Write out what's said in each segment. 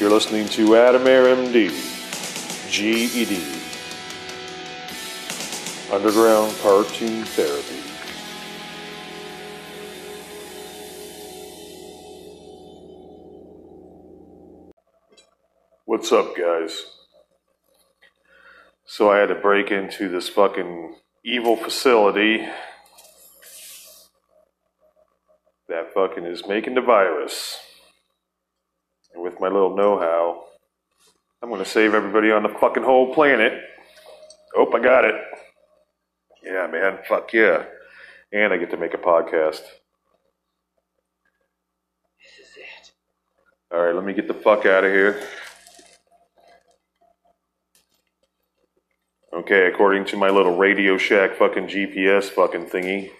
You're listening to Adam Air MD, GED, Underground Cartoon Therapy. What's up, guys? So I had to break into this fucking evil facility that fucking is making the virus. And with my little know how, I'm going to save everybody on the fucking whole planet. Oh, I got it. Yeah, man. Fuck yeah. And I get to make a podcast. This is it. All right, let me get the fuck out of here. Okay, according to my little Radio Shack fucking GPS fucking thingy,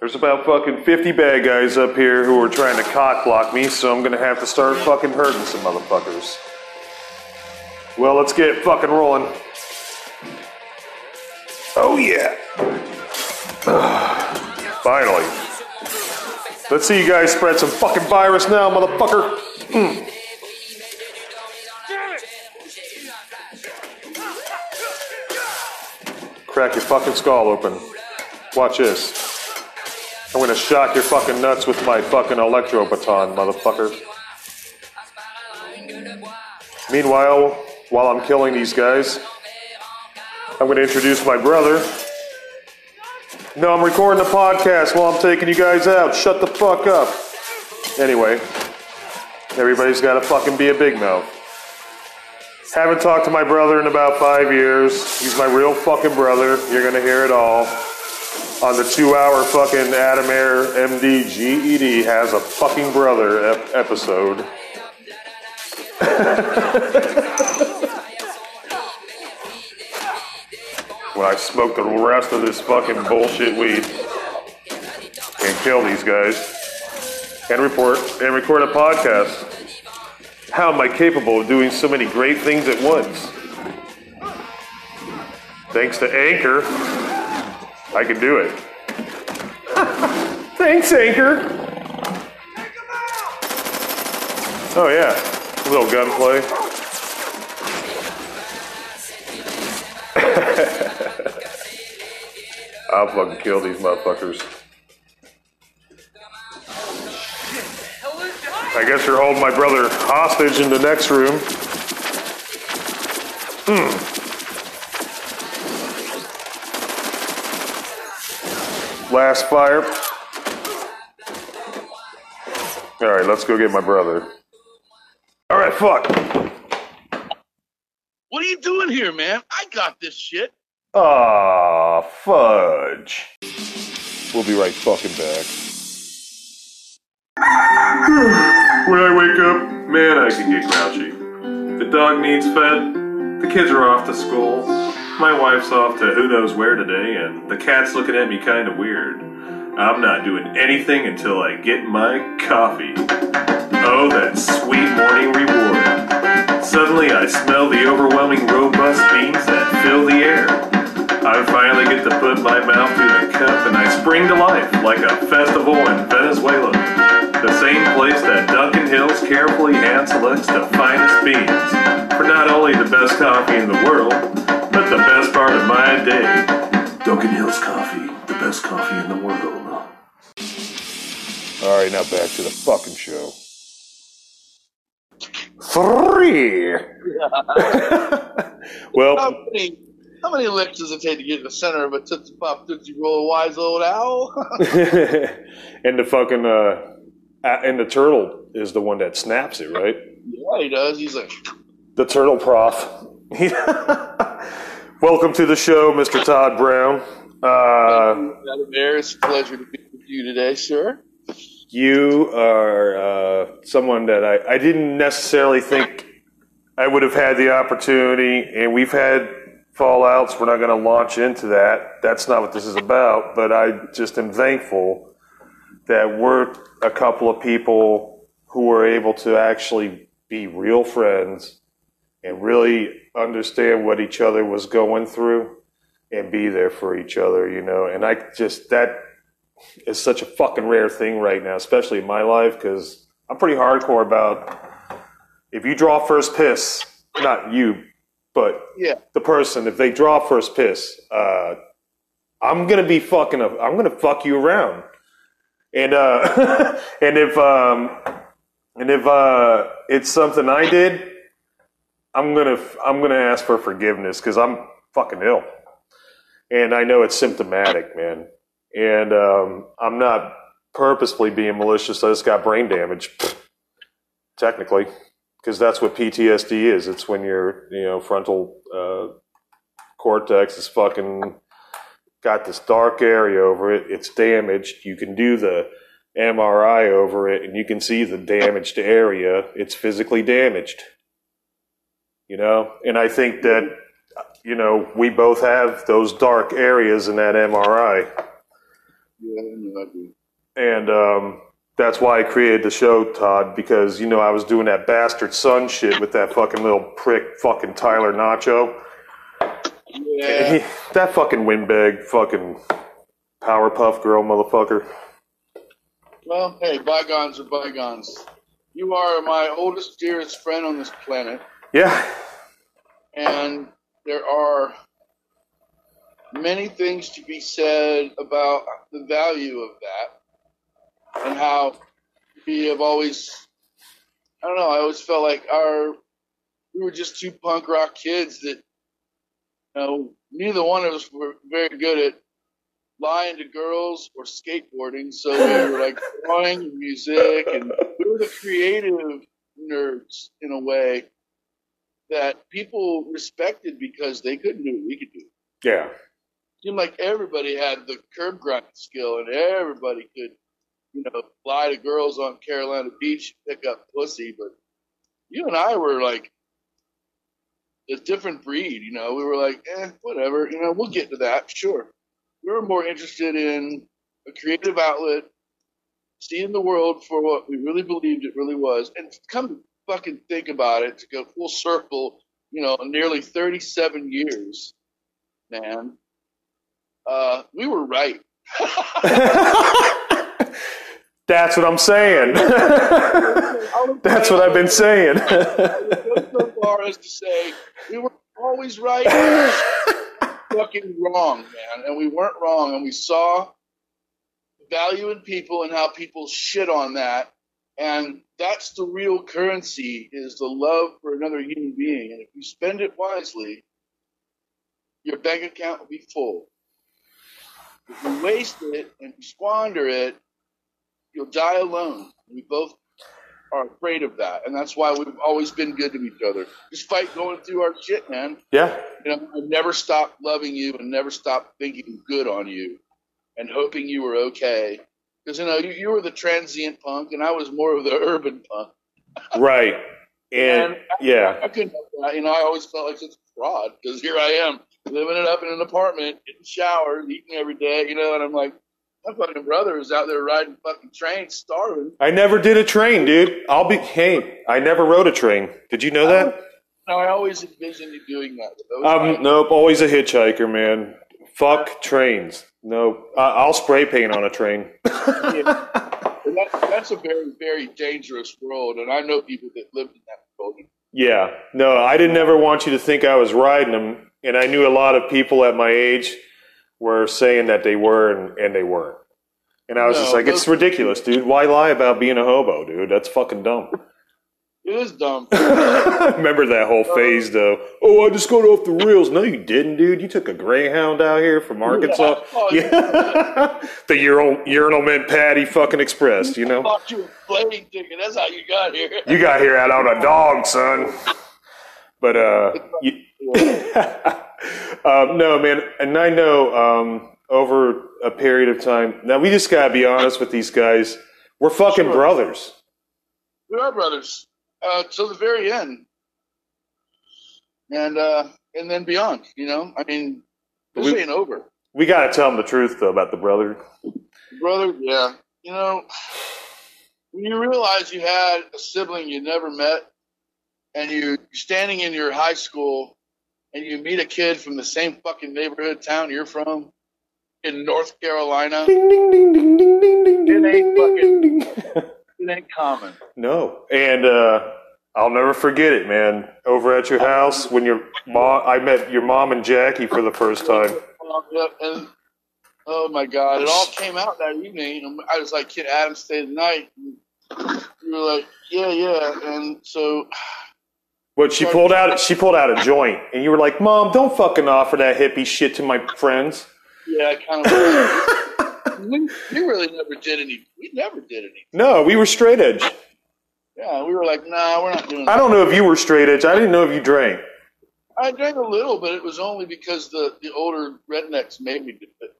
there's about fucking 50 bad guys up here who are trying to cock block me, so I'm gonna have to start fucking hurting some motherfuckers. Well, let's get fucking rolling. Oh, yeah. Finally. Let's see you guys spread some fucking virus now, motherfucker. Mm. Crack your fucking skull open. Watch this. I'm gonna shock your fucking nuts with my fucking electro baton, motherfucker. Meanwhile, while I'm killing these guys, I'm gonna introduce my brother. No, I'm recording the podcast while I'm taking you guys out. Shut the fuck up. Anyway, everybody's gotta fucking be a big mouth. Haven't talked to my brother in about five years. He's my real fucking brother. You're gonna hear it all. On the two hour fucking Adam Air MD GED has a fucking brother ep- episode. when I smoke the rest of this fucking bullshit weed and kill these guys and report and record a podcast. How am I capable of doing so many great things at once? Thanks to Anchor, I can do it. Thanks, Anchor. Oh yeah, a little gunplay. I'll fucking kill these motherfuckers. I guess you're holding my brother hostage in the next room. Hmm. Last fire. All right, let's go get my brother. All right, fuck. What are you doing here, man? I got this shit. Ah, fudge. We'll be right fucking back. when I wake up, man, I can get grouchy. The dog needs fed, the kids are off to school, my wife's off to who knows where today, and the cat's looking at me kind of weird. I'm not doing anything until I get my coffee. Oh, that sweet morning reward. Suddenly I smell the overwhelming robust beans that fill the air. I finally get to put my mouth to the cup and I spring to life like a festival in Venezuela. The same place that Duncan Hills carefully hand selects the finest beans for not only the best coffee in the world, but the best part of my day. Duncan Hills Coffee, the best coffee in the world. Alright, now back to the fucking show. Three! well, How many, how many licks does it take to get in the center of a Tootsie Pop Tootsie Roll, wise old owl? and the fucking uh, and the turtle is the one that snaps it, right? yeah, he does. He's like, The turtle prof. Welcome to the show, Mr. Todd Brown. Uh, Mayor, it's a pleasure to be with you today, sir. you are uh, someone that I, I didn't necessarily think I would have had the opportunity, and we've had fallouts. We're not going to launch into that. That's not what this is about. But I just am thankful that we're a couple of people who were able to actually be real friends and really understand what each other was going through and be there for each other, you know. And I just, that is such a fucking rare thing right now, especially in my life, because I'm pretty hardcore about if you draw first piss, not you, but Yeah. the person, if they draw first piss, uh, I'm gonna be fucking. A, I'm gonna fuck you around, and uh, and if um, and if uh, it's something I did, I'm gonna I'm gonna ask for forgiveness because I'm fucking ill, and I know it's symptomatic, man, and um, I'm not purposely being malicious. I just got brain damage, technically, because that's what PTSD is. It's when your you know frontal uh, cortex is fucking got this dark area over it. It's damaged. You can do the MRI over it, and you can see the damaged area. It's physically damaged. You know, and I think that you know we both have those dark areas in that MRI Yeah, I know I do. and um, that's why I created the show, Todd, because you know I was doing that bastard son shit with that fucking little prick, fucking Tyler Nacho. Yeah. He- that fucking windbag, fucking Powerpuff Girl, motherfucker. Well, hey, bygones are bygones. You are my oldest, dearest friend on this planet, Yeah, and there are many things to be said about the value of that and how we have always, I don't know, I always felt like our, we were just two punk rock kids that, you know, neither one of us were very good at lying to girls or skateboarding. So we were like drawing and music, and we were the creative nerds in a way that people respected because they couldn't do what we could do. yeah, seemed like everybody had the curb grinding skill, and everybody could, you know, fly to girls on Carolina Beach pick up pussy. But you and I were like a different breed. You know, we were like, eh, whatever. You know, we'll get to that. Sure. We were more interested in a creative outlet, seeing the world for what we really believed it really was, and come fucking think about it to go full circle. You know, nearly 37 years, man. Uh, we were right. that's what I'm saying. that's what I've been saying. so far as to say we were always right, fucking wrong, man, and we weren't wrong, and we saw value in people and how people shit on that, and that's the real currency is the love for another human being, and if you spend it wisely, your bank account will be full. If you waste it and you squander it, you'll die alone. We both are afraid of that, and that's why we've always been good to each other. Despite going through our shit, man, yeah, you know, I never stopped loving you and never stopped thinking good on you and hoping you were okay. Because you know, you, you were the transient punk, and I was more of the urban punk. right. And And yeah, I couldn't. You know, I always felt like such a fraud because here I am living it up in an apartment, getting showers, eating every day. You know, and I'm like, my fucking brother is out there riding fucking trains, starving. I never did a train, dude. I'll be. Hey, I never rode a train. Did you know that? No, I always envisioned you doing that. Um, nope. Always a hitchhiker, man. Fuck trains. No, I I'll spray paint on a train. And that, that's a very, very dangerous world, and I know people that lived in that world. Yeah, no, I didn't ever want you to think I was riding them, and I knew a lot of people at my age were saying that they were, and, and they weren't. And I was No, just like, it's ridiculous, dude. Why lie about being a hobo, dude? That's fucking dumb. It is dumb. Remember that whole phase, though. Oh, I just got off the rails. No, you didn't, dude. You took a Greyhound out here from Arkansas. Oh, Yeah, the urinal, urinal mint patty fucking express. You know, bought you a plane ticket. That's how you got here. you got here out on a dog, son. But uh, you, um, no, man, and I know um, over a period of time. Now we just gotta be honest with these guys. We're fucking Sure. brothers. We are brothers uh, till the very end, and uh, and then beyond. You know, I mean, this We- ain't over, We gotta tell them the truth though about the brother. brother. Yeah, you know, when you realize you had a sibling you never met, and you're standing in your high school, and you meet a kid from the same fucking neighborhood town you're from in North Carolina, ding ding ding ding ding ding ding ding ding ding. it ain't common. No, and uh, I'll never forget it, man. Over at your house when your mom, I met your mom and Jackie for the first time. And oh my god, it all came out that evening. I was like, "Kid Adam, stay the night." And you were like, "Yeah, yeah," and so But she pulled out, she pulled out a joint, and you were like, "Mom, don't fucking offer that hippie shit to my friends." yeah, I kind of. We, we really never did any. We never did any. No, we were straight edge. Yeah, we were like, "Nah, we're not doing." I That. don't know if you were straight edge. I didn't know if you drank. I drank a little, but it was only because the the older rednecks made me do it.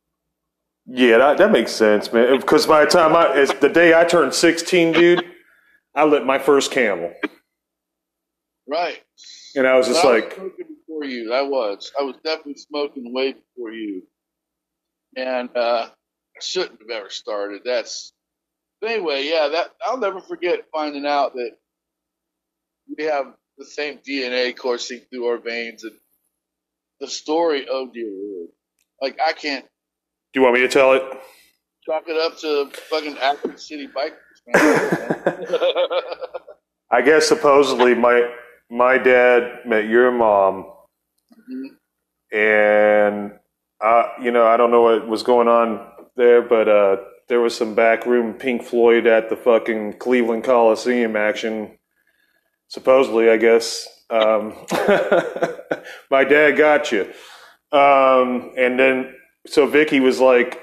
Yeah, that, that makes sense, man. Because by the time I, it's the day I turned 16, dude, I lit my first camel. Right. And I was just I like, smoking before you. I was. I was definitely smoking way before you. And uh, I shouldn't have ever started. That's but anyway. Yeah, that I'll never forget finding out that we have the same DNA coursing through our veins, and the story. Oh dear lord! Like I can't do you want me to tell it? chalk it up to fucking Akron City bikers. I guess supposedly my my dad met your mom, Mhm. and uh, you know I don't know what was going on there, but uh, there was some backroom Pink Floyd at the fucking Cleveland Coliseum action. Supposedly, I guess um, my dad got you, um, and then so Vicky was like,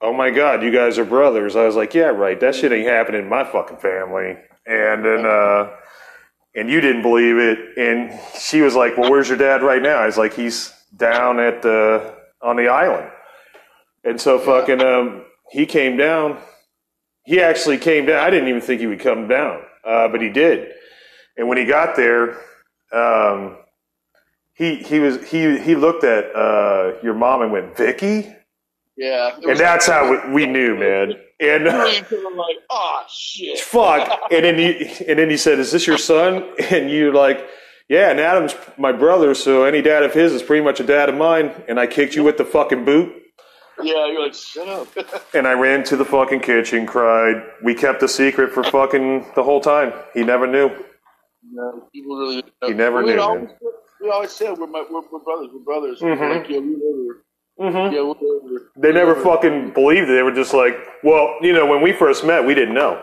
"Oh my God, you guys are brothers." I was like, "Yeah, right. That shit ain't happening in my fucking family." And then, uh, and you didn't believe it, and she was like, "Well, where's your dad right now?" I was like, "He's down at the on the island." And so fucking um, he came down. He actually came down. I didn't even think he would come down, uh, but he did. And when he got there, um, he he was he he looked at uh, your mom and went, "Vicky," yeah, and that's how we, we knew, man. And You were like, oh shit. fuck. And then he and then he said, "Is this your son?" And you're like, "Yeah." And Adam's my brother, so any dad of his is pretty much a dad of mine. And I kicked you with the fucking boot, Yeah, you're like, shut up. and I ran to the fucking kitchen, cried. We kept the secret for fucking the whole time. He never knew. no, people really know. He never we knew, Always, we always said we're, my, we're, we're brothers. We're brothers. Mhm. We're like, yeah, we're over. Mm-hmm. Yeah. They never fucking believed it. They were just like, well, you know, when we first met, we didn't know.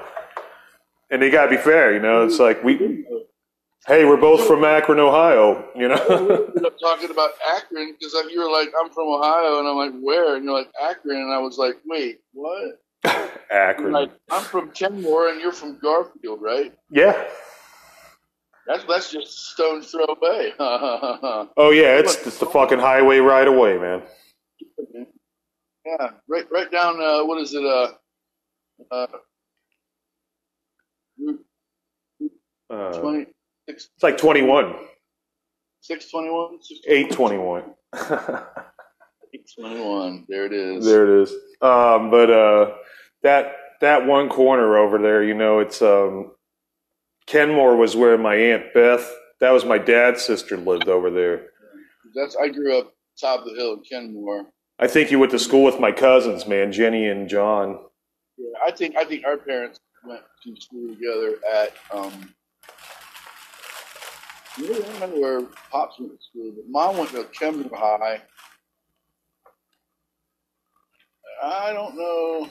And they gotta be fair, you know. It's like we, hey, we're both from Akron, Ohio, you We know. ended up talking about Akron because you were like, I'm from Ohio, and I'm like, where? And you're like, Akron, and I was like, wait, what? Akron, like, I'm from Kenmore, and you're from Garfield, right? yeah. That's that's just a stone's throw away. Oh yeah, it's it's the fucking highway right away, man. yeah, right, right down. Uh, what is it? Uh, uh, Uh, 20, six, it's like twenty one, 621? eight twenty one. 621. There it is. There it is. Um, but uh, that that one corner over there, you know, it's um, Kenmore was where my aunt Beth. That was my dad's sister lived over there. That's I grew up top of the hill in Kenmore. I think you went to school with my cousins, man, Jenny and John. Yeah, I think I think our parents went to school together at um. I don't remember where Pops went to school, but Mom went to Kenmore High. I don't know.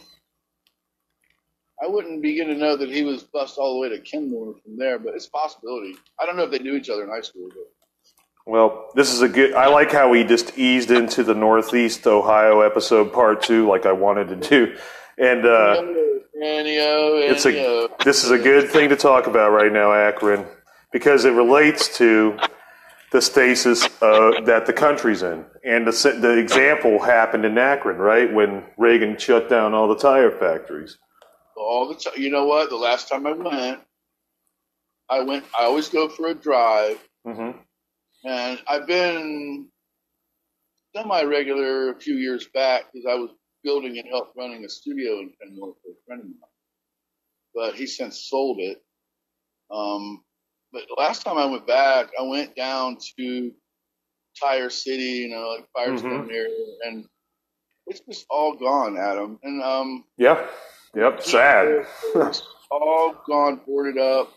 I wouldn't begin to know that he was bused all the way to Kenmore from there, but it's a possibility. I don't know if they knew each other in high school, but Well, this is a good. I like how we just eased into the Northeast Ohio episode part two, like I wanted to do, and uh, it's a this is a good thing to talk about right now, Akron, because it relates to the stasis uh, that the country's in, and the the example happened in Akron, right when Reagan shut down all the tire factories. all the time. You know what? The last time I went, I went. I always go for a drive, hmm and I've been semi-regular a few years back because I was building and helped running a studio in Kenmore for a friend of mine. But he since sold it. Um, but last time I went back, I went down to Tire City, you know, like Firestone area, and it's just all gone, Adam. And um, Yeah. Yep. Sad. it's all gone, boarded up.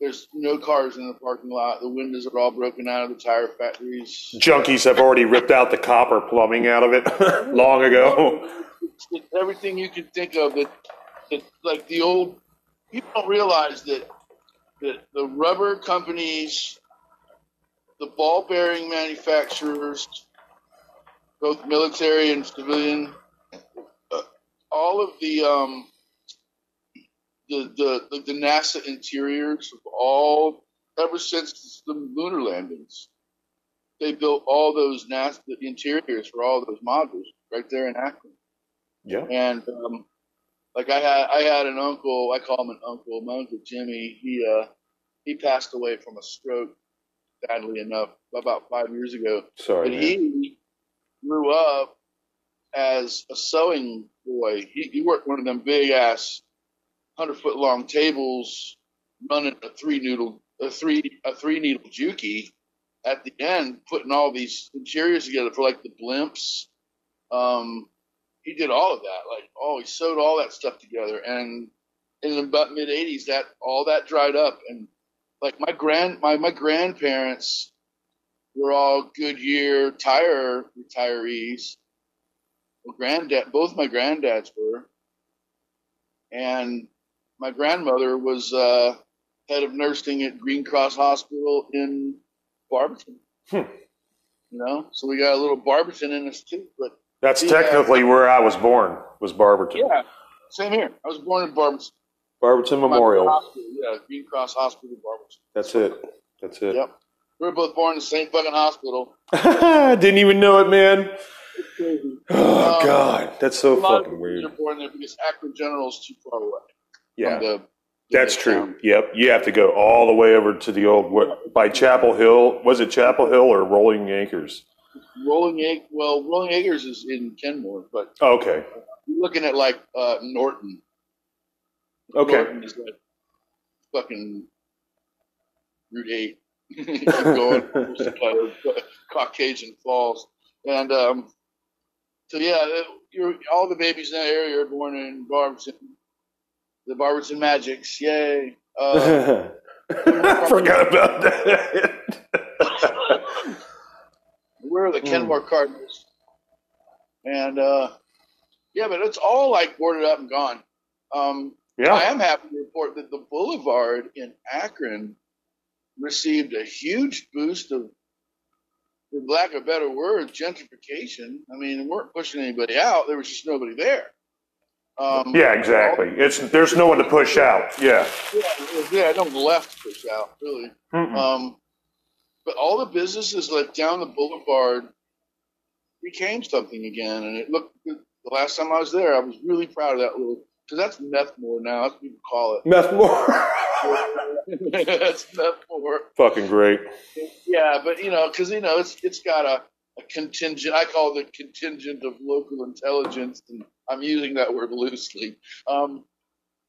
There's no cars in the parking lot. The windows are all broken out of the tire factories. Junkies have already ripped out the copper plumbing out of it long ago. Everything you can think of that, that like the old people don't realize that that the rubber companies, the ball bearing manufacturers, both military and civilian, uh, all of the um, the, the the the NASA interiors of all ever since the lunar landings, they built all those NASA the interiors for all those modules right there in Akron. Yeah. And um, like I had, I had an uncle. I call him an uncle. My uncle Jimmy. He uh, he passed away from a stroke, sadly enough, about five years ago. Sorry. But man. he grew up as a sewing boy. He, he worked one of them big ass, hundred foot long tables, running a three needle, a three a three needle juki. At the end, putting all these interiors together for like the blimps. Um, he did all of that. Like, oh, he sewed all that stuff together. And in about mid '80s, that all that dried up. And like my grand my my grandparents were all Goodyear tire retirees. My granddad, both my granddads were, and my grandmother was uh, head of nursing at Green Cross Hospital in Barberton. Hmm. You know, so we got a little Barberton in us too. But That's Yeah. technically where I was born. Was Barberton. yeah, same here. I was born in Barberton. Barberton Memorial. Hospital, yeah, Green Cross Hospital, in Barberton. That's it. That's it. Yep. We were both born in the same fucking hospital. Didn't even know it, man. Oh Um, God, that's so a lot of fucking weird. are born there because Akron General is too far away. Yeah, the, the that's true. town. Yep, you have to go all the way over to the old what, by Chapel Hill. Was it Chapel Hill or Rolling Acres? Rolling Egg. Well, Rolling Acres is in Kenmore, but Okay, you're looking at like uh, Norton. okay. Norton is like fucking Route Eight. Going, uh, Cuyahoga Falls, and um, so yeah, you're, all the babies in that area are born in Barberton. The Barberton Magics, yay! Uh, I forgot about that. We're the Kenmore Cardinals. And uh, yeah, but it's all like boarded up and gone. Um, I am happy to report that the Boulevard in Akron received a huge boost of, for lack of better word, gentrification. I mean, they weren't pushing anybody out; there was just nobody there. Um, yeah, exactly. It's there's no one to push out. Yeah. Yeah, yeah, no one left to push out, really. Mm-mm. Um, but all the businesses like down the boulevard became something again, and it looked. good. The last time I was there, I was really proud of that little because that's Methmore now. That's what people call it. that's Methmore. Fucking great. Yeah, but you know, because you know, it's it's got a, a contingent. I call it a contingent of local intelligence, and I'm using that word loosely. Um,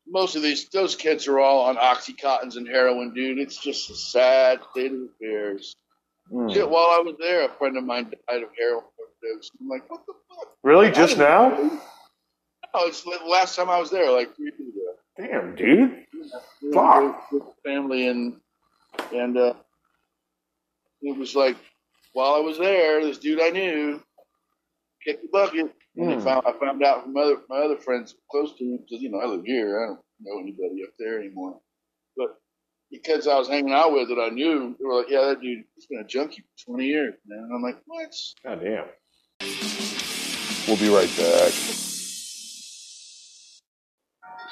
most of these those kids are all on oxycontins and heroin, dude. It's just a sad state of affairs. Mm. Shit, while I was there, a friend of mine died of heroin overdose. I'm like, what the fuck? Really? Just now? Oh, it's the last time I was there, like three years ago. Damn, dude. We Fuck. with family and and uh, it was like while I was there, this dude I knew kicked the bucket, and Hmm. I found I found out from other my other friends close to him because you know I live here, I don't know anybody up there anymore, but the kids I was hanging out with that I knew, they were like, yeah, that dude, he's been a junkie for 20 years, man. And I'm like, what? God damn. We'll be right back.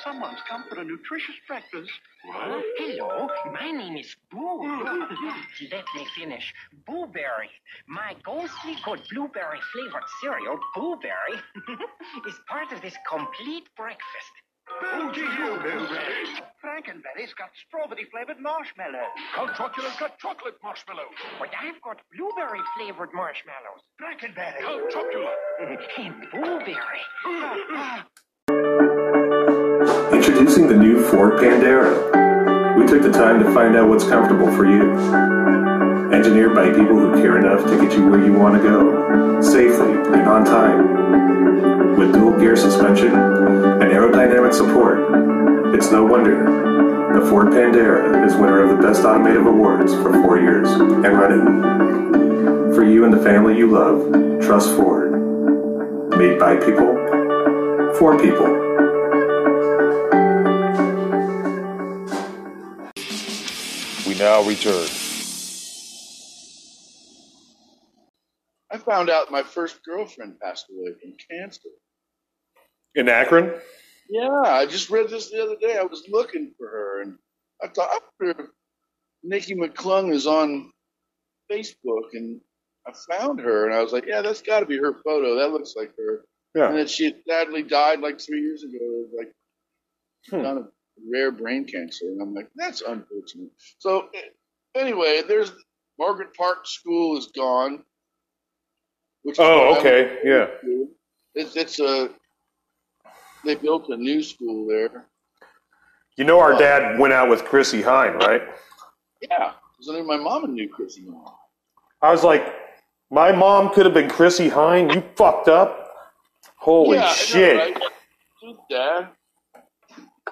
Someone's come for a nutritious breakfast. Huh? Oh, hello, my name is Boo. Mm-hmm. Let me finish. Blueberry, My ghostly good blueberry flavored cereal, Boo Berry, is part of this complete breakfast. Who do you, Blueberry? Franken Berry's got strawberry flavored marshmallows. Count Chocula's got chocolate marshmallows. But I've got blueberry flavored marshmallows. Franken Berry. Count Chocula. And Boo Berry. Introducing the new Ford Pandera. We took the time to find out what's comfortable for you. Engineered by people who care enough to get you where you want to go, safely and on time. With dual gear suspension and aerodynamic support, it's no wonder The Ford Pandera is winner of the Best Automotive Awards for four years. And run it. For you and the family you love, trust Ford. Made by people, for people. We now return. I found out my first girlfriend passed away from cancer. In Akron? Yeah, I just read this the other day. I was looking for her, and I thought I wonder if Nikki McClung is on Facebook, and I found her, and I was like, yeah, that's got to be her photo. That looks like her. Yeah. And then she had sadly died like three years ago, like Hmm. kind of rare brain cancer, and I'm like, that's unfortunate. So anyway, there's Margaret Park School is gone. Which Oh, okay, yeah. It's it's a they built a new school there. You know our dad went out with Chrissie Hynde, right? Yeah, because I knew my mom knew Chrissie. Hynde. I was like, my mom could have been Chrissie Hynde. You fucked up. Holy yeah, I know, shit. right? Dad.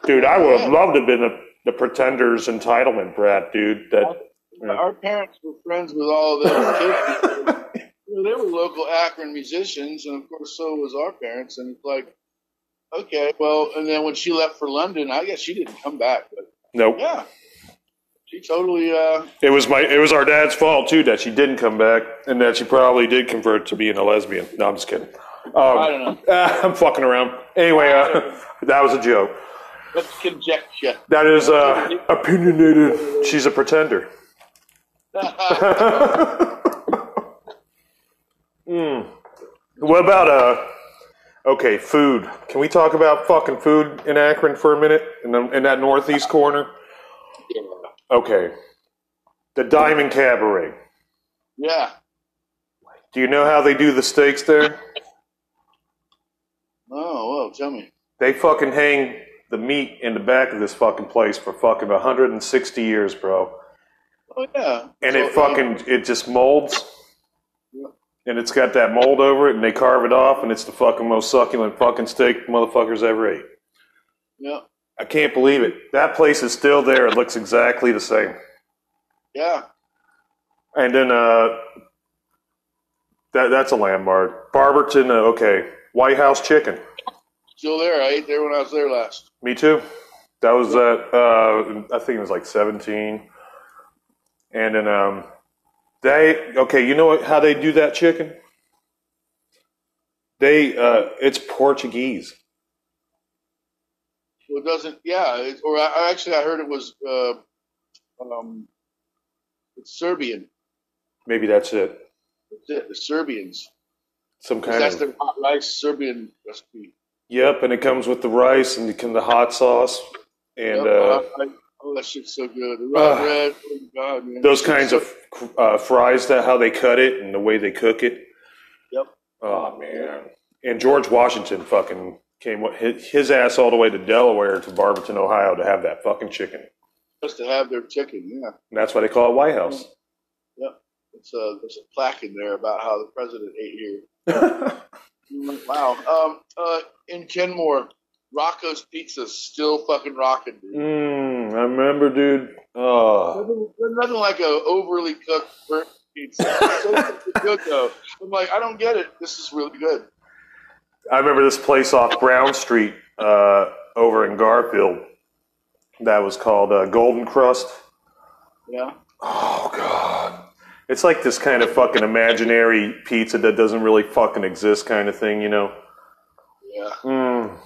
Dude, I would have loved to have been the, the Pretenders entitlement brat, dude. That Yeah. Our parents were friends with all of those kids. You they were local Akron musicians, and of course, so was our parents. And it's like, okay, well, and then when she left for London, I guess she didn't come back. But nope. yeah, she totally. Uh, It was my it was our dad's fault too that she didn't come back and that she probably did convert to being a lesbian. No, I'm just kidding. Um, I don't know. I'm fucking around. Anyway, uh, that was a joke. That's conjecture. That is uh, opinionated. She's a pretender. Mm. What about uh? Okay, food. Can we talk about fucking food in Akron for a minute in, the, in that northeast corner? Okay, the Diamond Cabaret. yeah. Do you know how they do the steaks there? Oh well, tell me. They fucking hang the meat in the back of this fucking place for fucking 160 years, bro. Oh yeah. And So, it fucking it just molds. And it's got that mold over it, and they carve it off, and it's the fucking most succulent fucking steak motherfuckers ever ate. Yeah. I can't believe it. That place is still there. It looks exactly the same. Yeah. And then uh, that that's a landmark. Barberton, uh, okay. White House chicken. Still there. I ate there when I was there last. Me too. That was at uh, I think it was like seventeen, and then um, they okay. You know how they do that chicken? They uh, it's Portuguese. Well, it doesn't. Yeah. It, or I, I actually I heard it was uh, um, it's Serbian. Maybe that's it. That's it. The Serbians. Some kind that's of that's their hot rice Serbian recipe. Yep, and it comes with the rice and the hot sauce and Yep, uh, I- oh, that shit's so good. The uh, bread. Oh god, man. those kinds so- of uh, fries. That how they cut it and the way they cook it. Yep. Oh man! And George Washington fucking came his, his ass all the way to Delaware to Barberton, Ohio, to have that fucking chicken. Just to have their chicken. Yeah. And that's why they call it White House. Yep. It's a there's a plaque in there about how the president ate here. Wow. Um. Uh. In Kenmore, Rocco's Pizza's still fucking rocking, dude. mm, I remember, dude. Oh, Nothing, there's nothing like a overly cooked burnt pizza. So good though. I'm like, I don't get it. This is really good. I remember this place off Brown Street uh, over in Garfield. That was called uh, Golden Crust. Yeah. Oh god. It's like this kind of fucking imaginary pizza that doesn't really fucking exist kind of thing, you know. Yeah. Mm,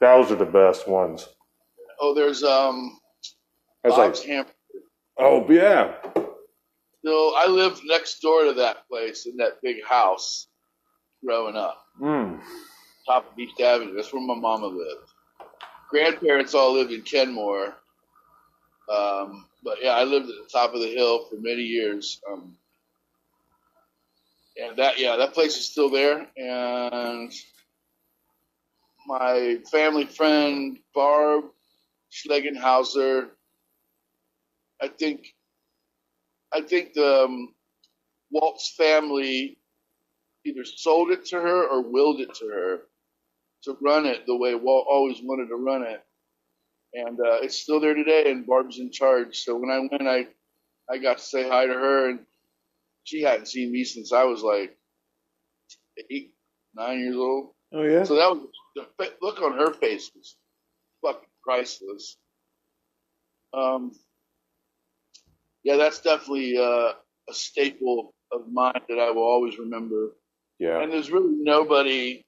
those are the best ones. Oh, there's um I was Bob's like, Hamburger. oh yeah. So I lived next door to that place in that big house growing up, Mm. top of East Avenue. That's where my mama lived. Grandparents all lived in Kenmore. Um, but yeah, I lived at the top of the hill for many years. Um, and that, yeah, that place is still there. And my family friend, Barb Schlegenhauser, I think, I think the um, Walt's family either sold it to her or willed it to her to run it the way Walt always wanted to run it. and uh, it's still there today. And Barb's in charge. So when I went, I I got to say hi to her, and she hadn't seen me since I was like eight, nine years old. Oh yeah. So that was the look on her face was fucking priceless. Um, yeah, that's definitely uh, a staple of mine that I will always remember. Yeah. And there's really nobody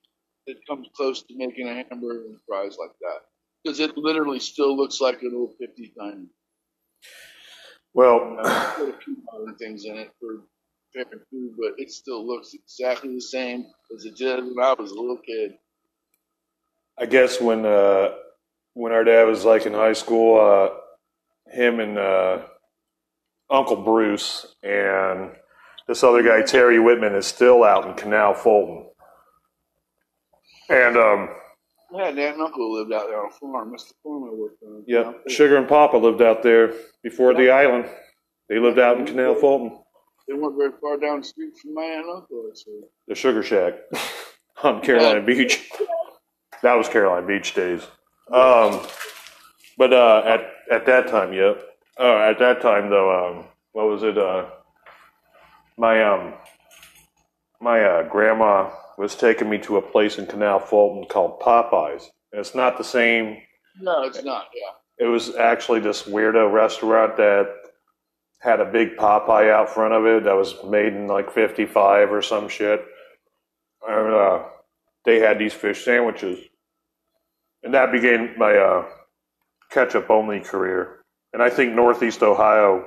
that comes close to making a hamburger and fries like that because it literally still looks like an old 50 diner. Well, Uh, put a few modern things in it for favorite food, but it still looks exactly the same as it did when I was a little kid. I guess when uh, when our dad was like in high school, uh, him and uh, Uncle Bruce and this other guy Terry Whitman is still out in Canal Fulton, and um, I an aunt and uncle lived out there on a farm. That's the farm I worked on. yeah, Sugar and Papa lived out there before the island. They lived out in Canal Fulton, They weren't very far down the street from my aunt and uncle. So. the Sugar Shack on Caroline Beach. That was Caroline Beach days. Um, but uh, at at that time, yep. Uh, at that time, though, um, what was it? Uh, my um, my uh, grandma was taking me to a place in Canal Fulton called Popeyes. And it's not the same. No, it's not. Yeah. It was actually this weirdo restaurant that had a big Popeye out front of it that was made in like '55 or some shit. And uh, they had these fish sandwiches, and that began my uh, ketchup only career. And I think Northeast Ohio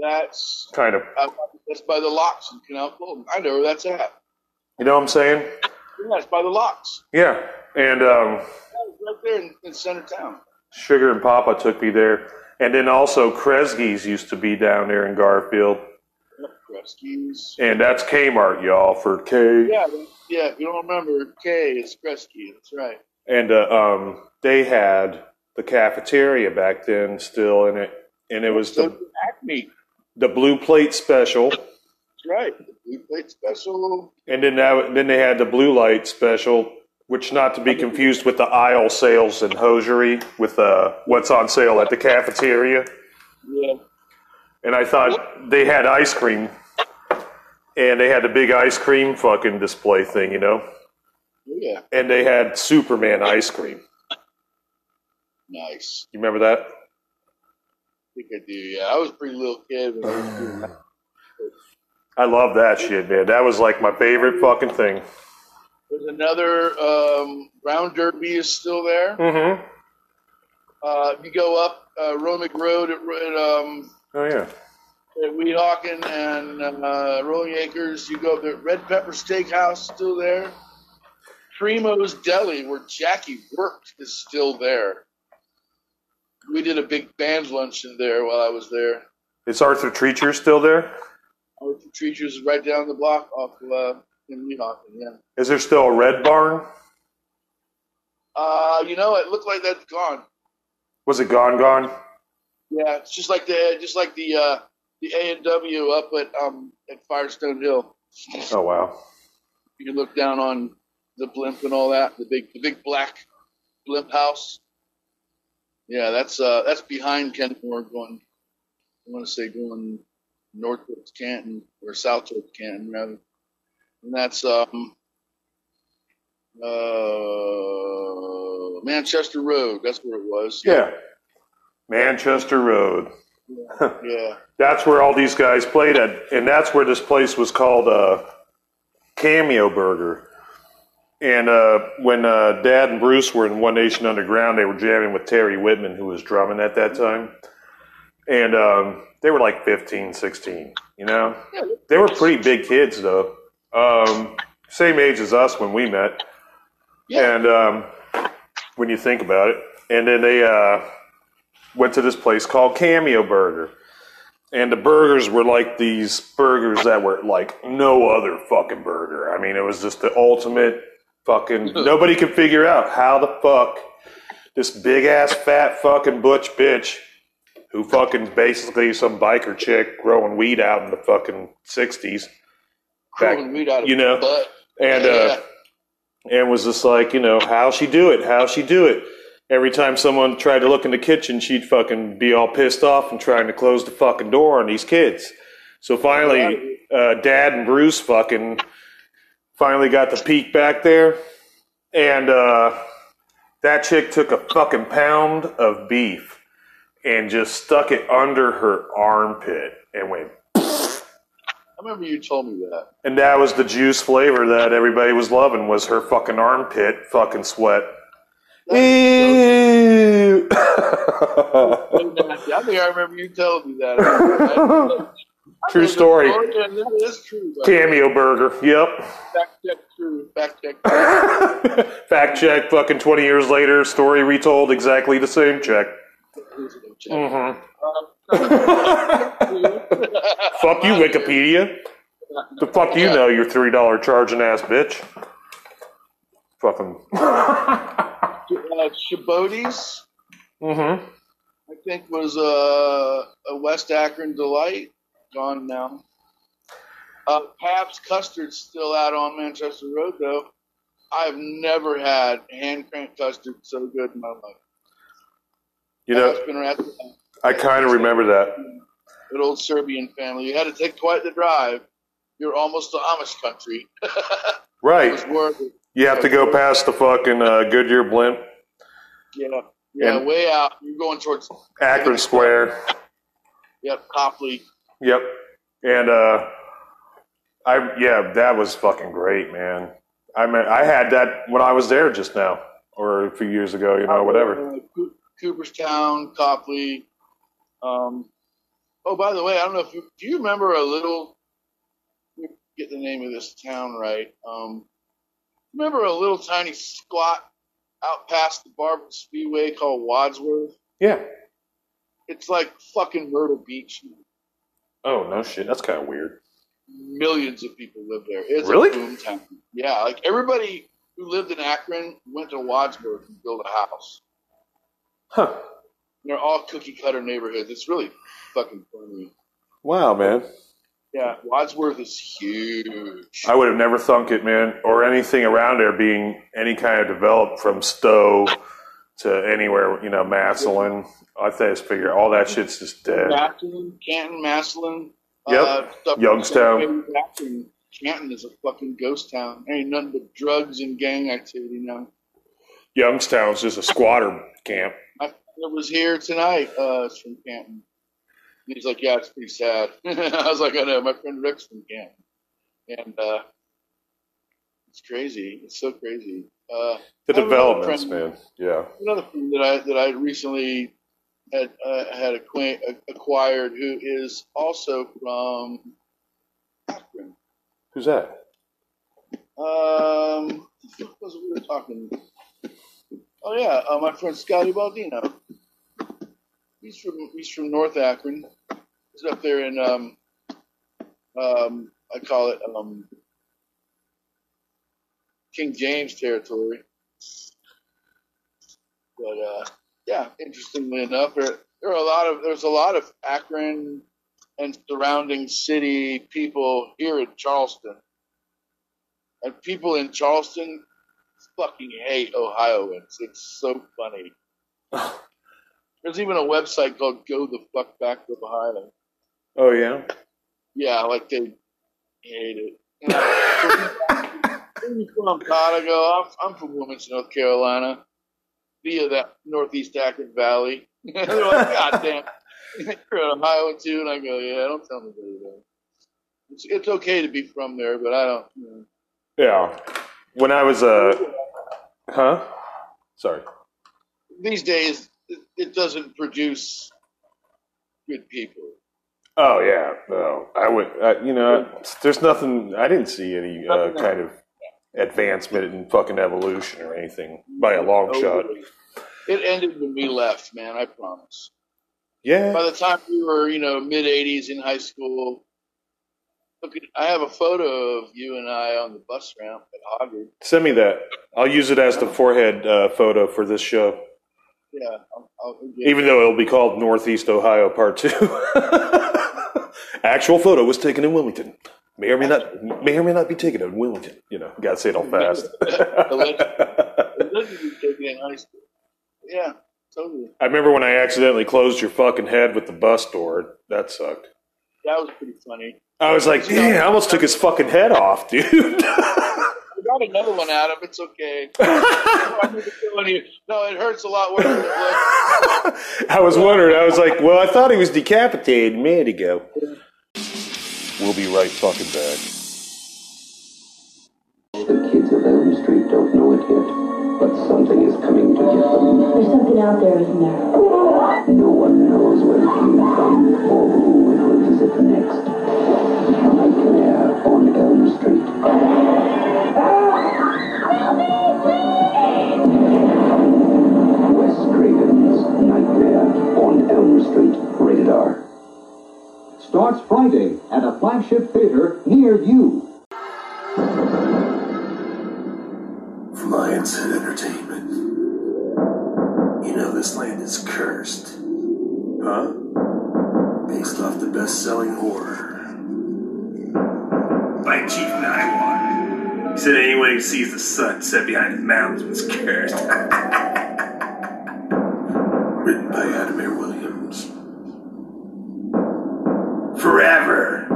That's kind of, uh, that's by the locks in Canal Fulton. I know where that's at. you know what I'm saying? Yeah, it's by the locks. Yeah. And um, right there in, in center town. Sugar and Papa took me there. And then also Kresge's used to be down there in Garfield. Kresge's. And that's Kmart, y'all, for K. Yeah, yeah. If you don't remember, K is Kresge. That's right. And uh, um, they had the cafeteria back then still in it. And it was the, Acme. the blue plate special. That's right. The blue plate special. And then that, then they had the blue light special, which not to be confused with the aisle sales and hosiery with uh, what's on sale at the cafeteria. Yeah. And I thought they had ice cream, and they had the big ice cream fucking display thing, you know. Yeah. And they had Superman ice cream. Nice. You remember that? I think I do. Yeah. I was a pretty little kid I was doing that. I love that shit, man. That was like my favorite fucking thing. There's another um, Brown Derby is still there. Mm-hmm. Uh, you go up uh, Romig Road at, at, um, Oh yeah. at Weehawken and uh, Rolling Acres. You go up there. Red Pepper Steakhouse still there. Primo's Deli, where Jackie worked, is still there. We did a big band luncheon there while I was there. Is Arthur Treacher still there? Arthur Treachers is right down the block off uh, in Weehawken. Yeah. Is there still a Red Barn? Uh, you know, it looked like that's gone. Was it gone? Gone? Yeah, it's just like the just like the uh, the A and W up at um at Firestone Hill. Oh wow. You can look down on the blimp and all that. The big the big black blimp house. Yeah, that's uh that's behind Kenmore going. I want to say going north towards Canton or south towards Canton rather. And that's um uh Manchester Road. That's where it was. Yeah. Manchester Road. Yeah. That's where all these guys played at, and that's where this place was called uh, Cameo Burger. And uh, when uh, Dad and Bruce were in One Nation Underground, they were jamming with Terry Whitman, who was drumming at that time. And um, they were like 15, 16, you know? They were pretty big kids, though. Um, same age as us when we met. Yeah. And um, when you think about it, and then they uh, went to this place called Cameo Burger. And the burgers were like these burgers that were like no other fucking burger. I mean, it was just the ultimate fucking. Nobody could figure out how the fuck this big ass fat fucking butch bitch who fucking basically some biker chick growing weed out in the fucking 60s. Growing weed out of you know, butt. and Yeah. uh, and was just like, you know, how she do it, how she do it, every time someone tried to look in the kitchen, she'd fucking be all pissed off and trying to close the fucking door on these kids. So finally, uh, Dad and Bruce fucking finally got the peak back there, and uh, that chick took a fucking pound of beef and just stuck it under her armpit and went. I remember you told me that. And that was the juice flavor that everybody was loving was her fucking armpit fucking sweat. Ew. I think I remember you telling me that. True story. and that is true. by. Cameo burger. Yep. Fact check true. Fact check. Fact check. Fucking twenty years later, story retold. Exactly the same. Check. Mm-hmm. Fuck you, Wikipedia. The fuck you know, you three dollar charging ass bitch. Fucking. Uh, Shabody's, Mm-hmm. I think, was uh, a West Akron delight. Gone now. Uh, Pabst Custard's still out on Manchester Road, though. I've never had hand cranked custard so good in my life. You know. I kind of remember that. Good old Serbian family. You had to take quite the drive. You're almost to Amish country. Right. was worth it. You have to go past the fucking uh, Goodyear blimp, Yeah, yeah, And- way out. You're going towards Akron Square. yep, Copley. Yep. And uh I yeah, that was fucking great, man. I mean I had that when I was there just now or a few years ago, you know, whatever. Uh, Co- Cooperstown, Copley. Um, oh, by the way, I don't know if you do you remember a little. Get the name of this town right. Um, remember a little tiny squat out past the Barber Speedway called Wadsworth? Yeah. It's like fucking Myrtle Beach. Oh no shit. That's kind of weird. Millions of people live there. It's Really? a boom town. Yeah, like everybody who lived in Akron went to Wadsworth and built a house. Huh. They're all cookie cutter neighborhoods. It's really fucking funny. Wow, man. Yeah, Wadsworth is huge. I would have never thunk it, man, or anything around there being any kind of developed from Stowe to anywhere, you know, Massillon. I just figure all that shit's just dead. Massillon, Canton, Massillon. Yep. Uh, Youngstown. Canton, Canton is a fucking ghost town. There ain't nothing but drugs and gang activity now. Youngstown's just a squatter camp. My friend was here tonight. Uh, it's from Canton. And he's like, yeah, it's pretty sad. I was like, I know. My friend Rick's from Canton. And uh, it's crazy. It's so crazy. Uh, The I have another developments, friend- man. Yeah. another friend that I that I recently had uh, had acquaint, acquired who is also from Akron. Who's that? Um, what was we were talking? Oh yeah, uh, my friend Scotty Baldino. He's from he's from North Akron. He's up there in um um I call it um King James territory. But uh, yeah, interestingly enough, there there are a lot of there's a lot of Akron and surrounding city people here in Charleston, and people in Charleston fucking hate Ohioans. It's so funny. There's even a website called Go the Fuck Back to Ohio. Oh yeah. Yeah, like they hate it. You know, where you from, Todd? I go, I'm, I'm from Wilmington, North Carolina, via that Northeast Akron Valley. They're like, God damn, you're an Ohio too? And I go, yeah, don't tell me that. It's, it's okay to be from there, but I don't. You know. Yeah. When I was uh huh? Sorry. These days, it, it doesn't produce good people. Oh yeah. No. I would uh, you know, there's nothing I didn't see any uh, kind of advancement in fucking evolution or anything by a long shot. It ended when we left, man. I promise. Yeah. By the time we were, you know, mid '80s in high school, look, at, I have a photo of you and I on the bus ramp at Hoggard. Send me that. I'll use it as the forehead uh, photo for this show. Yeah, I'll, I'll Even though it'll be called Northeast Ohio Part Two. Actual photo was taken in Wilmington. May or may not may or may not be taken in Wilmington. You know, gotta say it all fast. Allegedly taken in high school. Yeah, totally. I remember when I accidentally closed your fucking head with the bus door. That sucked. That was pretty funny. I was like, damn, I almost took his fucking head off, dude. I got another one out of It's okay. I'm not killing you. No, it hurts a lot worse. I was wondering. I was like, well, I thought he was decapitated a minute ago. We'll be right fucking back. The kids of Elm Street don't know it yet, but something is coming to get them. There's something out there, isn't there? No one knows where it came from or who it will visit next. Nightmare on Elm Street. Wes Craven's Nightmare on Elm Street. Rated R. starts Friday at a flagship theater near you. From Lionsgate Entertainment. You know this land is cursed. Huh? Based off the best-selling horror. By Chief Naiwan. He said anyone who sees the sun set behind the mountains was cursed. Written by Adamir Williams. Forever.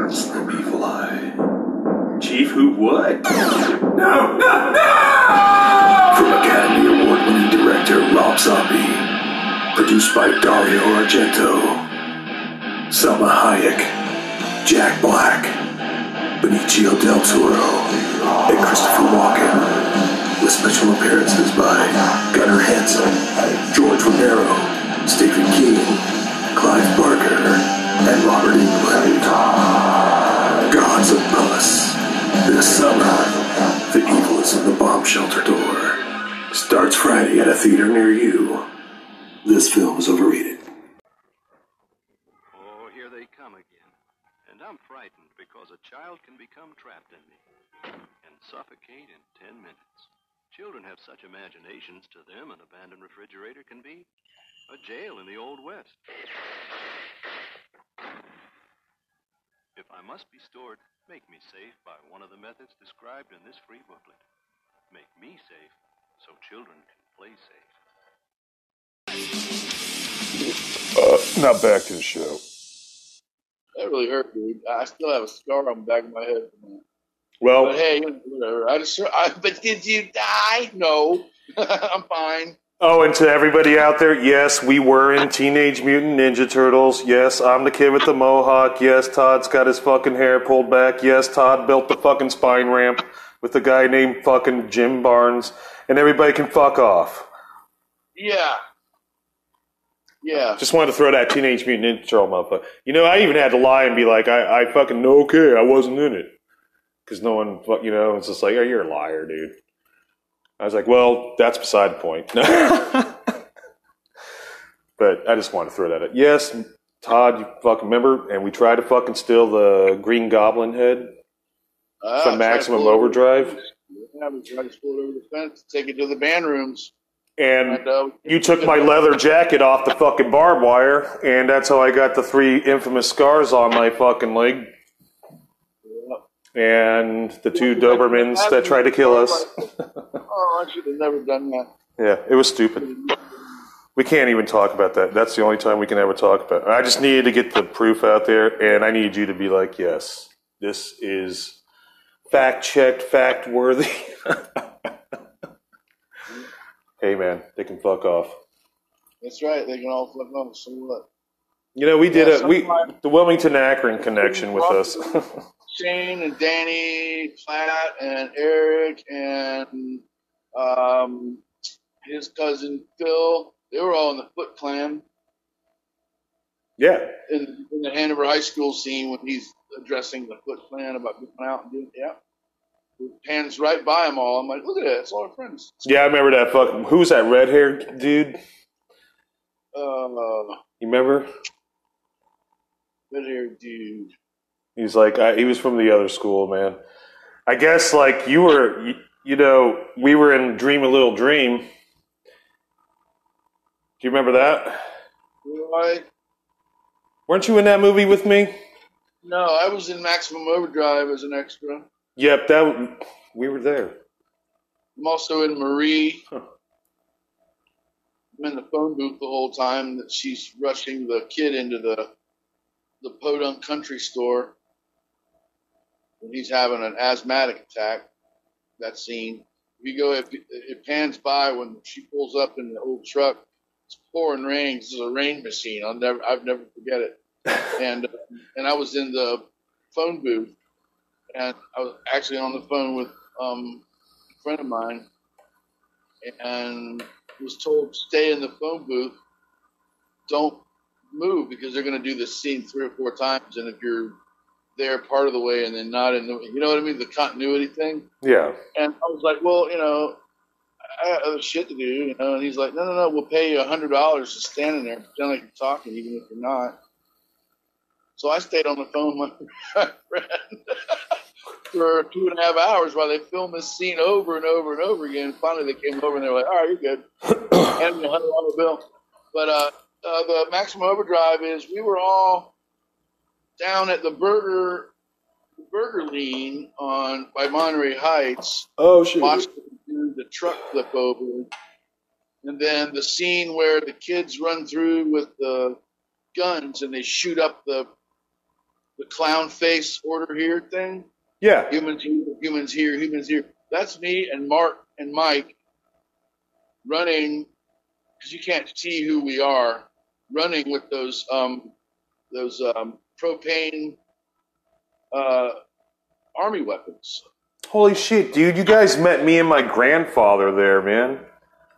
That's no evil eye. Chief, who would? No, no, no! From Academy Award winning director Rob Zombie. Produced by Dario Argento. Salma Hayek. Jack Black. Benicio del Toro. And Christopher Walken. With special appearances by Gunnar Hansen, George Romero, Stephen King, Clive Barker, and Robert Englund. Gods of Pus. This summer, the evil is in the bomb shelter door. Starts Friday at a theater near you. This film is overrated. Oh, here they come again. And I'm frightened because a child can become trapped in me and suffocate in 10 minutes. Children have such imaginations, to them, an abandoned refrigerator can be a jail in the Old West. If I must be stored, make me safe by one of the methods described in this free booklet. Make me safe so children can play safe. Uh, now back to the show. That really hurt, dude. I still have a scar on the back of my head from that. Well, But hey, whatever. I just, I, but did you die? No, I'm fine. Oh, and to everybody out there, yes, we were in Teenage Mutant Ninja Turtles. Yes, I'm the kid with the mohawk. Yes, Todd's got his fucking hair pulled back. Yes, Todd built the fucking spine ramp with a guy named fucking Jim Barnes. And everybody can fuck off. Yeah, yeah. Just wanted to throw that Teenage Mutant Ninja Turtle motherfucker. You know, I even had to lie and be like, I, I fucking okay, I wasn't in it. Because no one, you know, it's just like, oh, you're a liar, dude. I was like, well, that's beside the point. but I just wanted to throw that out. Yes, Todd, you fucking remember? And we tried to fucking steal the Green Goblin head Ah, from Maximum pull over- Overdrive. Yeah, we tried to pull it over the fence, take it to the band rooms. And And, uh, you took my leather jacket off the fucking barbed wire, and that's how I got the three infamous scars on my fucking leg. And the two Dobermans that tried to kill us. oh, I should have never done that. Yeah, it was stupid. We can't even talk about that. That's the only time we can ever talk about it. I just needed to get the proof out there, and I need you to be like, yes, this is fact checked, fact worthy. hey, man, they can fuck off. That's right. They can all fuck off. So what? You know, we did Yeah, a we the Wilmington Akron connection with us. Shane and Danny Platt and Eric and um, his cousin Phil. They were all in the Foot Clan yeah, in, in the Hanover High School scene when he's addressing the Foot Clan about going out and doing yeah. Hands right by them all. I'm like, look at that. It's all our friends. yeah, I remember that fucking. Who's that red haired dude? Uh, You remember? red haired dude. He's like, I, he was from the other school, man. I guess like you were, you, know, we were in Dream a Little Dream. Do you remember that? Right? Weren't you in that movie with me? No, I was in Maximum Overdrive as an extra. Yep, that we were there. I'm also in Marie. I'm in the phone booth the whole time that she's rushing the kid into the the Podunk Country Store, and he's having an asthmatic attack. That scene. If you go, if it pans by when she pulls up in the old truck, it's pouring rain. This is a rain machine. I'll never, I've never forget it. and and I was in the phone booth, and I was actually on the phone with um, a friend of mine, and was told stay in the phone booth, don't move because they're going to do this scene three or four times, and if you're there part of the way and then not in the, you know what I mean, the continuity thing. Yeah. And I was like, well, you know, I have other shit to do, you know. And he's like, no, no, no, we'll pay you a hundred dollars to stand in there, pretend like you're talking, even if you're not. So I stayed on the phone with my friend for two and a half hours while they filmed this scene over and over and over again. Finally, they came over and they were like, "All right, you're good." Hand me a hundred dollar bill. But uh, uh, the maximum overdrive is we were all down at the burger burger lean on by Monterey Heights. Oh shit! Watching the truck flip over, and then the scene where the kids run through with the guns and they shoot up the the clown face order here thing. Yeah. Humans here, humans here, humans here. That's me and Mark and Mike running because you can't see who we are. Running with those um, those um, propane uh, army weapons. Holy shit, dude! You guys met me and my grandfather there, man.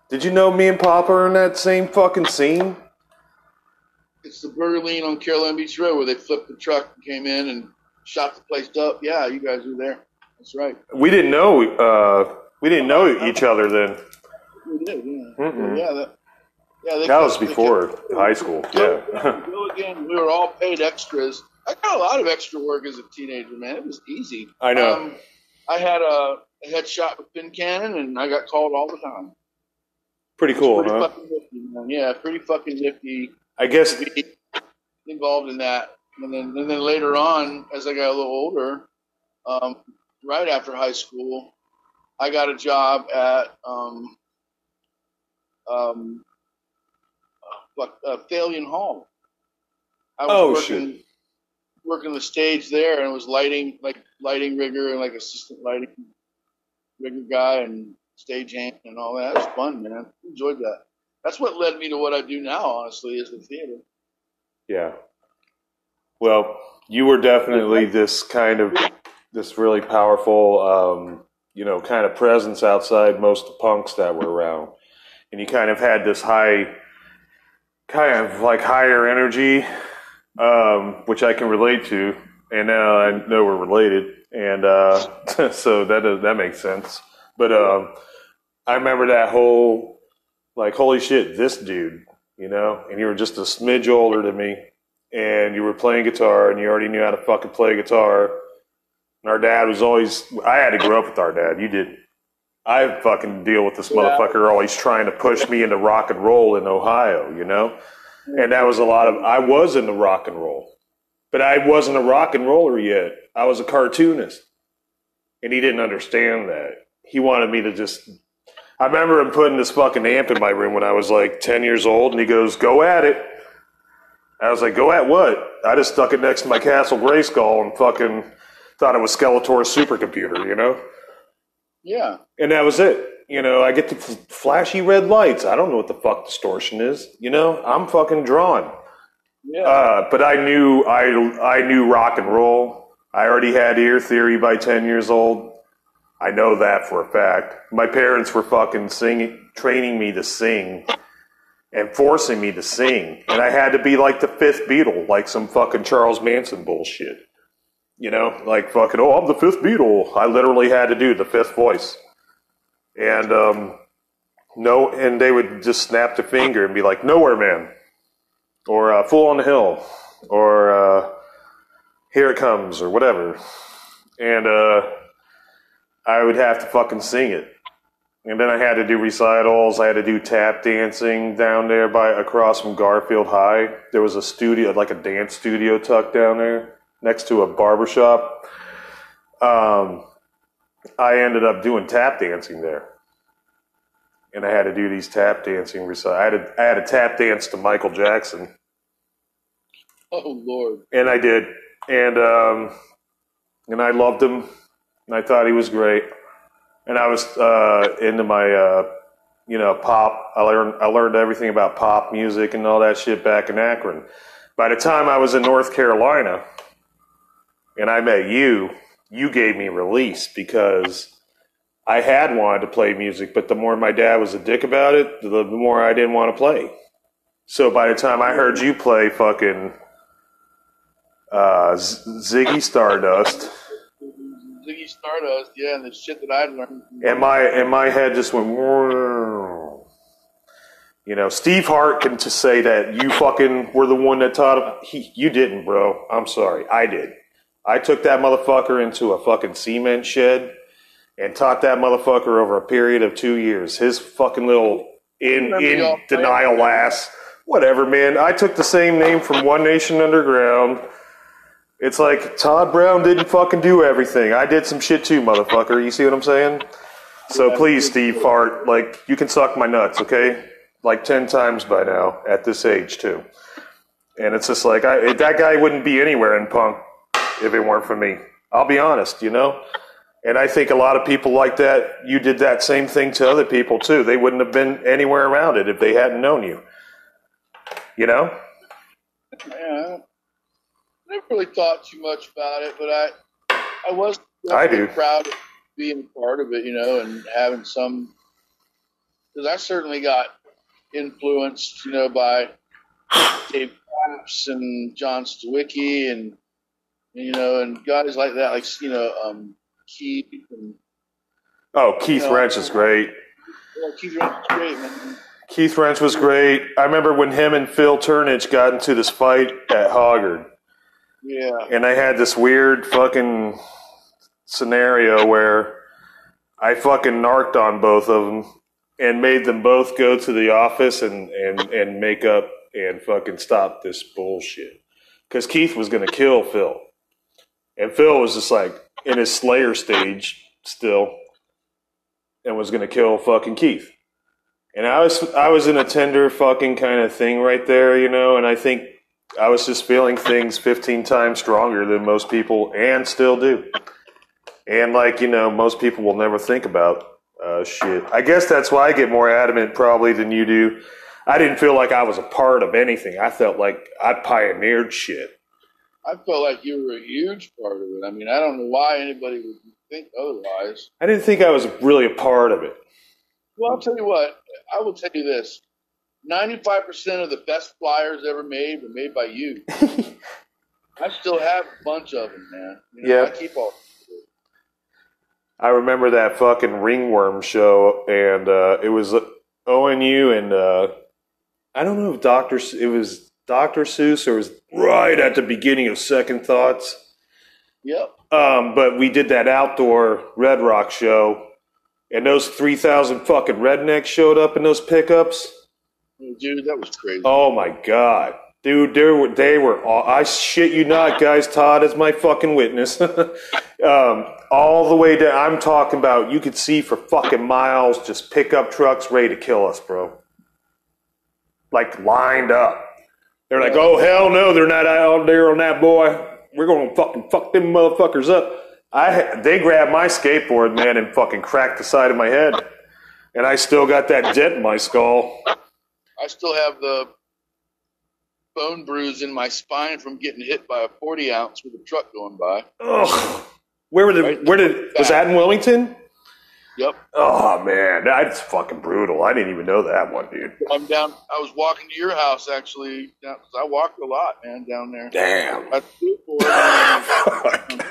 Did you know me and Papa are in that same fucking scene? It's the Burger Lean on Carolina Beach Road where they flipped the truck and came in and shot the place up. Yeah, you guys were there. That's right. We didn't know. Uh, we didn't know each other then. We did, yeah. Yeah, that, yeah, That was kept- before kept- high school. Yeah. Again. We were all paid extras. I got a lot of extra work as a teenager, man. It was easy. I know. Um, I had a, a headshot with pin cannon, and I got called all the time. Pretty cool, pretty huh? fucking nifty, man. Yeah, pretty fucking nifty. I guess. to be involved in that, and then and then later on, as I got a little older, um, right after high school, I got a job at um, um, fuck, uh, Thalian Hall. I was Oh, working, working the stage there, and it was lighting like lighting rigger and like assistant lighting rigger guy and stage hand and all that. It was fun, man. Enjoyed that. That's what led me to what I do now. Honestly, is the theater. Yeah. Well, you were definitely this kind of this really powerful, um, you know, kind of presence outside most of the punks that were around, and you kind of had this high, kind of like higher energy, um, which I can relate to, and now I know we're related, and uh, so that does, that makes sense. But um, I remember that whole like, holy shit, this dude, you know, and you were just a smidge older than me, and you were playing guitar, and you already knew how to fucking play guitar. And our dad was always, I had to grow up with our dad. You did. I fucking deal with this motherfucker always trying to push me into rock and roll in Ohio, you know? And that was a lot of, I was into rock and roll, but I wasn't a rock and roller yet. I was a cartoonist. And he didn't understand that. He wanted me to just I remember him putting this fucking amp in my room when I was like 10 years old, and he goes, Go at it. I was like, Go at what? I just stuck it next to my Castle Grayskull and fucking thought it was Skeletor's supercomputer, you know? Yeah. And that was it. You know, I get the f- flashy red lights. I don't know what the fuck distortion is. You know, I'm fucking drawn. Yeah. Uh, but I knew I I knew rock and roll. I already had ear theory by ten years old. I know that for a fact. My parents were fucking singing, training me to sing, and forcing me to sing, and I had to be like the fifth Beatle, like some fucking Charles Manson bullshit. You know, like fucking. Oh, I'm the fifth Beatle. I literally had to do the fifth voice, and um, no, and they would just snap the finger and be like, "Nowhere Man." or uh, Fool on the Hill, or uh, Here It Comes, or whatever. And uh, I would have to fucking sing it. And then I had to do recitals. I had to do tap dancing down there by across from Garfield High. There was a studio, like a dance studio, tucked down there next to a barber shop. Um, I ended up doing tap dancing there. and I had to do these tap dancing recitals. I had to, I had to tap dance to Michael Jackson, Oh Lord. and I did, and um, and I loved him, and I thought he was great, and I was uh, into my uh, you know pop. I learned I learned everything about pop music and all that shit back in Akron. By the time I was in North Carolina, and I met you, you gave me release because I had wanted to play music, but the more my dad was a dick about it, the more I didn't want to play. So by the time I heard you play fucking uh, Z- Ziggy Stardust, Ziggy Stardust, yeah, and the shit that I'd learned. and my and my head just went. You know, Steve Hart can to say that you fucking were the one that taught him. He, you didn't, bro. I'm sorry. I did. I took that motherfucker into a fucking cement shed and taught that motherfucker over a period of two years. His fucking little in in denial ass. Whatever, man. I took the same name from One Nation Underground. It's like Todd Brown didn't fucking do everything. I did some shit too, motherfucker. You see what I'm saying? So please, Steve Hart, like you can suck my nuts, okay? Like ten times by now at this age too. And it's just like I, that guy wouldn't be anywhere in punk if it weren't for me. I'll be honest, you know. And I think a lot of people like that. You did that same thing to other people too. They wouldn't have been anywhere around it if they hadn't known you. You know? Yeah, I never really thought too much about it, but I, I was I do. proud of being part of it, you know, and having some. Because I certainly got influenced, you know, by Dave Craps and John Stawicki and you know, and guys like that, like you know, um, Keith and Oh, Keith Yeah. Wrench is great. well, Keith Wrench is great, man. Keith Wrench was great. I remember when him and Phil Turnage got into this fight at Hoggard. Yeah, and I had this weird fucking scenario where I fucking narked on both of them and made them both go to the office and and and make up and fucking stop this bullshit. Because Keith was gonna kill Phil, and Phil was just like in his Slayer stage still, and was gonna kill fucking Keith. And I was I was in a tender fucking kind of thing right there, you know, and I think I was just feeling things 15 times stronger than most people and still do. And like, you know, most people will never think about uh, shit. I guess that's why I get more adamant probably than you do. I didn't feel like I was a part of anything. I felt like I pioneered shit. I felt like you were a huge part of it. I mean, I don't know why anybody would think otherwise. I didn't think I was really a part of it. Well, I'll tell you what. I will tell you this: ninety-five percent of the best flyers ever made were made by you. I still have a bunch of them, man. You know, Yeah. I keep all. I remember that fucking ringworm show, and uh, it was ONU, and uh, I don't know if Doctor it was Doctor Seuss or was right at the beginning of Second Thoughts. Yep. Um, but we did that outdoor Red Rock show, and those three thousand fucking rednecks showed up in those pickups. Dude, that was crazy. Oh my god, dude, they were they were. All, I shit you not, guys. Todd is my fucking witness. um, all the way down. I'm talking about. You could see for fucking miles, just pickup trucks ready to kill us, bro. Like lined up. They're like, oh hell no, they're not out there on that boy. We're gonna fucking fuck them motherfuckers up. I they grabbed my skateboard, man, and fucking cracked the side of my head, and I still got that dent in my skull. I still have the bone bruise in my spine from getting hit by a forty ounce with a truck going by. Ugh. Where were the where did was that in Wilmington? Yep. Oh man, that's fucking brutal. I didn't even know that one, dude. I'm down. I was walking to your house actually. Down, I walked a lot, man, down there. Damn. I skateboard.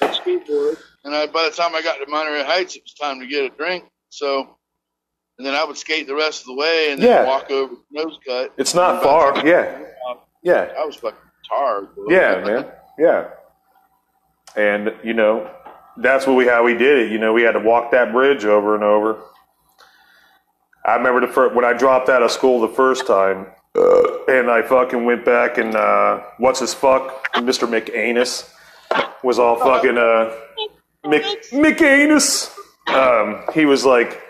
skateboard, and I, by the time I got to Monterey Heights, it was time to get a drink. So, and then I would skate the rest of the way, and then Yeah. walk over Snows Cut. It's not far. Yeah, yeah, I was fucking tired. Bro. yeah, man. Yeah. And you know, that's what we how we did it. You know, we had to walk that bridge over and over. I remember the first, when I dropped out of school the first time, uh, and I fucking went back and uh, what's his fuck, Mr. McAnus, was all fucking uh, Mc, McAnus. Um, he was like,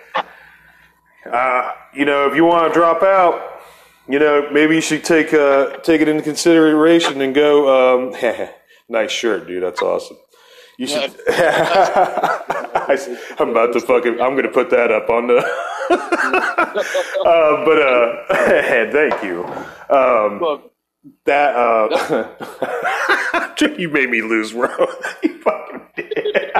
uh, you know, if you want to drop out, you know, maybe you should take uh, take it into consideration and go. Um, nice shirt, dude. That's awesome. You should. I, am about to fucking. I'm gonna put that up on the. uh, but uh, thank you. Um, that uh, you made me lose, bro. you fucking did.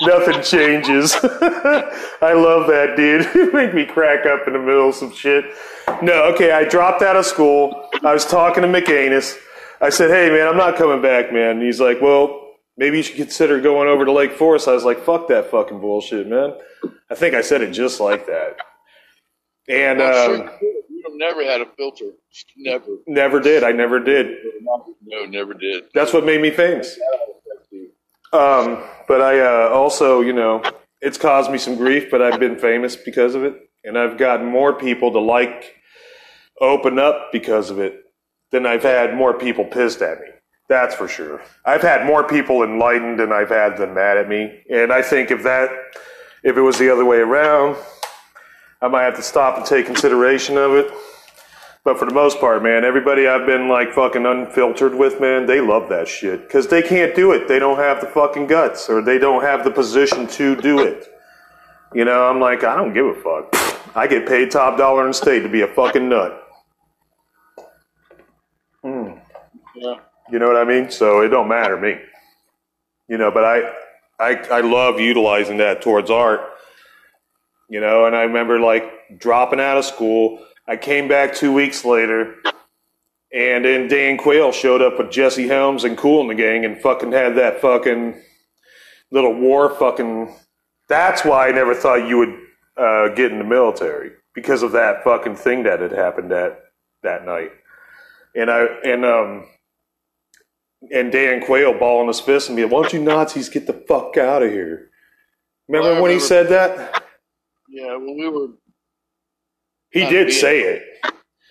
Nothing changes. I love that, dude. You make me crack up in the middle of some shit. No, okay, I dropped out of school. I was talking to McAnus. I said, hey, man, I'm not coming back, man. And he's like, well, maybe you should consider going over to Lake Forest. I was like, fuck that fucking bullshit, man. I think I said it just like that. And Well, um, sure, you never had a filter. Never. never did. I never did. No, never did. That's what made me famous. Um, but I uh, also, you know, it's caused me some grief, but I've been famous because of it. And I've gotten more people to like open up because of it than I've had more people pissed at me. That's for sure. I've had more people enlightened than I've had them mad at me. And I think if that, if it was the other way around, I might have to stop and take consideration of it. But for the most part, man, everybody I've been like fucking unfiltered with, man, they love that shit. Cause they can't do it. They don't have the fucking guts or they don't have the position to do it. You know, I'm like, I don't give a fuck. I get paid top dollar in state to be a fucking nut. Mm. Yeah. You know what I mean? So it don't matter me. You know, but I, I, I love utilizing that towards art. You know, and I remember like dropping out of school. I came back two weeks later, and then Dan Quayle showed up with Jesse Helms and Cool in the gang and fucking had that fucking little war fucking. That's why I never thought you would uh, get in the military because of that fucking thing that had happened that that night. And I and um and Dan Quayle balling his fist and being, "Why don't you Nazis get the fuck out of here?" Remember Well, I when he said that? Yeah, when we were, He did say it.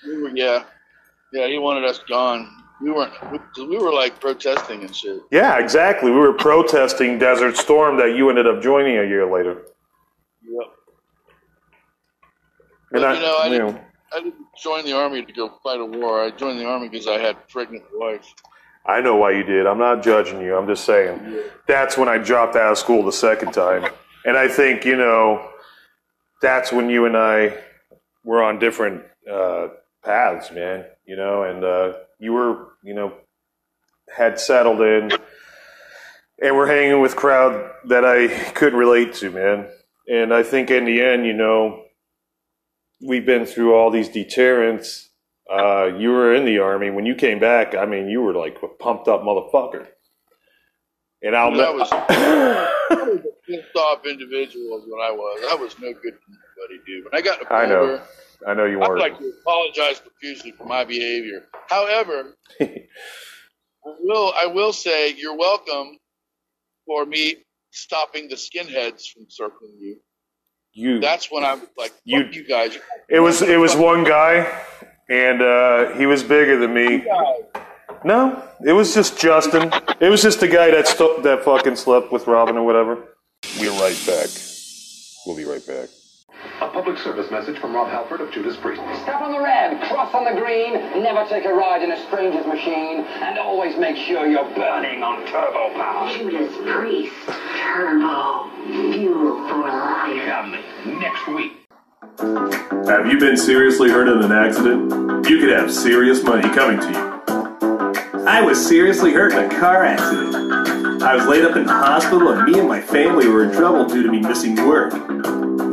we were, yeah, yeah, he wanted us gone. We weren't, we, we were like protesting and shit. Yeah, exactly. We were protesting Desert Storm that you ended up joining a year later. Yep. And But, I, you know, I you didn't, I didn't join the army to go fight a war. I joined the army because I had a pregnant wife. I know why you did. I'm not judging you. I'm just saying. That's when I dropped out of school the second time. And I think, you know, that's when you and I were on different uh, paths, man. You know, and uh, you were, you know, had settled in and we're hanging with crowd that I couldn't relate to, man. And I think in the end, you know, we've been through all these deterrents. Uh, you were in the army when you came back. I mean, you were like a pumped up motherfucker. And I'll that ne- was, I was a pissed off individual is what I was. I was no good to anybody, dude. When I got to I know. I know you I'd like to apologize profusely for my behavior. However, I will I will say you're welcome for me stopping the skinheads from circling you. you. That's when I was like, You- you guys. It was it was one guy, and uh, he was bigger than me. No, it was just Justin. It was just the guy that st- that fucking slept with Robin or whatever. We're right back. We'll be right back. A public service message from Rob Halford of Judas Priest. Step on the red, cross on the green, never take a ride in a stranger's machine, and always make sure you're burning on turbo power. Judas Priest, Turbo, Fuel for Life. Family, next week. Have you been seriously hurt in an accident? You could have serious money coming to you. I was seriously hurt in a car accident. I was laid up in the hospital and me and my family were in trouble due to me missing work.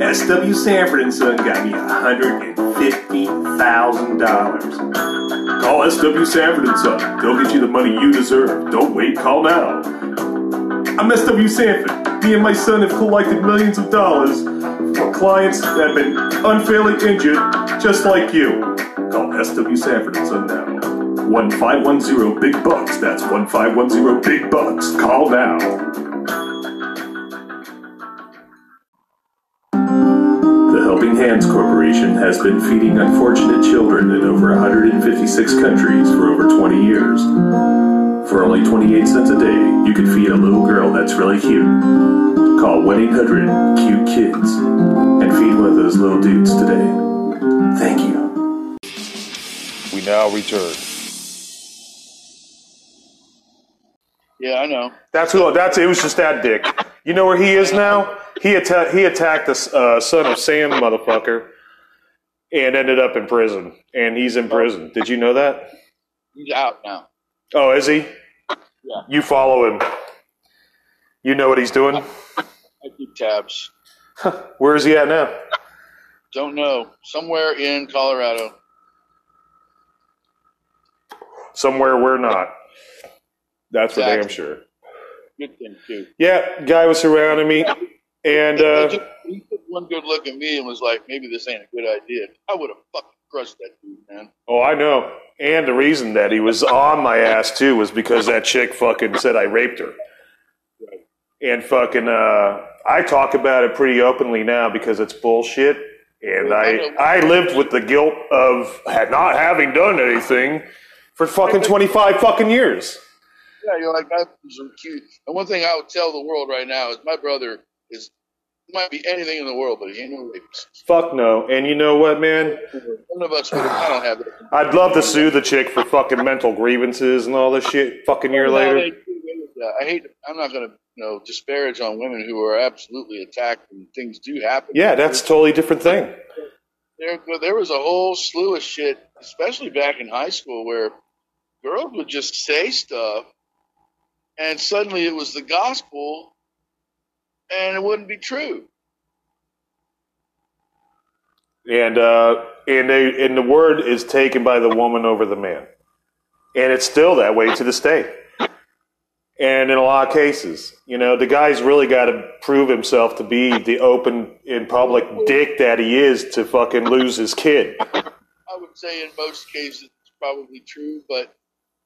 S.W. Sanford and Son got me $150,000. Call S.W. Sanford and Son. They'll get you the money you deserve. Don't wait, call now. I'm S.W. Sanford. Me and my son have collected millions of dollars clients that have been unfairly injured, just like you. Call S.W. Sanford and Son now. 1510 Big Bucks. That's 1510 Big Bucks. Call now. The Helping Hands Corporation has been feeding unfortunate children in over 156 countries for over 20 years. For only 28 cents a day, you can feed a little girl that's really cute. Call 1 800 Cute Kids and feed one of those little dudes today. Thank you. We now return. Yeah, I know. That's who. That's it. Was just that dick. You know where he is now? He attacked. he attacked the uh, son of Sam, motherfucker, and ended up in prison. And he's in prison. Did you know that? He's out now. Oh, is he? Yeah. You follow him. You know what he's doing. I keep tabs. Where is he at now? Don't know. Somewhere in Colorado. Somewhere we're not. That's for damn Exactly. sure. Good thing too. Yeah, guy was surrounding me, and uh, he took one good look at me and was like, "Maybe this ain't a good idea." I would have fucking crushed that dude, man. oh, I know. And the reason that he was on my ass too was because that chick fucking said I raped her. And fucking, uh, I talk about it pretty openly now because it's bullshit. And I, I lived with the guilt of not having done anything for fucking 25 fucking years. Yeah, you're like was cute. And one thing I would tell the world right now is my brother is might be anything in the world, but he ain't no rapist. Fuck no. And you know what, man? None of us. would- I don't have that. I'd love to sue the chick for fucking mental grievances and all this shit fucking year later. I hate. I'm not going to you know disparage on women who are absolutely attacked and things do happen. Yeah, that's a totally different thing. there. There was a whole slew of shit, especially back in high school, where girls would just say stuff, and suddenly it was the gospel, and it wouldn't be true. and uh, and they and the word is taken by the woman over the man, and it's still that way to this day. And in a lot of cases, you know, the guy's really got to prove himself to be the open in public dick that he is to fucking lose his kid. I would say in most cases it's probably true, but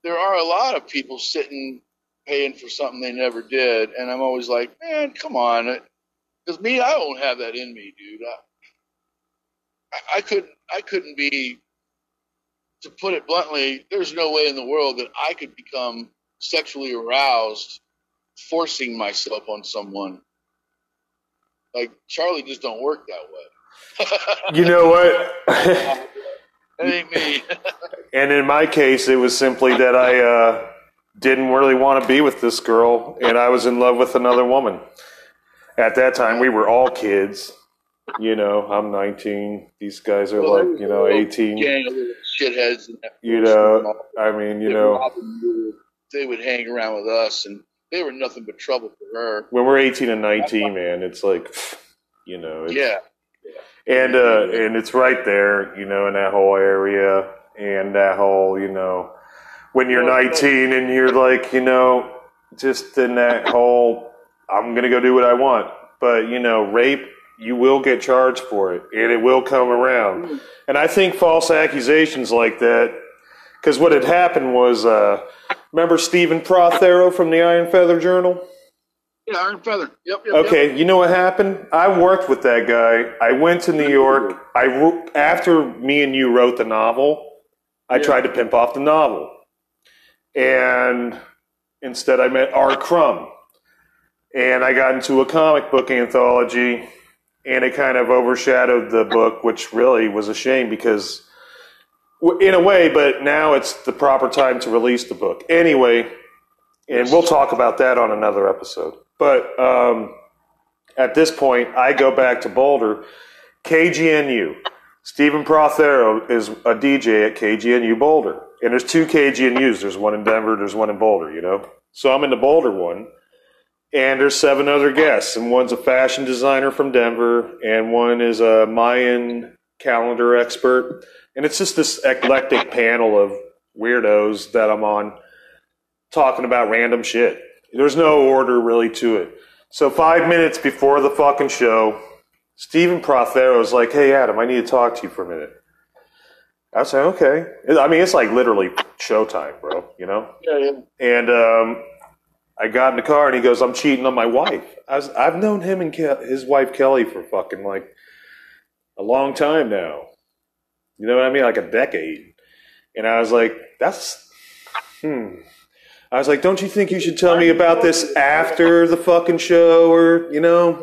there are a lot of people sitting paying for something they never did, and I'm always like, man, come on, because me, I don't have that in me, dude. I, I- couldn't, I couldn't be. To put it bluntly, there's no way in the world that I could become sexually aroused forcing myself on someone. Like Charlie just don't work that way. You know what? That ain't me. And in my case, it was simply that I uh, didn't really want to be with this girl, and I was in love with another woman. At that time, we were all kids. You know, I'm 19. These guys are like, you know, 18. gang of little shitheads. You know, I mean, you They know, would they would hang around with us, and they were nothing but trouble for her. when we're 18 and 19, man, it's like, you know, it's, Yeah, and uh, and it's right there, you know, in that whole area, and that whole, you know, when you're 19 and you're like, you know, just in that whole, I'm gonna go do what I want, but you know, rape, you will get charged for it, and it will come around, and I think false accusations like that, because what had happened was, uh, remember Stephen Prothero from the Iron Feather Journal? yeah, Iron Feather. Yep, yep. Okay, you know what happened? I worked with that guy. I went to New York. I after me and you wrote the novel, I tried to pimp off the novel, and instead I met R. Crumb, and I got into a comic book anthology, and it kind of overshadowed the book, which really was a shame because, in a way, but now it's the proper time to release the book. Anyway, and we'll talk about that on another episode. But um, at this point, I go back to Boulder. KGNU. Stephen Prothero is a DJ at KGNU Boulder. And there's two KGNUs. There's one in Denver, there's one in Boulder, you know? So I'm in the Boulder one. And there's seven other guests. And one's a fashion designer from Denver, and one is a Mayan calendar expert. And it's just this eclectic panel of weirdos that I'm on talking about random shit. There's no order really to it. So five minutes before the fucking show, Stephen Prothero is like, "Hey Adam, I need to talk to you for a minute." I say, "Okay." I mean, it's like literally showtime, bro. You know. Yeah, yeah. And um, I got in the car, and he goes, "I'm cheating on my wife." I was, I've known him and Ke- his wife Kelly for fucking like a long time now. You know what I mean? Like a decade. And I was like, "That's hmm." I was like, don't you think you should tell me about this after the fucking show, or you know?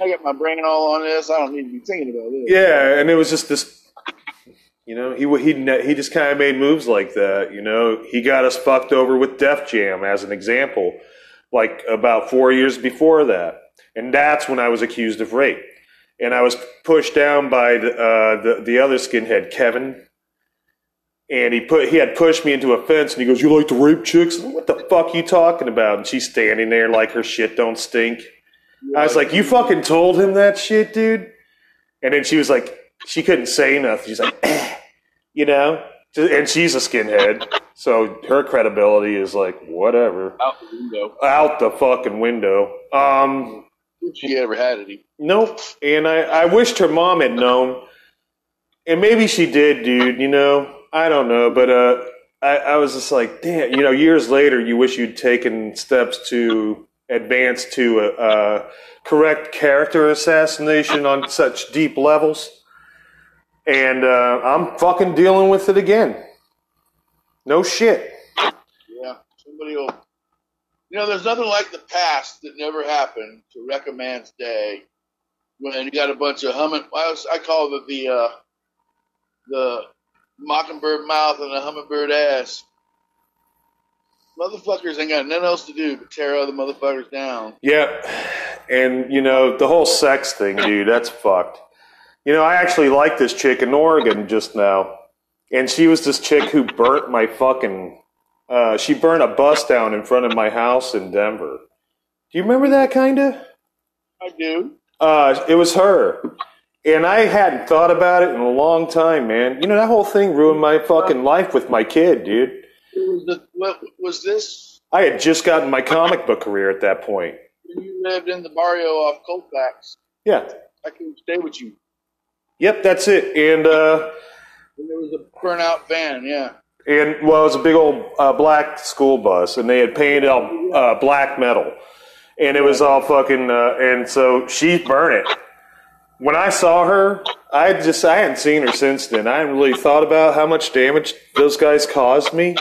I got my brain all on this. I don't need to be thinking about this. Yeah, and it was just this. You know, he he he just kind of made moves like that. You know, he got us fucked over with Def Jam as an example, like about four years before that, and that's when I was accused of rape, and I was pushed down by the uh, the, the other skinhead Kevin, and he put he had pushed me into a fence, and he goes, "You like to rape chicks? What the fuck you talking about?" And she's standing there like her shit don't stink. I was like, "You fucking told him that shit, dude." And then she was like, she couldn't say nothing. She's like, you know, and she's a skinhead, so her credibility is like whatever, Out the window. out the fucking window. Um, she ever had any. Nope. And I, I wished her mom had known. And maybe she did, dude, you know? I don't know. But uh, I, I was just like, damn, you know, years later, you wish you'd taken steps to advance to a, a correct character assassination on such deep levels. And uh, I'm fucking dealing with it again. No shit. Yeah. Somebody will. You know, there's nothing like the past that never happened to wreck a man's day when you got a bunch of humming. I, was, I call it the uh, the mockingbird mouth and a hummingbird ass. Motherfuckers ain't got nothing else to do but tear other motherfuckers down. Yeah. And, you know, the whole sex thing, dude, that's fucked. You know, I actually like this chick in Oregon just now. And she was this chick who burnt my fucking. Uh, she burnt a bus down in front of my house in Denver. Do you remember that kind of? I do. Uh, it was her. And I hadn't thought about it in a long time, man. You know, that whole thing ruined my fucking life with my kid, dude. It was the, what was this? I had just gotten my comic book career at that point. You lived in the barrio off Colfax. Yeah. I couldn't stay with you. Yep, that's it. And, uh, And there was a burnout van, yeah. And well, it was a big old uh, black school bus, and they had painted all uh, black metal, and it was all fucking. Uh, and so she burned it. When I saw her, I just I hadn't seen her since then. I hadn't really thought about how much damage those guys caused me.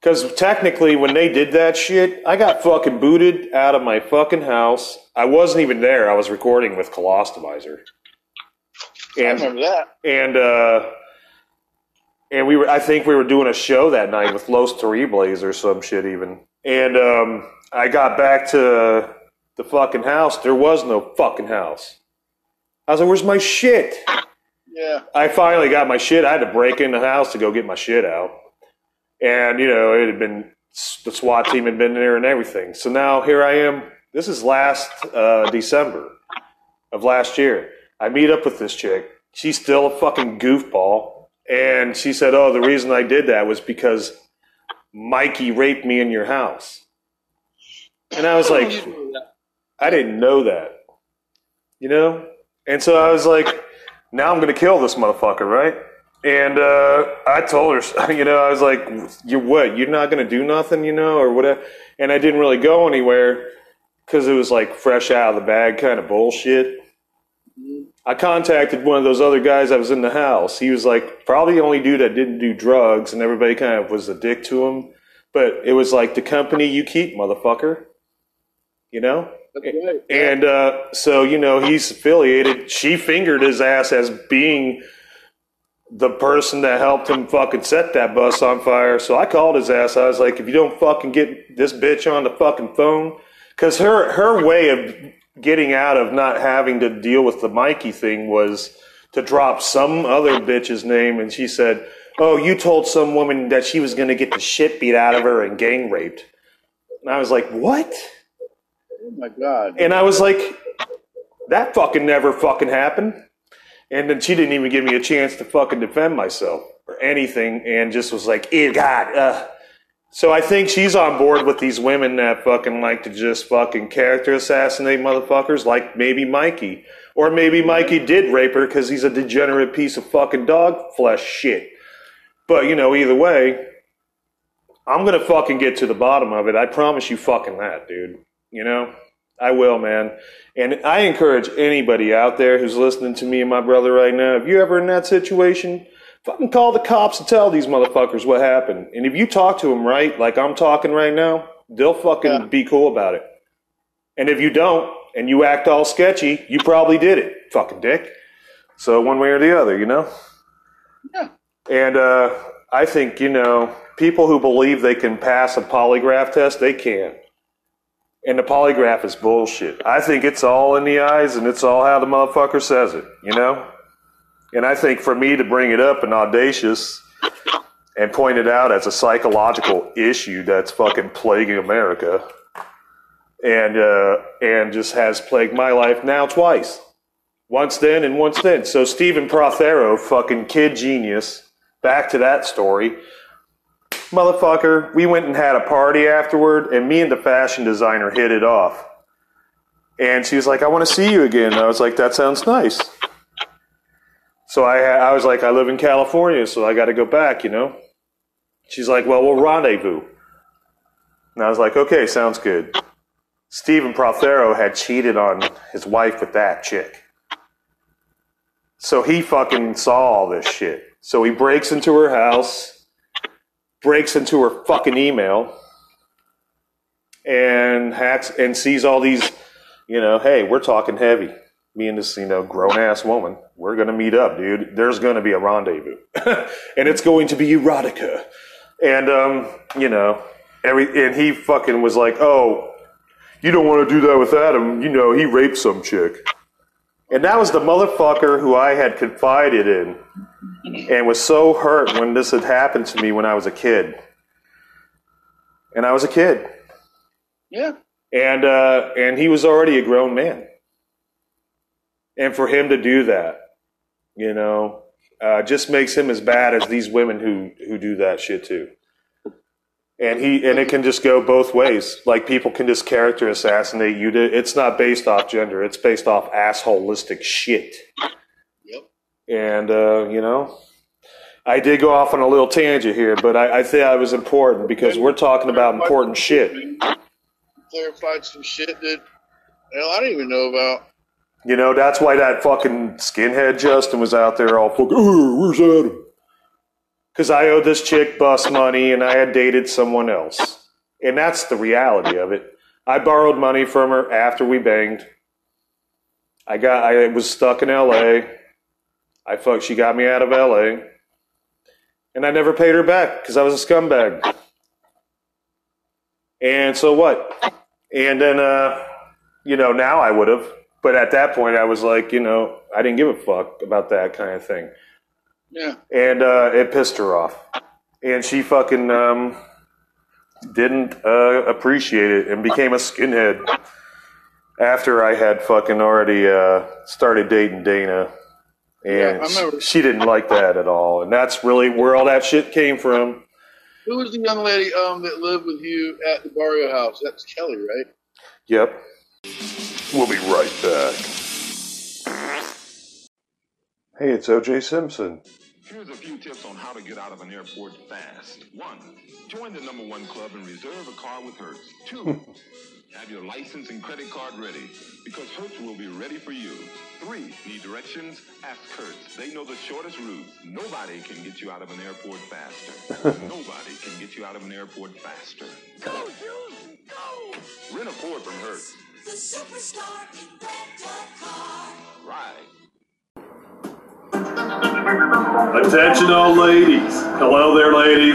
Because technically, when they did that shit, I got fucking booted out of my fucking house. I wasn't even there. I was recording with Colostomizer. I remember that. And uh, and we were I think we were doing a show that night with Los Terribles or some shit even. And um, I got back to the fucking house. There was no fucking house. I was like, "Where's my shit?" Yeah. I finally got my shit. I had to break in the house to go get my shit out. And, you know, it had been, the SWAT team had been there and everything. So now here I am. This is last uh, December of last year. I meet up with this chick. She's still a fucking goofball. And she said, Oh, the reason I did that was because Mikey raped me in your house. And I was like, I didn't know that. You know? And so I was like, now I'm going to kill this motherfucker, right? And uh, I told her, you know, I was like, you what? You're not going to do nothing, you know, or whatever. And I didn't really go anywhere because it was like fresh out of the bag kind of bullshit. I contacted one of those other guys that was in the house. He was like, probably the only dude that didn't do drugs, and everybody kind of was a dick to him. But it was like the company you keep, motherfucker. You know? Right. And uh, so, you know, he's affiliated. She fingered his ass as being the person that helped him fucking set that bus on fire. So I called his ass. I was like, if you don't fucking get this bitch on the fucking phone, because her her way of getting out of not having to deal with the Mikey thing was to drop some other bitch's name, and she said, "Oh, you told some woman that she was going to get the shit beat out of her and gang raped." And I was like, "What?" My god. And I was like, that fucking never fucking happened. And then she didn't even give me a chance to fucking defend myself or anything and just was like, ew, God, uh. So I think she's on board with these women that fucking like to just fucking character assassinate motherfuckers, like maybe Mikey. Or maybe Mikey did rape her because he's a degenerate piece of fucking dog flesh shit. But, you know, either way, I'm gonna fucking get to the bottom of it. I promise you fucking that, dude. You know? I will, man. And I encourage anybody out there who's listening to me and my brother right now, if you're ever in that situation, fucking call the cops and tell these motherfuckers what happened. And if you talk to them right, like I'm talking right now, they'll fucking be cool about it. And if you don't, and you act all sketchy, you probably did it, fucking dick. So one way or the other, you know. Yeah. And uh, I think you know people who believe they can pass a polygraph test, they can't. And the polygraph is bullshit. I think it's all in the eyes, and it's all how the motherfucker says it, you know. And I think for me to bring it up and audacious and point it out as a psychological issue that's fucking plaguing America and uh, and just has plagued my life now twice. Once then and once then. So Stephen Prothero, fucking kid genius. Back to that story. Motherfucker, we went and had a party afterward, and me and the fashion designer hit it off. And she was like, I want to see you again. And I was like, that sounds nice. So I, I was like, I live in California, so I got to go back, you know? She's like, well, we'll rendezvous. And I was like, okay, sounds good. Stephen Prothero had cheated on his wife with that chick. So he fucking saw all this shit. So he breaks into her house, breaks into her fucking email, and hacks and sees all these, you know, hey, we're talking heavy. Me and this, you know, grown ass woman, we're gonna meet up, dude. There's gonna be a rendezvous, and it's going to be erotica. And um, you know, every and he fucking was like, oh, you don't want to do that with Adam. You know, he raped some chick. And that was the motherfucker who I had confided in and was so hurt when this had happened to me when I was a kid. And I was a kid. Yeah. And uh, and he was already a grown man. And for him to do that, you know, uh, just makes him as bad as these women who who do that shit too. And he and it can just go both ways. Like people can just character assassinate you. To, it's not based off gender. It's based off assholistic shit. And uh, you know, I did go off on a little tangent here, but I, I think I was important because we're talking about important shit. Clarified some shit that hell I didn't even know about. You know, that's why that fucking skinhead Justin was out there all fucking, "Oh, where's Adam? Because I owed this chick bus money and I had dated someone else. And that's the reality of it. I borrowed money from her after we banged. I got I was stuck in LA. I fuck she got me out of LA. And I never paid her back because I was a scumbag. And so what? And then uh, you know, now I would have. But at that point I was like, you know, I didn't give a fuck about that kind of thing Yeah. and uh, it pissed her off. And she fucking um, didn't uh, appreciate it and became a skinhead after I had fucking already uh, started dating Dana. And Yeah, I remember. she didn't like that at all. And that's really where all that shit came from. Who was the young lady um that lived with you at the Barrio house? That's Kelly, right? Yep. We'll be right back. Hey, it's OJ Simpson. Here's a few tips on how to get out of an airport fast. One, join the number one club and reserve a car with Hertz. Two, have your license and credit card ready because Hertz will be ready for you. Three, need directions? Ask Hertz. They know the shortest routes. Nobody can get you out of an airport faster. Nobody can get you out of an airport faster. Go, Jules, go! Rent a Ford from Hertz. The superstar in car. Right. Attention, all ladies. Hello there, ladies.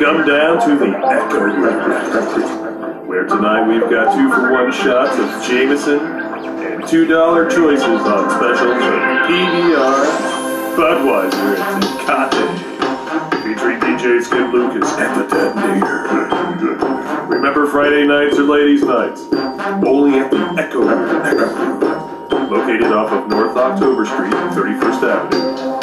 Come down to the Echo where tonight we've got two for one shots of Jameson and two dollar choices on specials of PBR, Budweiser, and Cotton, featuring DJ Skip Lucas and the Detonator. Remember, Friday nights are ladies' nights. Only at the Echo Lounge, located off of North October Street, 31st Avenue.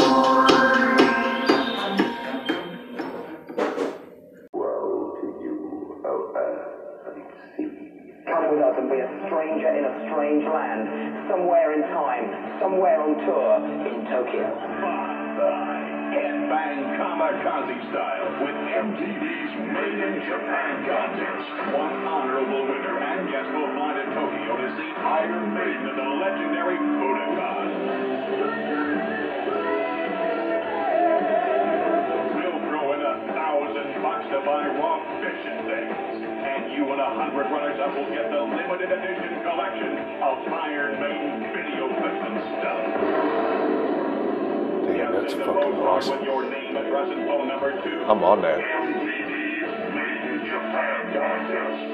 somewhere in time, somewhere on tour in Tokyo. Headbang Kamikaze style with MTV's Made in Japan contest. One honorable winner and guest will fly to Tokyo to see Iron Maiden and the legendary Budokan. We'll throw in a thousand bucks to buy raw fish and things. And you and a hundred runners-up will get the limited edition collection of Iron Maiden video clips and stuff. Damn, that's fucking awesome. With your name, address, and phone number to I'm on that.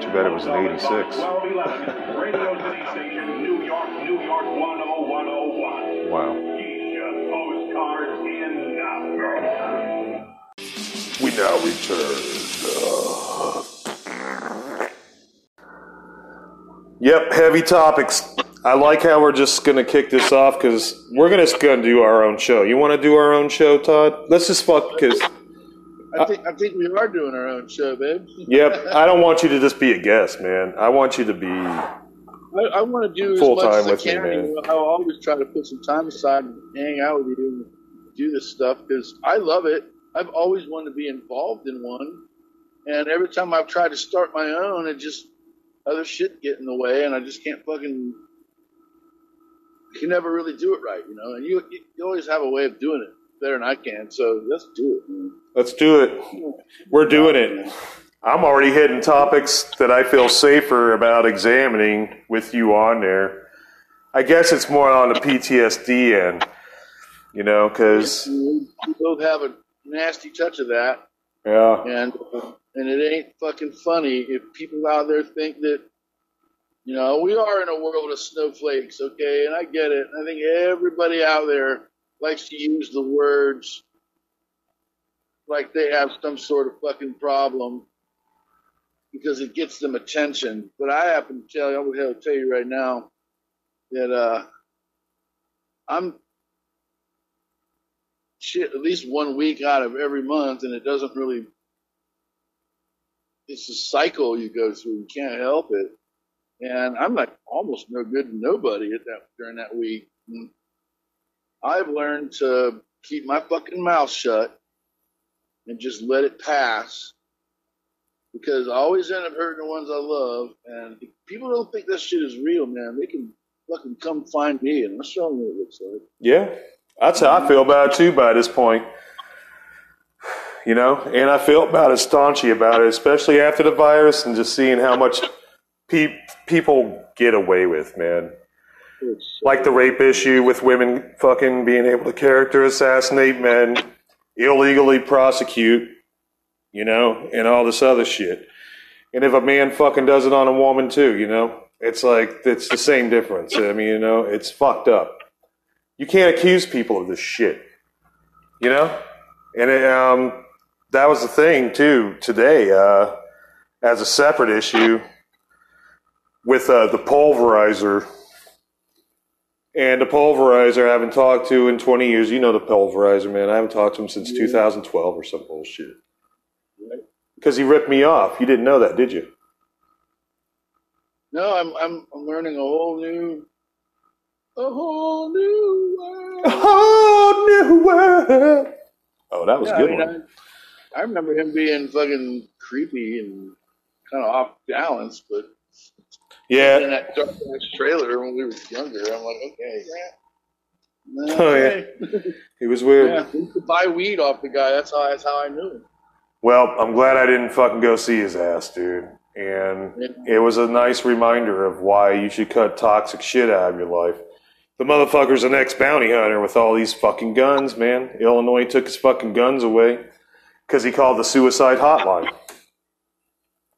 Too bad it was an 86. 1211 Radio City Station, New York, New York 10101. Wow. Geisha postcards in now. We now return. Yep, heavy topics. I like how we're just gonna kick this off because we're gonna just do our own show. You want to do our own show, Todd? Let's just fuck because. I think I think we are doing our own show, babe. Yep, I don't want you to just be a guest, man. I want you to be. I, I want to do as Full much time with me, can. man. You know, I'll always try to put some time aside and hang out with you and do this stuff because I love it. I've always wanted to be involved in one, and every time I've tried to start my own, it just other shit get in the way, and I just can't fucking. I can never really do it right, you know. And you you always have a way of doing it better than I can, so let's do it. Man. Let's do it. We're doing it. I'm already hitting topics that I feel safer about examining with you on there. I guess it's more on the PTSD end, you know, because We both have a nasty touch of that. yeah, and uh, and it ain't fucking funny if people out there think that you know we are in a world of snowflakes okay? And i get it. I think everybody out there likes to use the words like they have some sort of fucking problem because it gets them attention. But i happen to tell you i will tell you right now that uh i'm shit at least one week out of every month and it doesn't really it's a cycle you go through. You can't help it. And i'm like almost no good to nobody at that during that week. And i've learned to keep my fucking mouth shut and just let it pass because i always end up hurting the ones i love. And people don't think that shit is real man. They can fucking come find me. And i'll show them what it looks like. Yeah, that's how I feel about it too. By this point, you know, and I feel about it staunchy about it, especially after the virus and just seeing how much pe- people get away with, man. Like the rape issue with women fucking being able to character assassinate men, illegally prosecute, you know, and all this other shit. And if a man fucking does it on a woman too, you know, it's like it's the same difference. I mean, you know, it's fucked up. You can't accuse people of this shit, you know. And it, um, that was the thing too today, uh, as a separate issue with uh, the pulverizer. And the pulverizer I haven't talked to in 20 years. You know the pulverizer, man. I haven't talked to him since 2012 or some bullshit. Because he ripped me off. You didn't know that, did you? no i'm i'm, I'm learning a whole new a whole new world A whole new world. Oh, that was Yeah, good I, mean, one. I, I remember him being fucking creepy and kind of off balance, but Yeah. in that dark trailer when we were younger, I'm like, okay, yeah. Oh, yeah. He was weird. Yeah, we could buy weed off the guy. That's how that's how I knew him. Well, I'm glad I didn't fucking go see his ass, dude. And it was a nice reminder of why you should cut toxic shit out of your life. The motherfucker's an ex bounty hunter with all these fucking guns, man. Illinois took his fucking guns away because he called the suicide hotline.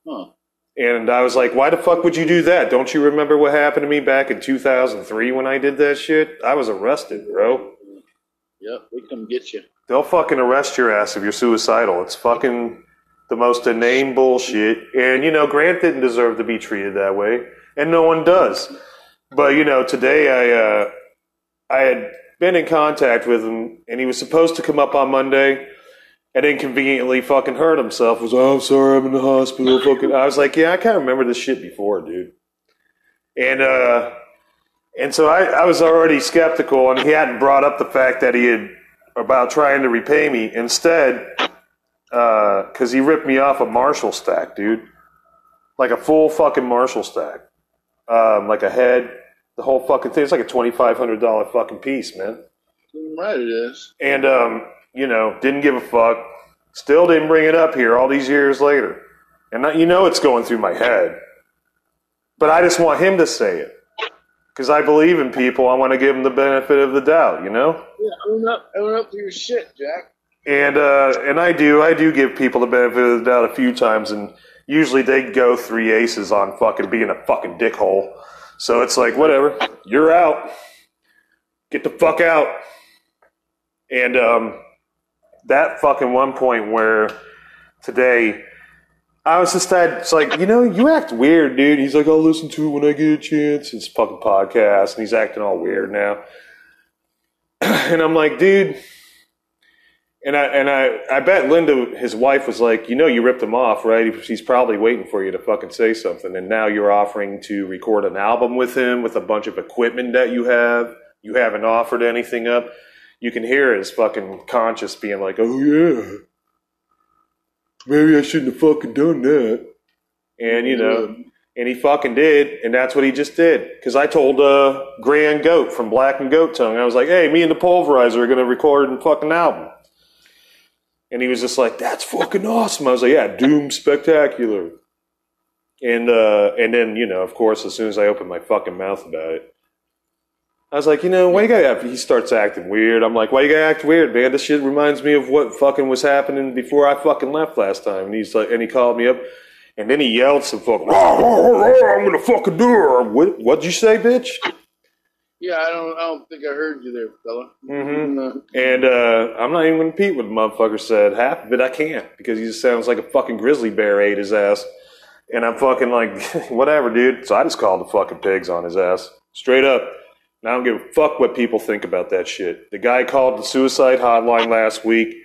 Huh. And I was like, why the fuck would you do that? Don't you remember what happened to me back in 2003 when I did that shit? I was arrested, bro. Yep, they come get you. They'll fucking arrest your ass if you're suicidal. It's fucking the most inane bullshit. And, you know, Grant didn't deserve to be treated that way, and no one does. But, you know, today I, uh, I had been in contact with him, and he was supposed to come up on Monday and inconveniently fucking hurt himself. Was, oh, I'm sorry, I'm in the hospital. Fucking, I was like, yeah, I kind of remember this shit before, dude. And, uh, and so I, I was already skeptical, and he hadn't brought up the fact that he had about trying to repay me. Instead, uh, because he ripped me off a Marshall stack, dude, like a full fucking Marshall stack, um, like a head, the whole fucking thing. It's like a twenty five hundred dollar fucking piece, man. Right it is. And um, you know, didn't give a fuck. Still didn't bring it up here all these years later. And you know it's going through my head. But I just want him to say it. Because I believe in people. I want to give them the benefit of the doubt, you know? Yeah, own up, own up to your shit, Jack. And uh, and I do I do give people the benefit of the doubt a few times, and usually they go three aces on fucking being a fucking dickhole. So it's like whatever, you're out. Get the fuck out. And um, that fucking one point where today I was just that it's like you know you act weird, dude. He's like I'll listen to it when I get a chance. It's fucking podcast, and he's acting all weird now. and I'm like, dude. And I and I, I bet Linda, his wife, was like, you know, you ripped him off, right? He's probably waiting for you to fucking say something, and now you're offering to record an album with him with a bunch of equipment that you have. You haven't offered anything up. You can hear his fucking conscience being like, oh yeah, maybe I shouldn't have fucking done that. And you know, and he fucking did, and that's what he just did. Because I told uh, Grand Goat from Black and Goat Tongue, I was like, hey, me and the Pulverizer are gonna record a fucking album. And he was just like, "That's fucking awesome." I was like, "Yeah, Doom Spectacular." And uh, and then you know, of course, as soon as I opened my fucking mouth about it, I was like, you know, why you gotta? He starts acting weird. I'm like, why you gotta act weird, man? This shit reminds me of what fucking was happening before I fucking left last time. And he's like, and he called me up, and then he yelled some fucking, "Rah, rah, rah, I'm gonna fucking do it. What, what'd you say, bitch? Yeah, I don't, I don't think I heard you there, fella. Mm-hmm. And uh, I'm not even to repeat what the motherfucker said. Half of it I can't because he just sounds like a fucking grizzly bear ate his ass. And I'm fucking like, whatever, dude. So I just called the fucking pigs on his ass. Straight up. And I don't give a fuck what people think about that shit. The guy called the suicide hotline last week.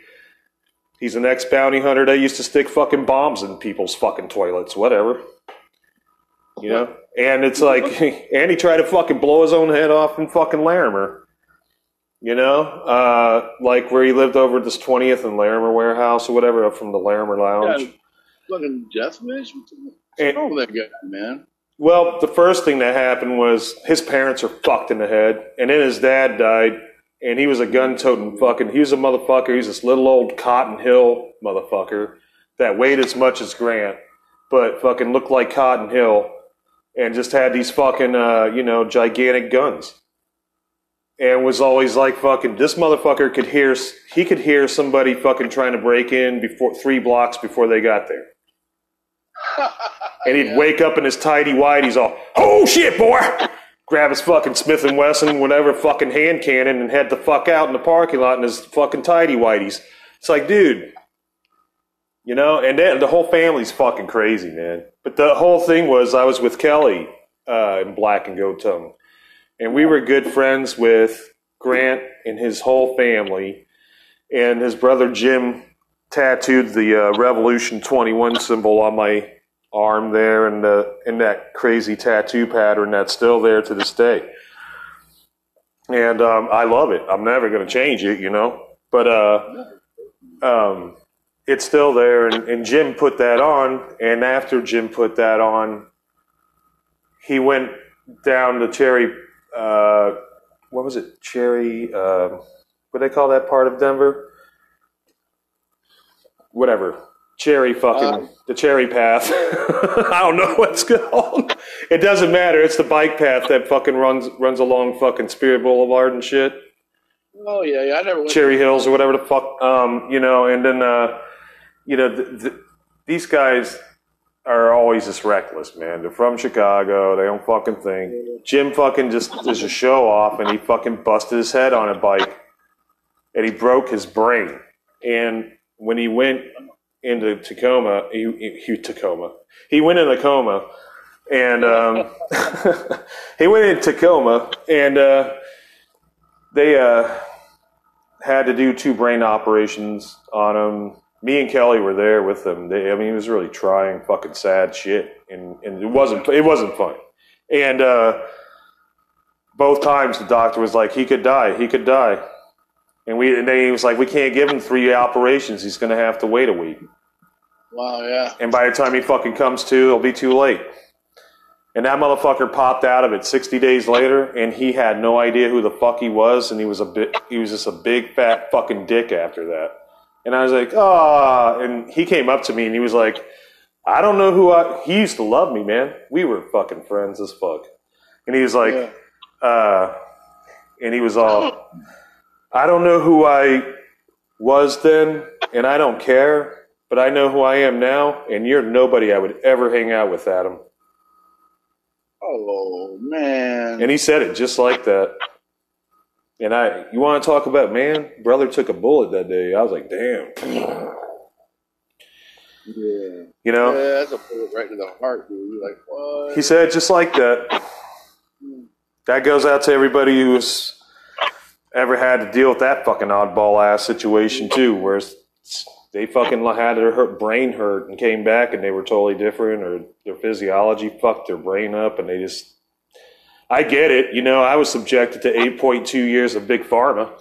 He's an ex bounty hunter that used to stick fucking bombs in people's fucking toilets. Whatever. You know? And it's like, and he tried to fucking blow his own head off in fucking Larimer. You know? Uh, like where he lived over at this 20th and Larimer warehouse or whatever, up from the Larimer Lounge. Yeah, fucking death wish? What's wrong with that guy, man? Well, the first thing that happened was his parents are fucked in the head, and then his dad died, and he was a gun toting fucking. He was a motherfucker. He was this little old Cotton Hill motherfucker that weighed as much as Grant, but fucking looked like Cotton Hill, and just had these fucking uh, you know gigantic guns, and was always like fucking. This motherfucker could hear. He could hear somebody fucking trying to break in before three blocks before they got there. And he'd wake up in his tidy whities all, oh shit, boy! Grab his fucking Smith and Wesson, whatever fucking hand cannon, and head the fuck out in the parking lot in his fucking tidy whiteys. It's like, dude, you know. And then the whole family's fucking crazy, man. But the whole thing was, I was with Kelly uh, in Black and Goat Tongue, and we were good friends with Grant and his whole family, and his brother Jim tattooed the uh, Revolution 21 symbol on my arm there and the in that crazy tattoo pattern that's still there to this day. And um, I love it. I'm never going to change it, you know. But uh, um, it's still there. And, and Jim put that on. And after Jim put that on, he went down to Cherry. Uh, what was it? Cherry. Uh, what do they call that part of Denver? Whatever. Cherry fucking the cherry path. I don't know what's called. It doesn't matter. It's the bike path that fucking runs runs along fucking Speer Boulevard and shit. Oh yeah, yeah. I never went. Cherry Hills or whatever the fuck. Um, you know, and then uh, you know, th- th- these guys are always just reckless, man. They're from Chicago. They don't fucking think. Jim fucking just is a show off, and he fucking busted his head on a bike, and he broke his brain. And when he went into Tacoma, he, he, Tacoma. He went in a coma, and um, he went in Tacoma, and uh, they uh, had to do two brain operations on him. Me and Kelly were there with him. They, I mean, he was really trying fucking sad shit, and, and it wasn't it wasn't fun. And uh, both times the doctor was like, he could die, he could die. And we and they he was like, we can't give him three operations. He's going to have to wait a week. Wow, yeah. And by the time he fucking comes to, it'll be too late. And that motherfucker popped out of it 60 days later, and he had no idea who the fuck he was, and he was a bit, he was just a big fat fucking dick after that. And I was like, oh, and he came up to me and he was like, I don't know who I, he used to love me, man. We were fucking friends as fuck. And he was like, uh, and he was all, I don't know who I was then, and I don't care, but I know who I am now, and you're nobody I would ever hang out with, Adam. Oh man. And he said it just like that. And I, you want to talk about, man, brother took a bullet that day. I was like, damn. Yeah. You know? Yeah, that's a bullet right to the heart, dude. You're like, what? He said just like that. Hmm. That goes out to everybody who's ever had to deal with that fucking oddball ass situation too, where they fucking had their brain hurt and came back and they were totally different, or their physiology fucked their brain up, and they just. I get it, you know. I was subjected to 8.2 years of big pharma,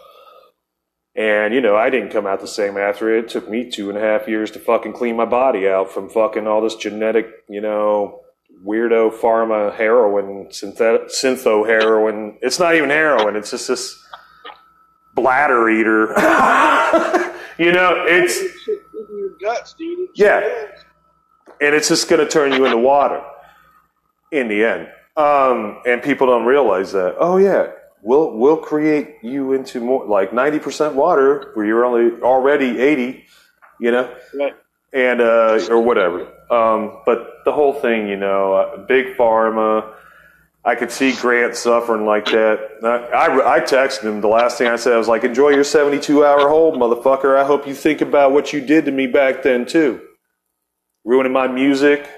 and you know I didn't come out the same after it. It took me two and a half years to fucking clean my body out from fucking all this genetic, you know, weirdo pharma heroin, syntho heroin. It's not even heroin. It's just this bladder eater. you know, it's in your guts, dude. Yeah. and it's just going to turn you into water in the end. Um, and people don't realize that. Oh yeah, we'll we'll create you into more like ninety percent water where you're only already eighty. You know, Right. and uh, or whatever. Um, but the whole thing, you know, uh, big pharma. I could see Grant suffering like that. I, I, I texted him. The last thing I said I was like, "Enjoy your seventy-two hour hold, motherfucker. I hope you think about what you did to me back then too, ruining my music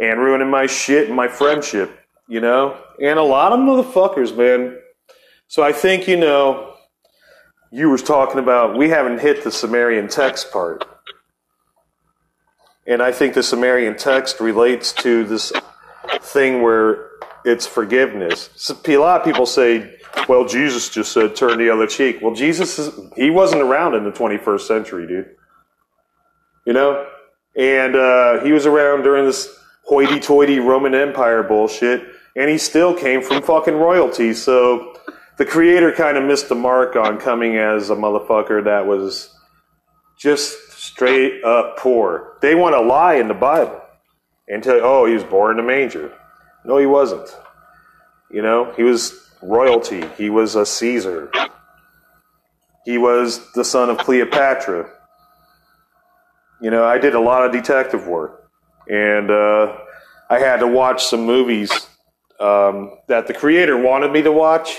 and ruining my shit and my friendship. You know, and a lot of motherfuckers, man. So I think you know, you was talking about we haven't hit the Sumerian text part. And I think the Sumerian text relates to this thing where it's forgiveness. So a lot of people say, well, Jesus just said turn the other cheek. Well, Jesus, is, he wasn't around in the 21st century, dude. You know? And uh, he was around during this hoity toity Roman Empire bullshit, and he still came from fucking royalty. So the creator kind of missed the mark on coming as a motherfucker that was just straight up poor. They want to lie in the Bible and tell oh, he was born in a manger. No, he wasn't. You know, he was royalty. He was a Caesar. He was the son of Cleopatra. You know, I did a lot of detective work, and uh, I had to watch some movies um, that the creator wanted me to watch,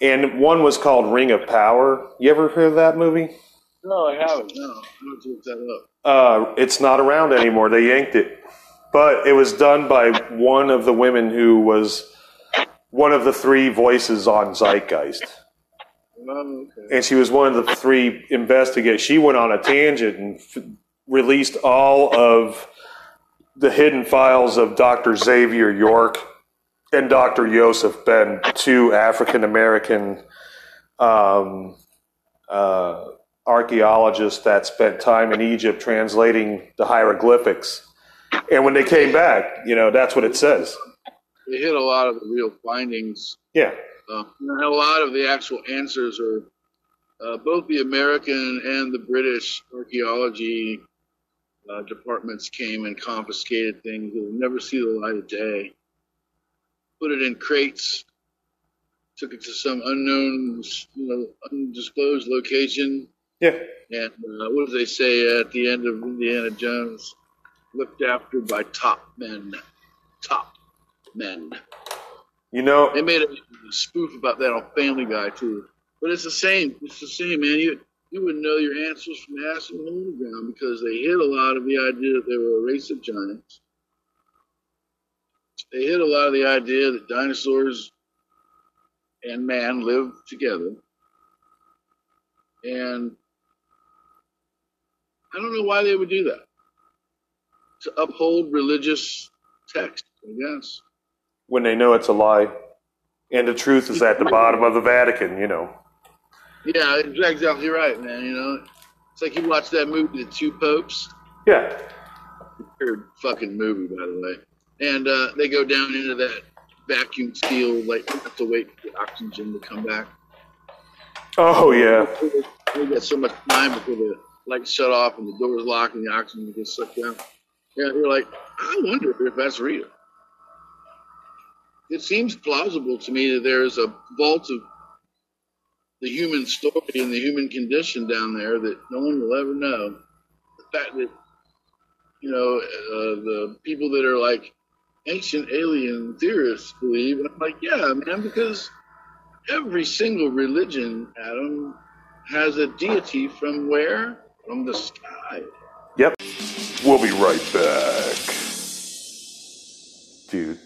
and one was called Ring of Power. You ever heard of that movie? No, I haven't. No, I look that up. Uh, it's not around anymore. They yanked it. But it was done by one of the women who was one of the three voices on Zeitgeist. Okay. And she was one of the three investigators. She went on a tangent and f- released all of the hidden files of Dr. Xavier York and Dr. Joseph Ben, two African American um, uh, archaeologists that spent time in Egypt translating the hieroglyphics. And when they came back, you know, that's what it says. They hit a lot of the real findings. Yeah. Uh, and a lot of the actual answers are uh, both the American and the British archaeology uh, departments came and confiscated things that will never see the light of day. Put it in crates, took it to some unknown, you know, undisclosed location. Yeah. And uh, what do they say at the end of Indiana Jones? Looked after by top men. Top men. You know, They made a spoof about that on Family Guy too. But it's the same. It's the same, man. You you wouldn't know your answers from asking the ground because they hit a lot of the idea that they were a race of giants. They hit a lot of the idea that dinosaurs and man lived together. And I don't know why they would do that. To uphold religious text, I guess. when they know it's a lie. And the truth is at the bottom of the Vatican, you know. Yeah, you're exactly right, man. You know, it's like you watch that movie, The Two Popes. Yeah. Weird fucking movie, by the way. And uh, they go down into that vacuum seal, like you have to wait for the oxygen to come back. Oh, yeah. We got so much time before the lights shut off and the doors lock and the oxygen gets sucked out. Yeah, you're like, I wonder if that's real. It seems plausible to me that there's a vault of the human story and the human condition down there that no one will ever know. The fact that, you know, uh, the people that are like ancient alien theorists believe, and I'm like, yeah, man, because every single religion, Adam, has a deity from where? From the sky. Yep. We'll be right back. Dude.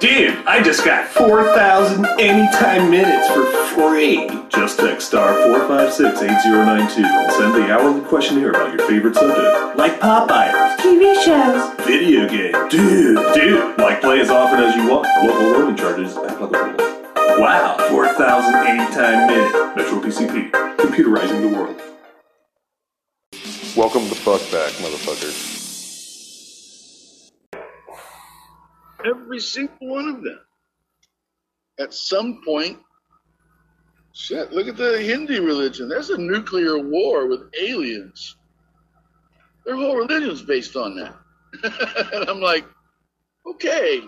Dude, I just got 4,000 anytime minutes for free. Just text star 4568092 and send the hourly questionnaire about your favorite subject. Like Popeyes, TV shows. video game. Dude, dude, like play as often as you want. Local roaming charges applicable. Wow, 4,000 anytime minutes. Metro PCP, computerizing the world. Welcome to Fuck Back, motherfuckers. Every single one of them. At some point, shit, look at the Hindi religion. There's a nuclear war with aliens. Their whole religion's based on that. and I'm like, okay.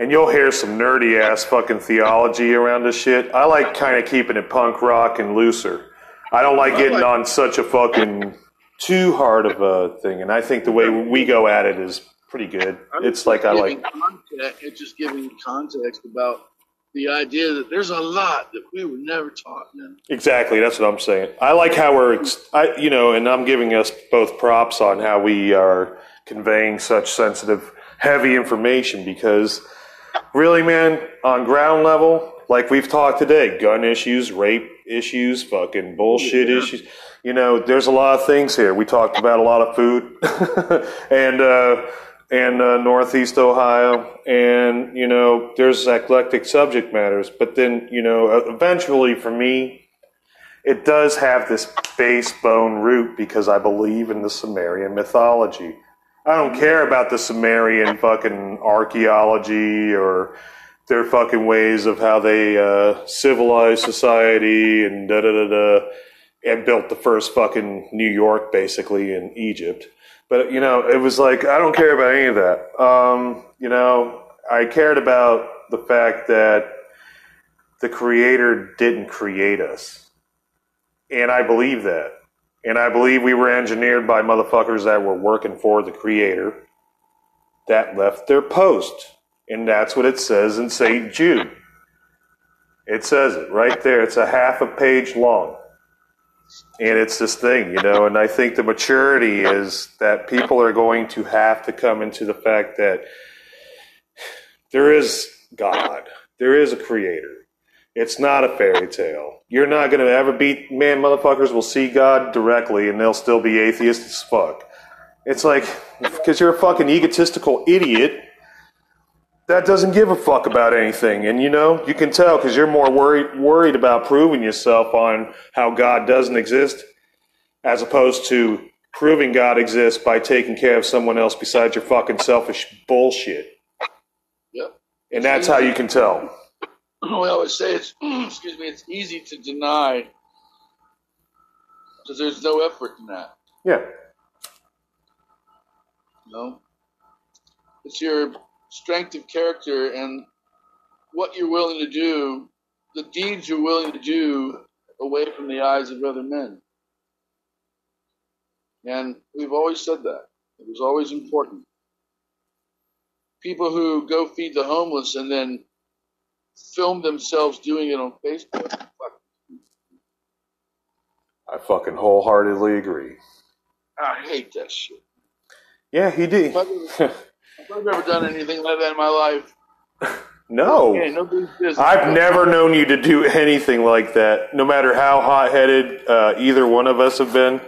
And you'll hear some nerdy ass fucking theology around this shit. I like kind of keeping it punk rock and looser. I don't like getting on such a fucking too hard of a thing. And I think the way we go at it is pretty good. I'm It's like I like. Context, it's just giving context about the idea that there's a lot that we were never taught, man. Exactly, that's what I'm saying. I like how we're, ex- I, you know, and I'm giving us both props on how we are conveying such sensitive, heavy information because, really, man, on ground level, like we've talked today, gun issues, rape issues, fucking bullshit issues. You know, there's a lot of things here. We talked about a lot of food, and uh, and uh, Northeast Ohio, and you know, there's eclectic subject matters. But then, you know, eventually, for me, it does have this base bone root because I believe in the Sumerian mythology. I don't care about the Sumerian fucking archaeology or their fucking ways of how they uh, civilized society and da da da da, and built the first fucking New York basically in Egypt. But you know, it was like I don't care about any of that. Um, you know, I cared about the fact that the Creator didn't create us, and I believe that. And I believe we were engineered by motherfuckers that were working for the Creator that left their post. And that's what it says in St. Jude. It says it right there. It's a half a page long. And it's this thing, you know, and I think the maturity is that people are going to have to come into the fact that there is God, there is a creator. It's not a fairy tale. You're not going to ever be, man, motherfuckers will see God directly and they'll still be atheists as fuck. It's like, because you're a fucking egotistical idiot that doesn't give a fuck about anything. And you know, you can tell because you're more worried worried about proving yourself on how God doesn't exist, as opposed to proving God exists by taking care of someone else besides your fucking selfish bullshit. Yep. And that's how you can tell. We always say it's, excuse me, it's easy to deny because there's no effort in that. Yeah. You know, it's your strength of character and what you're willing to do, the deeds you're willing to do away from the eyes of other men. And we've always said that. It was always important. People who go feed the homeless and then film themselves doing it on Facebook. Fuck. I fucking wholeheartedly agree. I hate that shit. Yeah, he did. I've ever, if I've ever done anything like that in my life, No. business. I've never known you to do anything like that. No matter how hot headed uh, either one of us have been,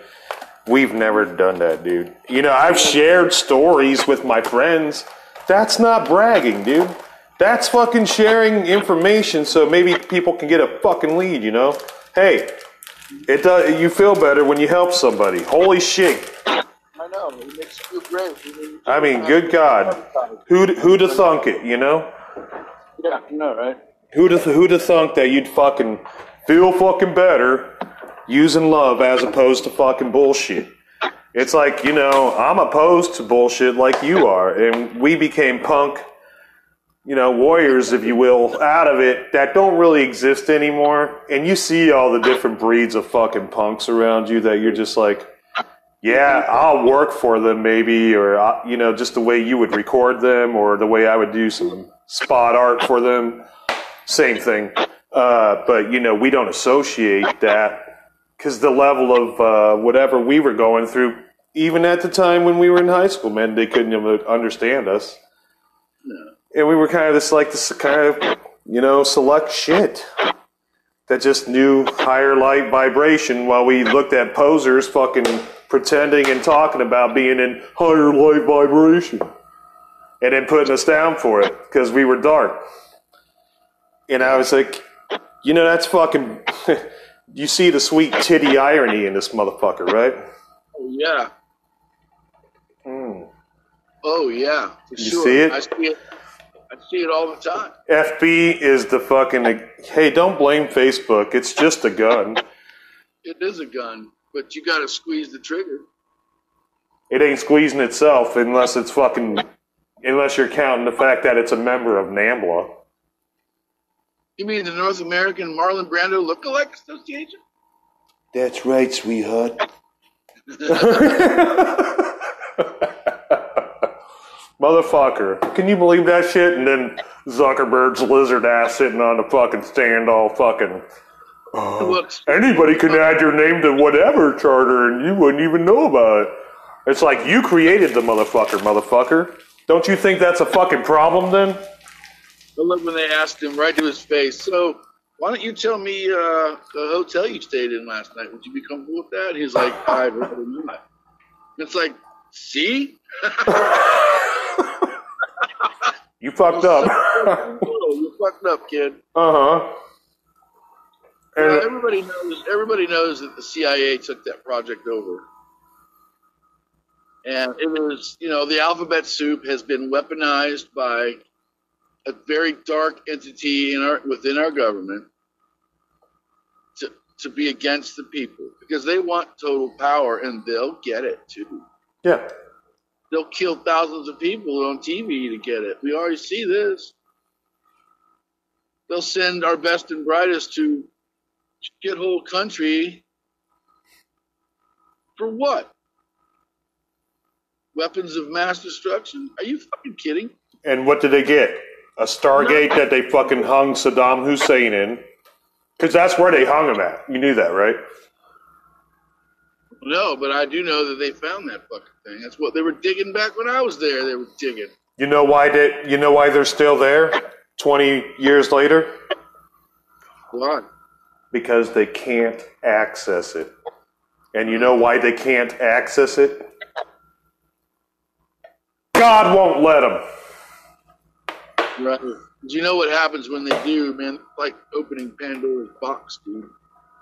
we've never done that, dude. You know, I've shared stories with my friends. That's not bragging, dude. That's fucking sharing information so maybe people can get a fucking lead, you know? Hey, it does, you feel better when you help somebody. Holy shit. I know. It makes you great. I mean, good God. Who'd, who'd have thunk it, you know? Yeah, I know, right? Who'd have, who'd have thunk that you'd fucking feel fucking better using love as opposed to fucking bullshit. It's like, you know, I'm opposed to bullshit like you are, and we became punk, you know, warriors, if you will, out of it that don't really exist anymore. And you see all the different breeds of fucking punks around you that you're just like, yeah, I'll work for them maybe, or, uh, you know, just the way you would record them or the way I would do some spot art for them. Same thing. Uh, but, you know, we don't associate that because the level of uh, whatever we were going through, even at the time when we were in high school, man, they couldn't even understand us. And we were kind of this like this kind of you know select shit that just knew higher light vibration while we looked at posers fucking pretending and talking about being in higher light vibration and then putting us down for it because we were dark. And I was like, you know, that's fucking. you see the sweet titty irony in this motherfucker, right? Oh, yeah. Mm. Oh yeah, You sure. see it? I see it. I see it all the time. FB is the fucking. Hey, don't blame Facebook. It's just a gun. It is a gun, but you got to squeeze the trigger. It ain't squeezing itself unless it's fucking. Unless you're counting the fact that it's a member of NAMBLA. You mean the North American Marlon Brando Lookalike Association? That's right, sweetheart. Motherfucker. Can you believe that shit? And then Zuckerberg's lizard ass sitting on the fucking stand all fucking. "Oh, anybody can add your name to whatever charter and you wouldn't even know about it. It's like you created the motherfucker, motherfucker. Don't you think that's a fucking problem then? I love when they asked him right to his face. So why don't you tell me uh, the hotel you stayed in last night? Would you be comfortable with that? He's like, I'd rather not. It's like, see? You fucked up. you fucked up, kid. Uh huh. Everybody knows. Everybody knows that the CIA took that project over, and it was, you know, the alphabet soup has been weaponized by a very dark entity in our within our government to to be against the people because they want total power, and they'll get it too. Yeah. They'll kill thousands of people on TV to get it. We already see this. They'll send our best and brightest to shithole country for what? Weapons of mass destruction? Are you fucking kidding? And what did they get? A Stargate that they fucking hung Saddam Hussein in. Because that's where they hung him at. You knew that, right? No, but I do know that they found that fucking thing. That's what they were digging back when I was there. They were digging. You know why they, You know why they're still there? Twenty years later? Why? Because they can't access it. And you know why they can't access it? God won't let them. Right. Do you know what happens when they do, man? Like opening Pandora's box, dude.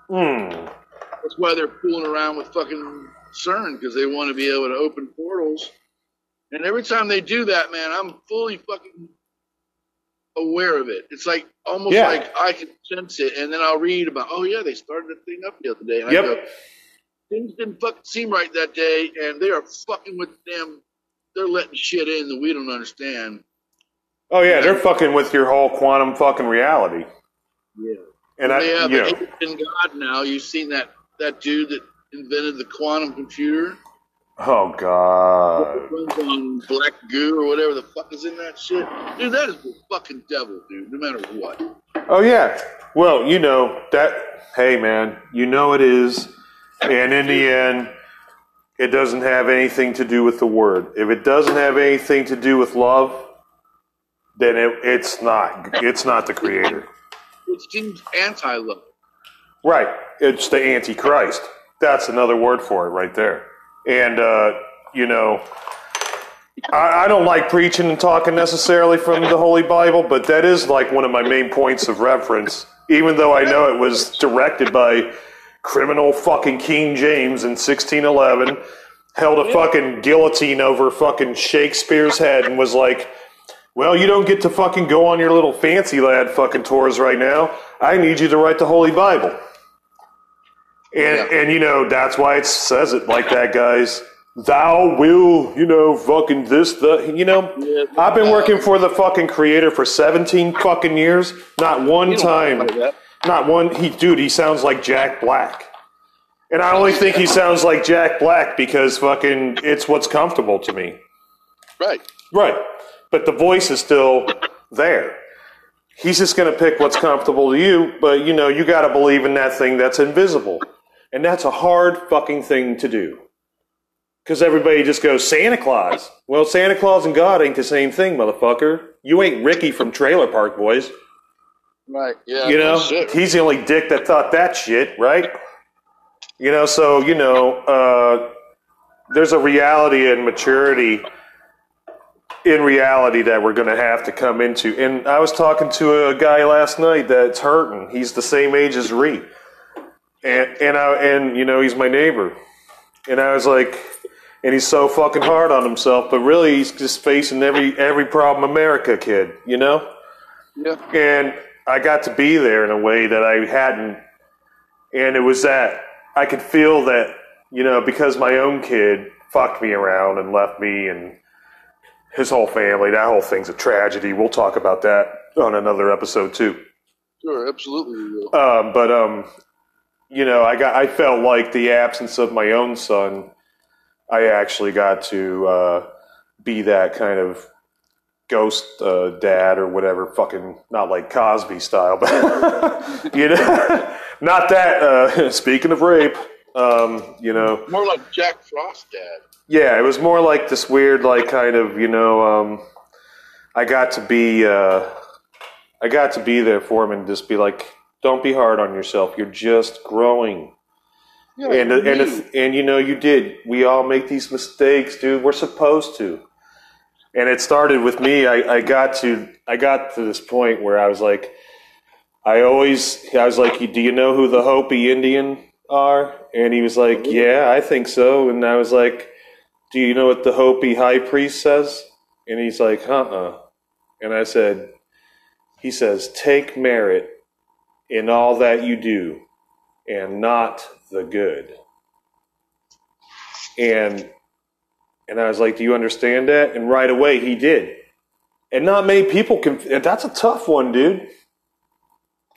Hmm. That's why they're fooling around with fucking CERN because they want to be able to open portals. And every time they do that, man, I'm fully fucking aware of it. It's like almost Yeah. like I can sense it, and then I'll read about, oh yeah, they started a thing up the other day. And Yep. Go, things didn't fucking seem right that day, and they are fucking with them. They're letting shit in that we don't understand. Oh yeah, they're fucking with your whole quantum fucking reality. Yeah. And I, they have you know, in God now. You've seen that that dude that invented the quantum computer. Oh god. runs on black goo or whatever the fuck is in that shit. Dude, that is the fucking devil, dude. No matter what. Oh yeah. Well, you know that. Hey man, you know it is, and in the end, it doesn't have anything to do with the word. If it doesn't have anything to do with love, then it, it's not. It's not the creator. It seems anti-love. Right. It's the Antichrist. That's another word for it right there. And, uh, you know, I, I don't like preaching and talking necessarily from the Holy Bible, but that is like one of my main points of reference, even though I know it was directed by criminal fucking King James in 1611, held a fucking guillotine over fucking Shakespeare's head and was like, well, you don't get to fucking go on your little fancy lad fucking tours right now. I need you to write the Holy Bible. And and you know that's why it says it like that, guys. Thou will, you know, fucking this, the, you know. I've been working for the fucking creator for seventeen fucking years. Not one time, not one. He, dude, he sounds like Jack Black. And I only think he sounds like Jack Black because fucking it's what's comfortable to me. Right. Right. But the voice is still there. He's just going to pick what's comfortable to you, but you know, you got to believe in that thing that's invisible. And that's a hard fucking thing to do. Because everybody just goes, Santa Claus. Well, Santa Claus and God ain't the same thing, motherfucker. You ain't Ricky from Trailer Park Boys. Right. Yeah. you know, shit. he's the only dick that thought that shit, right? You know, so you know, uh, there's a reality and maturity in reality that we're going to have to come into. And I was talking to a guy last night that's hurting. He's the same age as Ree, and and I and you know he's my neighbor, and I was like, and he's so fucking hard on himself, but really he's just facing every every problem America kid, you know. Yeah. And I got to be there in a way that I hadn't. And it was that I could feel that, you know, because my own kid fucked me around and left me and his whole family, that whole thing's a tragedy. We'll talk about that on another episode too. Sure. Absolutely. Um, but um, you know, I got I felt like the absence of my own son, I actually got to uh, be that kind of ghost uh, dad or whatever. Fucking not like Cosby style, but you know, not that. Uh, speaking of rape, um, you know, More like Jack Frost dad. yeah, it was more like this weird, like kind of, you know, um, I got to be, uh, I got to be there for him and just be like, don't be hard on yourself. You're just growing. Yeah, and you and if, and you know you did. We all make these mistakes, dude. We're supposed to. And it started with me. I, I got to I got to this point where I was like, I always I was like, do you know who the Hopi Indian are? And he was like, yeah, I think so. And I was like, do you know what the Hopi high priest says? And he's like, uh uh And I said, he says, take merit in all that you do and not the good. And and I was like, "Do you understand that?" And right away he did. And not many people can. That's a tough one, dude.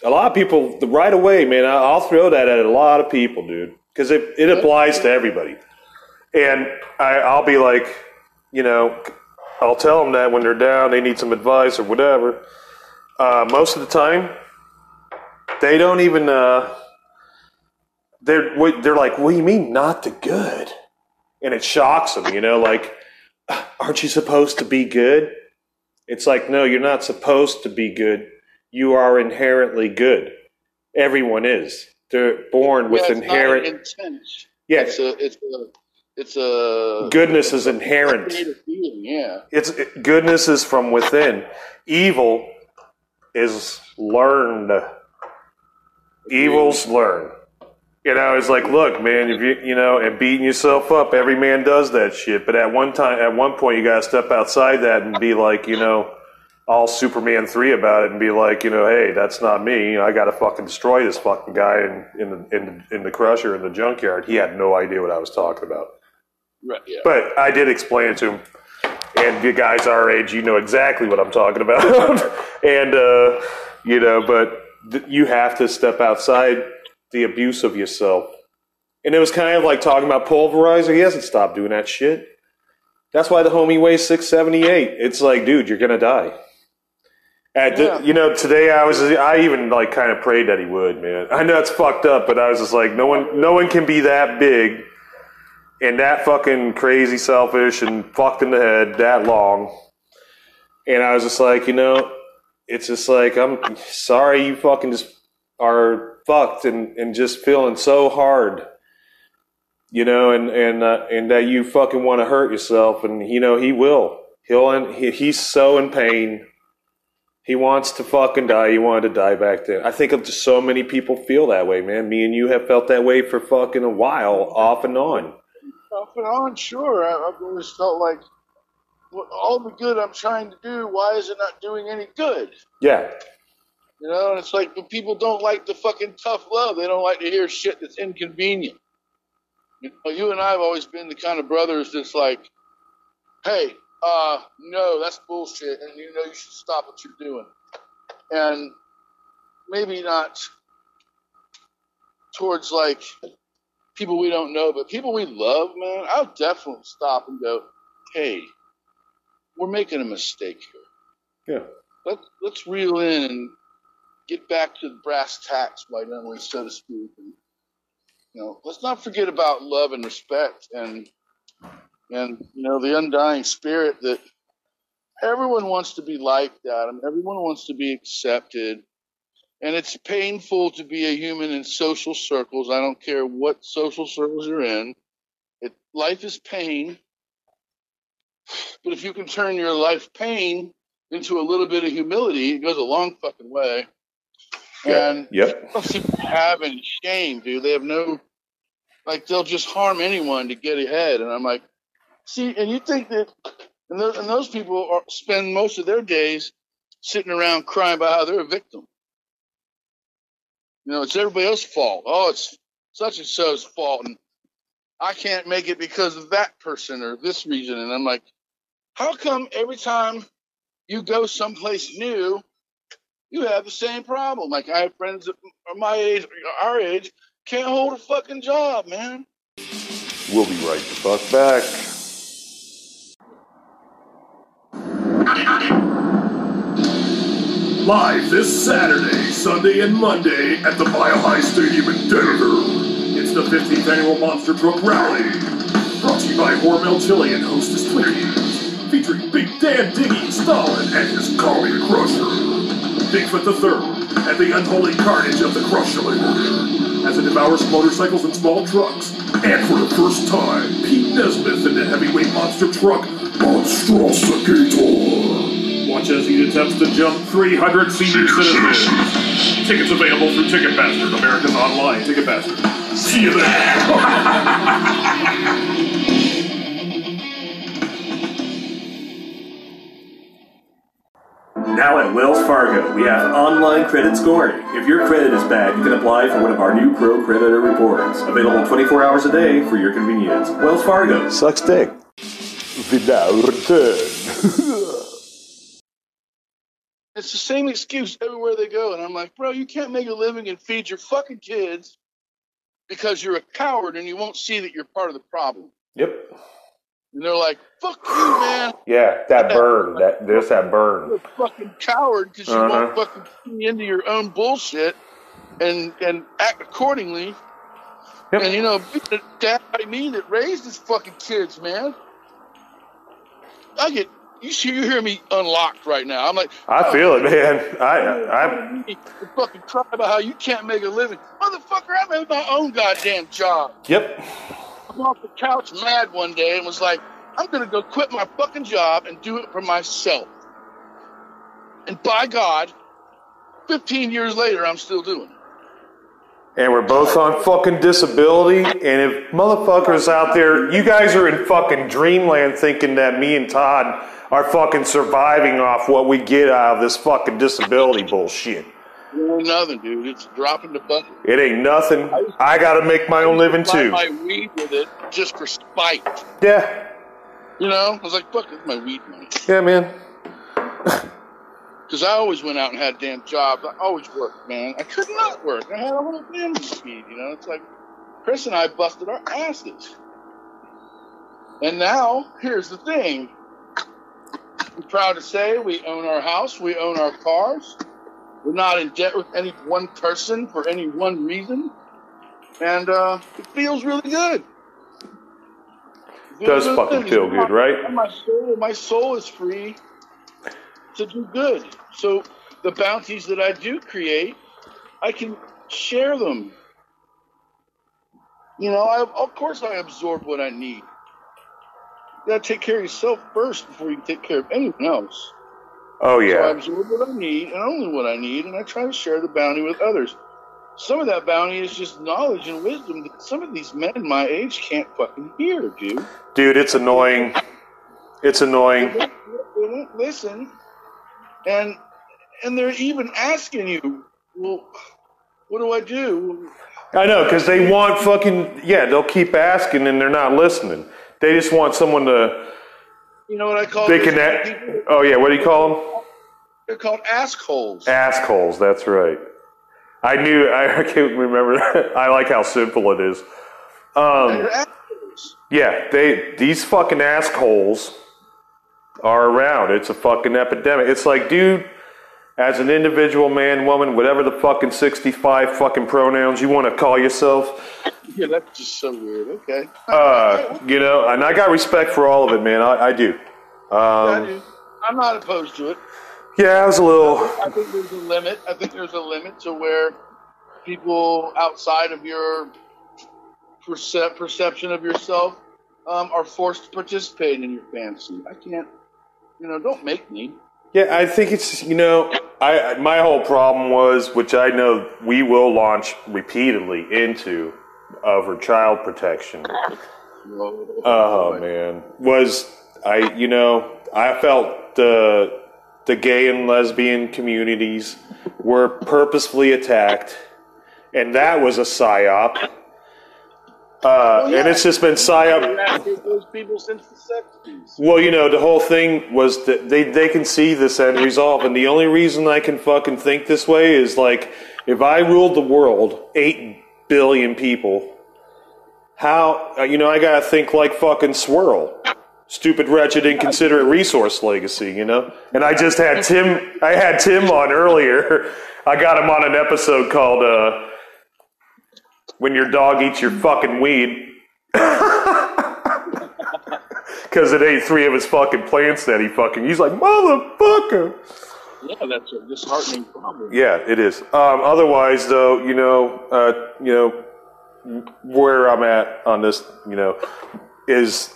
A lot of people right away, man. I'll throw that at a lot of people, dude, because it it applies to everybody. And I, I'll be like, you know, I'll tell them that when they're down, they need some advice or whatever. Uh, most of the time, they don't even. Uh, they're they're like, "What do you mean, not the good?" And it shocks them, you know, like, "Aren't you supposed to be good?" It's like, no, you're not supposed to be good. You are inherently good. Everyone is. They're born with yeah, inherent. Not an intent. Yeah. It's a. It's a. It's a. Goodness is inherent. being, Yeah. It's goodness is from within. Evil is learned. Evil's learned. You know, it's like, look, man, if you you know, and beating yourself up, every man does that shit. But at one time, at one point, you got to step outside that and be like, you know, all Superman three about it, and be like, you know, hey, that's not me. I got to fucking destroy this fucking guy in in the, in the in the crusher in the junkyard. He had no idea what I was talking about. Right. Yeah. But I did explain it to him. And you guys our age, you know exactly what I'm talking about. and, uh, you know, but th- you have to step outside the abuse of yourself. And it was kind of like talking about pulverizer. He hasn't stopped doing that shit. That's why the homie weighs 678. It's like, dude, you're going to die. At the- Yeah. you know, today I was, I even like kind of prayed that he would, man. I know it's fucked up, but I was just like, no one, no one can be that big and that fucking crazy selfish and fucked in the head that long. And I was just like, you know, it's just like I'm sorry you fucking just are fucked and, and just feeling so hard. You know, and and uh, and that you fucking want to hurt yourself, and you know he will. He'll he, he's so in pain. He wants to fucking die. He wanted to die back then. I think of just so many people feel that way, man. Me and you have felt that way for fucking a while, off and on. Off and on, sure. I've always felt like all the good I'm trying to do, why is it not doing any good? Yeah. You know, and it's like people don't like the fucking tough love. They don't like to hear shit that's inconvenient. You know, you and I have always been the kind of brothers that's like, hey, uh, no, that's bullshit, and you know you should stop what you're doing. And maybe not towards like people we don't know, but people we love, man, I'll definitely stop and go, hey, we're making a mistake here. Yeah. Let's let's reel in and get back to the brass tacks, quite literally, so to speak. And, you know, let's not forget about love and respect and and you know the undying spirit that everyone wants to be liked, Adam. Everyone wants to be accepted. And it's painful to be a human in social circles. I don't care what social circles you're in. It, life is pain. But if you can turn your life pain into a little bit of humility, it goes a long fucking way. And Yep. seem to have any shame, dude. They have no, like, they'll just harm anyone to get ahead. And I'm like, see, and you think that, and those, and those people are, spend most of their days sitting around crying about how they're a victim. You know, it's everybody else's fault. Oh, it's such and so's fault, and I can't make it because of that person or this reason. And I'm like, how come every time you go someplace new, you have the same problem? Like I have friends that are my age, our age, can't hold a fucking job, man. We'll be right the fuck back. Live this Saturday, Sunday, and Monday at the Mile High Stadium in Denver. It's the 15th annual Monster Truck Rally. Brought to you by Hormel Chili and Hostess Twinkies. Featuring Big Dan Diggy Stalin and his Collie Crusher. Bigfoot the Third and the unholy carnage of the Crusher as it devours motorcycles and small trucks. And for the first time, Pete Nesmith in the heavyweight monster truck, Monstrosicator. Watch as he attempts to jump 300 senior citizens. Tickets available through Ticketmaster, America's online Ticketmaster. See you there. Now at Wells Fargo, we have online credit scoring. If your credit is bad, you can apply for one of our new Pro Creditor reports. Available 24 hours a day for your convenience. Wells Fargo. Sucks dick. We now return. It's the same excuse everywhere they go. And I'm like, bro, you can't make a living and feed your fucking kids because you're a coward and you won't see that you're part of the problem. Yep. And they're like, fuck you, man. Yeah, that burn. That there's that burn. You're a fucking coward because you Uh-huh. won't fucking key into your own bullshit and and act accordingly. And you know, dad like me that raised his fucking kids, man. I get you see you hear me unlocked right now. I'm like, I feel it, man. I, I, You fucking cry about how you can't make a living, motherfucker. I made my own goddamn job. yep. Off the couch mad one day and was like, I'm gonna go quit my fucking job and do it for myself. And by God, 15 years later, I'm still doing it. And we're both on fucking disability. And if motherfuckers out there, you guys are in fucking dreamland thinking that me and Todd are fucking surviving off what we get out of this fucking disability bullshit. It ain't nothing, dude. It's a drop in the bucket. It ain't nothing. I gotta make my own living too. my weed with it just for spite. Yeah. You know, I was like, fuck, it's my weed money. Yeah, man. Because I always went out and had damn jobs. I always worked, man. I could not work. I had a whole family to feed, you know. It's like Chris and I busted our asses. And now, here's the thing. I'm proud to say we own our house, we own our cars. We're not in debt with any one person for any one reason. And uh, it feels really good. It Does fucking feel good, right? My soul, my soul is free to do good. So the bounties that I do create, I can share them. You know, I, of course I absorb what I need. You gotta take care of yourself first before you can take care of anyone else. Oh yeah. So I absorb what I need and only what I need, and I try to share the bounty with others. Some of that bounty is just knowledge and wisdom that some of these men my age can't fucking hear, dude. Dude, it's annoying. It's annoying. They won't, they won't listen, and and they're even asking you, well, what do I do? I know because they want fucking yeah. They'll keep asking and they're not listening. They just want someone to You know what I call they can. people? Oh yeah, what do you call them? They're called assholes. Assholes. That's right. I knew. I can't remember. I like how simple it is. Um, yeah, they these fucking assholes are around. It's a fucking epidemic. It's like, dude, as an individual man, woman, whatever the fucking sixty-five fucking pronouns you want to call yourself, Yeah, that's just so weird. Okay. uh, you know, and I got respect for all of it, man. I, I do. I Um, do. I'm not opposed to it. yeah, I was a little. I think there's a limit. I think there's a limit to where people outside of your percep- perception of yourself um, are forced to participate in your fantasy. I can't, you know, don't make me. Yeah, I think it's you know, I my whole problem was, which I know we will launch repeatedly into, over child protection. Oh man, was I you know I felt the the gay and lesbian communities were purposefully attacked, and that was a psyop. Uh, and it's just been psyop. Those people since the 60s. Well, you know, the whole thing was that they, they can see this end resolve. and the only reason I can fucking think this way is like, if I ruled the world, eight billion people, how, uh, you know, I gotta think like fucking Swirl. Stupid, wretched, inconsiderate resource legacy, you know? And I just had Tim, I had Tim on earlier. I got him on an episode called, uh, When Your Dog Eats Your Fucking Weed. Because it ate three of his fucking plants that he fucking. He's like, motherfucker. Yeah, that's a disheartening problem. Yeah, it is. Um, otherwise, though, you know, uh, you know, where I'm at on this, you know, is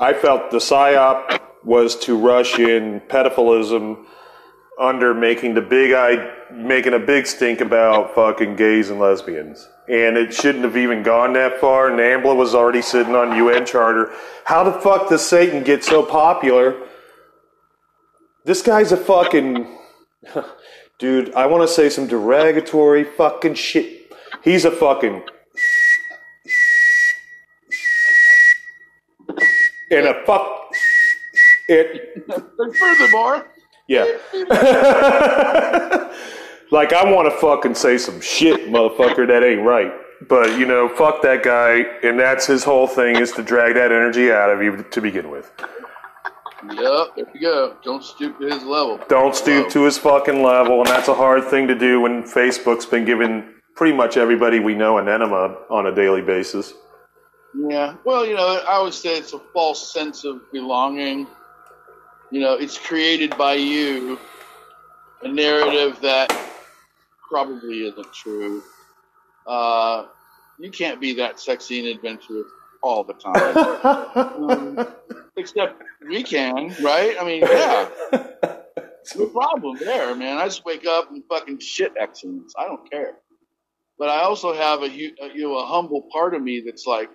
I felt the psyop was to rush in pedophilism under making the big eye, making a big stink about fucking gays and lesbians. And it shouldn't have even gone that far. NAMBLA was already sitting on UN charter. How the fuck does Satan get so popular? This guy's a fucking dude. I want to say some derogatory fucking shit. He's a fucking and a fuck it. And furthermore, Yeah. like I want to fucking say some shit, motherfucker. That ain't right. But you know, fuck that guy, and that's his whole thing is to drag that energy out of you to begin with. yep, there you go. Don't stoop to his level. Don't stoop to his fucking level, and that's a hard thing to do when Facebook's been giving pretty much everybody we know an enema on a daily basis. Yeah. Well, you know, I always say it's a false sense of belonging. You know, it's created by you, a narrative that probably isn't true. Uh, you can't be that sexy and adventurous all the time. um, except we can, right? I mean, yeah. No problem there, man. I just wake up and fucking shit excellence. I don't care. But I also have a, you know a humble part of me that's like,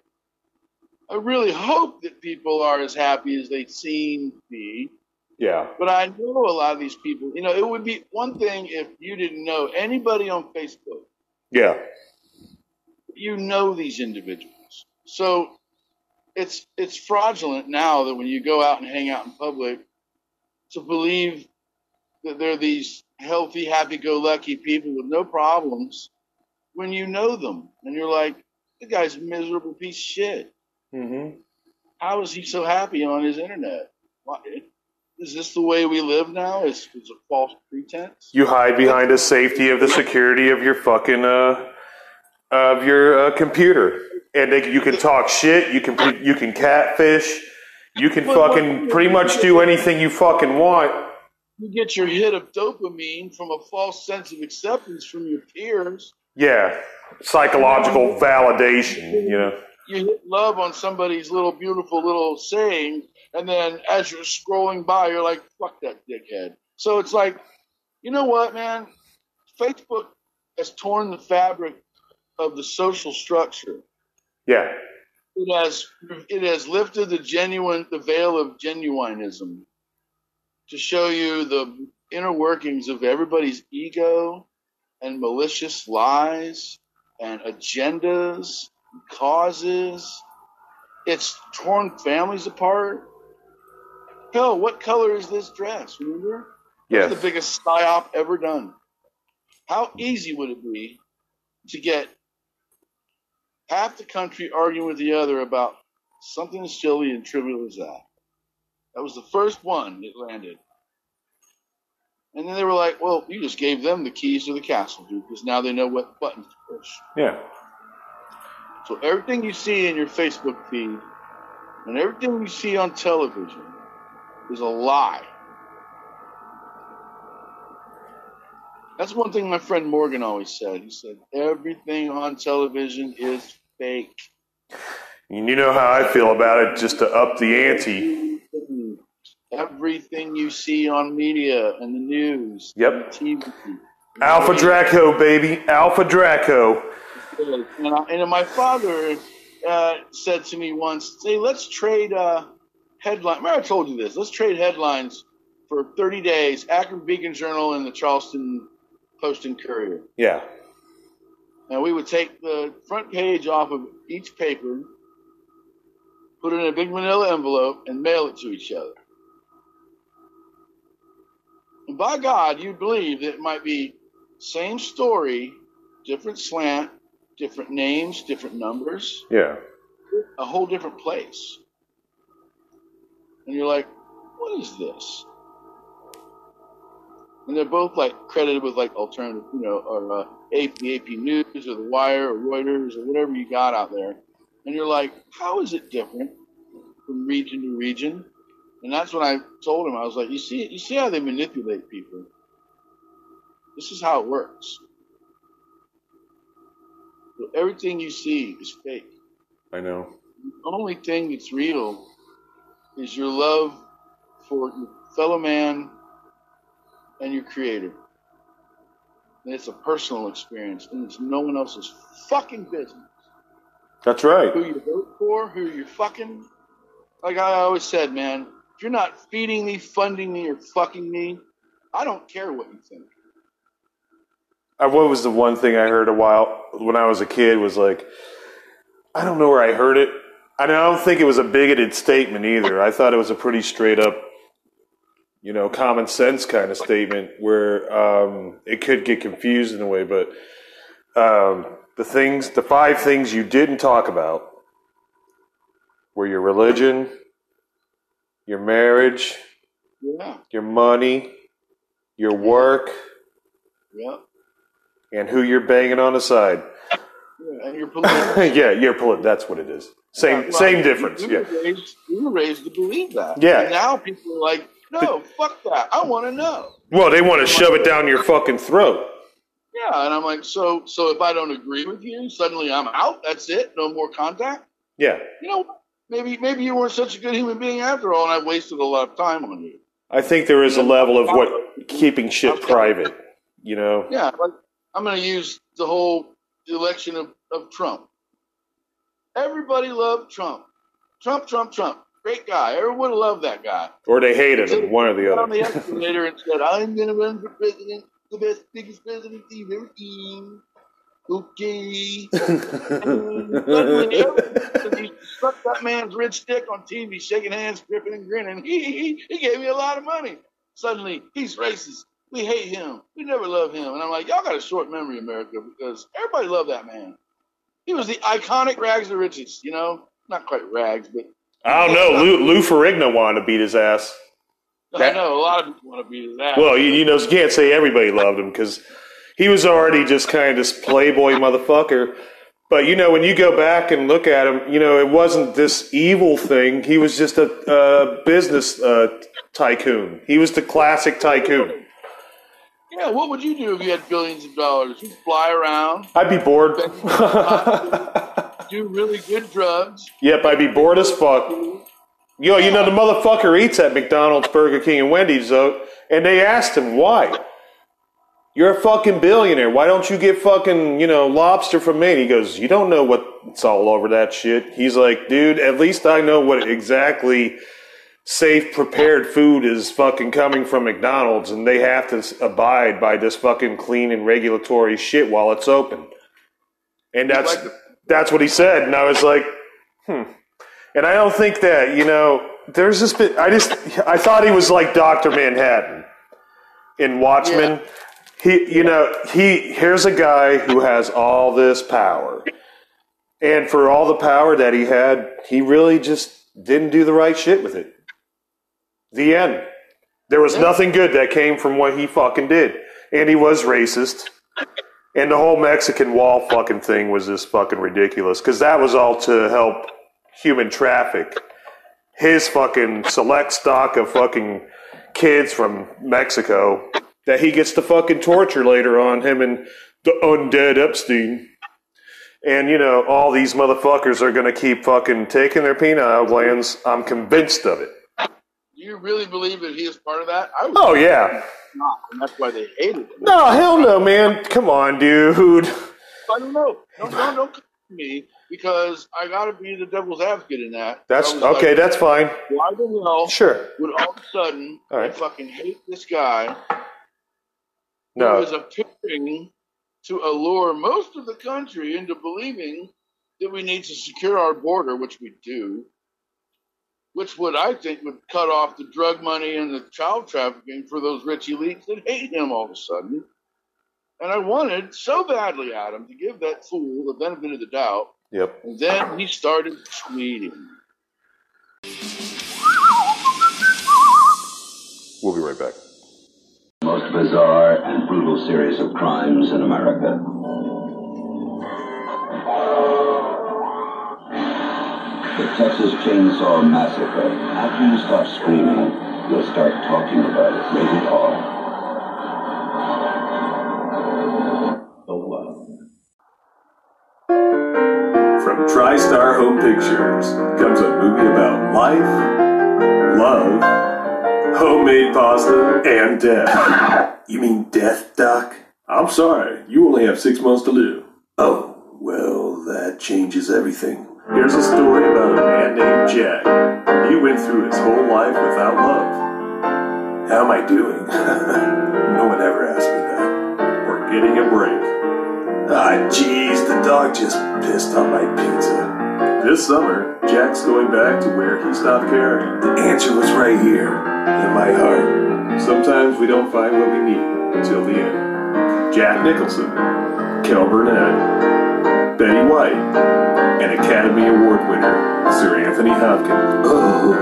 I really hope that people are as happy as they seem to be. Yeah. But I know a lot of these people. You know, it would be one thing if you didn't know anybody on Facebook. Yeah. You know these individuals, so it's it's fraudulent now that when you go out and hang out in public, to believe that they're these healthy, happy-go-lucky people with no problems when you know them and you're like, the guy's a miserable piece of shit. Mm-hmm. How is he so happy on his internet? Why, is this the way we live now? Is is a false pretense? You hide behind the safety of the security of your fucking uh, of your uh, computer, and they, you can talk shit. You can you can catfish. You can fucking pretty much do anything you fucking want. You get your hit of dopamine from a false sense of acceptance from your peers. Yeah, psychological validation. You know. You hit love on somebody's little beautiful little saying, and then as you're scrolling by, you're like, "Fuck that dickhead." So it's like, you know what, man? Facebook has torn the fabric of the social structure. Yeah. It has it has lifted the genuine the veil of genuinism to show you the inner workings of everybody's ego and malicious lies and agendas, and causes. It's torn families apart. Hell, what color is this dress? Remember? Yes. the biggest psyop ever done. How easy would it be to get half the country arguing with the other about something as silly and trivial as that? That was the first one that landed. And then they were like, well, you just gave them the keys to the castle, dude, because now they know what buttons to push. Yeah. So everything you see in your Facebook feed and everything you see on television is a lie. That's one thing my friend Morgan always said. He said, everything on television is fake. And you know how I feel about it, just to up the ante. Everything you see on media and the news, Yep. TV. Alpha Draco, baby. Alpha Draco. And, I, and my father uh, said to me once, "Hey, let's trade uh, headline." Remember, I told you this. Let's trade headlines for 30 days. Akron Beacon Journal and the Charleston Post and Courier. Yeah. And we would take the front page off of each paper, put it in a big manila envelope, and mail it to each other. And by God, you'd believe that it might be same story, different slant, different names, different numbers, Yeah. a whole different place. And you're like, what is this? And they're both like credited with like alternative, you know, or uh, AP, AP News or The Wire or Reuters or whatever you got out there. And you're like, how is it different from region to region? And that's when I told him, I was like, you see, you see how they manipulate people. This is how it works. So everything you see is fake. I know. The only thing that's real is your love for your fellow man and your creator. And it's a personal experience, and it's no one else's fucking business. That's right. Who you vote for, who you're fucking. Like I always said, man, if you're not feeding me, funding me, or fucking me, I don't care what you think. Uh, what was the one thing I heard a while when I was a kid was like, I don't know where I heard it. I, don't think it was a bigoted statement either. I thought it was a pretty straight up, you know, common sense kind of statement where um, it could get confused in a way. But um, the things, the five things you didn't talk about were your religion, your marriage, Yeah, your money, your work, yeah. and who you're banging on the side. Yeah. And you're political. yeah, you're That's what it is. Same, Well, same difference. We Yeah, were, raised, we were raised to believe that. Yeah. And now people are like, no, fuck that. I want to know. Well, they want to shove it down your fucking throat. Yeah, and I'm like, so, so if I don't agree with you, suddenly I'm out. That's it. No more contact. Yeah, You know, maybe, maybe you weren't such a good human being after all, and I've wasted a lot of time on you. I think there is a level of what keeping shit private. You know. Yeah, like I'm going to use the whole election of, of Trump. Everybody loved Trump. Trump, Trump, Trump. Great guy. Everyone loved that guy. Or they hated him, one or the Got on the escalator and said, I'm going to run for president, the best, biggest president you've ever seen. Okay. and suddenly, everybody struck that man's rich dick on TV, shaking hands, gripping and grinning. He, he, he gave me a lot of money. Suddenly, he's racist. We hate him. We never love him. And I'm like, y'all got a short memory, America, because everybody loved that man. He was the iconic rags to riches, you know? Not quite rags, but I don't know. Lou, Lou Ferrigno wanted to beat his ass. I know a lot of people want to beat his ass. Well, you, you know, you can't say everybody loved him because he was already just kind of this playboy motherfucker. But you know, when you go back and look at him, you know, it wasn't this evil thing. He was just a, a business uh, tycoon. He was the classic tycoon. Yeah, what would you do if you had billions of dollars? You'd fly around, I'd be bored. do really good drugs. Yep, I'd be bored as fuck. Yo, you know the motherfucker eats at McDonald's, Burger King, and Wendy's though, and they asked him why. You're a fucking billionaire. Why don't you get fucking, you know, lobster from me? And he goes, You don't know what's all over that shit. He's like, dude, at least I know what exactly safe prepared food is fucking coming from McDonald's and they have to abide by this fucking clean and regulatory shit while it's open. And that's that's what he said and I was like, hmm. And I don't think that, you know, there's this bit I just I thought he was like Dr. Manhattan in Watchmen. He you know, he here's a guy who has all this power. And for all the power that he had, he really just didn't do the right shit with it. The end. There was nothing good that came from what he fucking did. And he was racist. And the whole Mexican wall fucking thing was just fucking ridiculous. Because that was all to help human traffic his fucking select stock of fucking kids from Mexico that he gets to fucking torture later on, him and the undead Epstein. And you know, all these motherfuckers are gonna keep fucking taking their penile glands. I'm convinced of it. Do you really believe that he is part of that? I Oh yeah. not, and that's why they hated him. No, hell no, man. Come on, dude. I don't know. Don't, don't, don't come to me because I got to be the devil's advocate in that. That's okay, like, that's fine. Why the hell Sure. would all of a sudden All right. I fucking hate this guy No. who is appearing to allure most of the country into believing that we need to secure our border, which we do, which would I think would cut off the drug money and the child trafficking for those rich elites that hate him all of a sudden. And I wanted so badly, Adam, to give that fool the benefit of the doubt. Yep. And then he started tweeting. We'll be right back. Most bizarre and brutal series of crimes in America. The Texas Chainsaw Massacre. After you stop screaming, you'll start talking about it. Rated R. Oh, From TriStar Home Pictures comes a movie about life, love, homemade pasta, and death. You mean death, Doc? I'm sorry, you only have six months to live. Oh, well, that changes everything. Here's a story about a man named Jack. He went through his whole life without love. How am I doing? no one ever asked me that. We're getting a break. Ah, jeez, the dog just pissed on my pizza. This summer, Jack's going back to where he stopped caring. The answer was right here, in my heart. Sometimes we don't find what we need until the end. Jack Nicholson, Kel Burnett, Betty White, and Academy Award winner Sir Anthony Hopkins. Oh.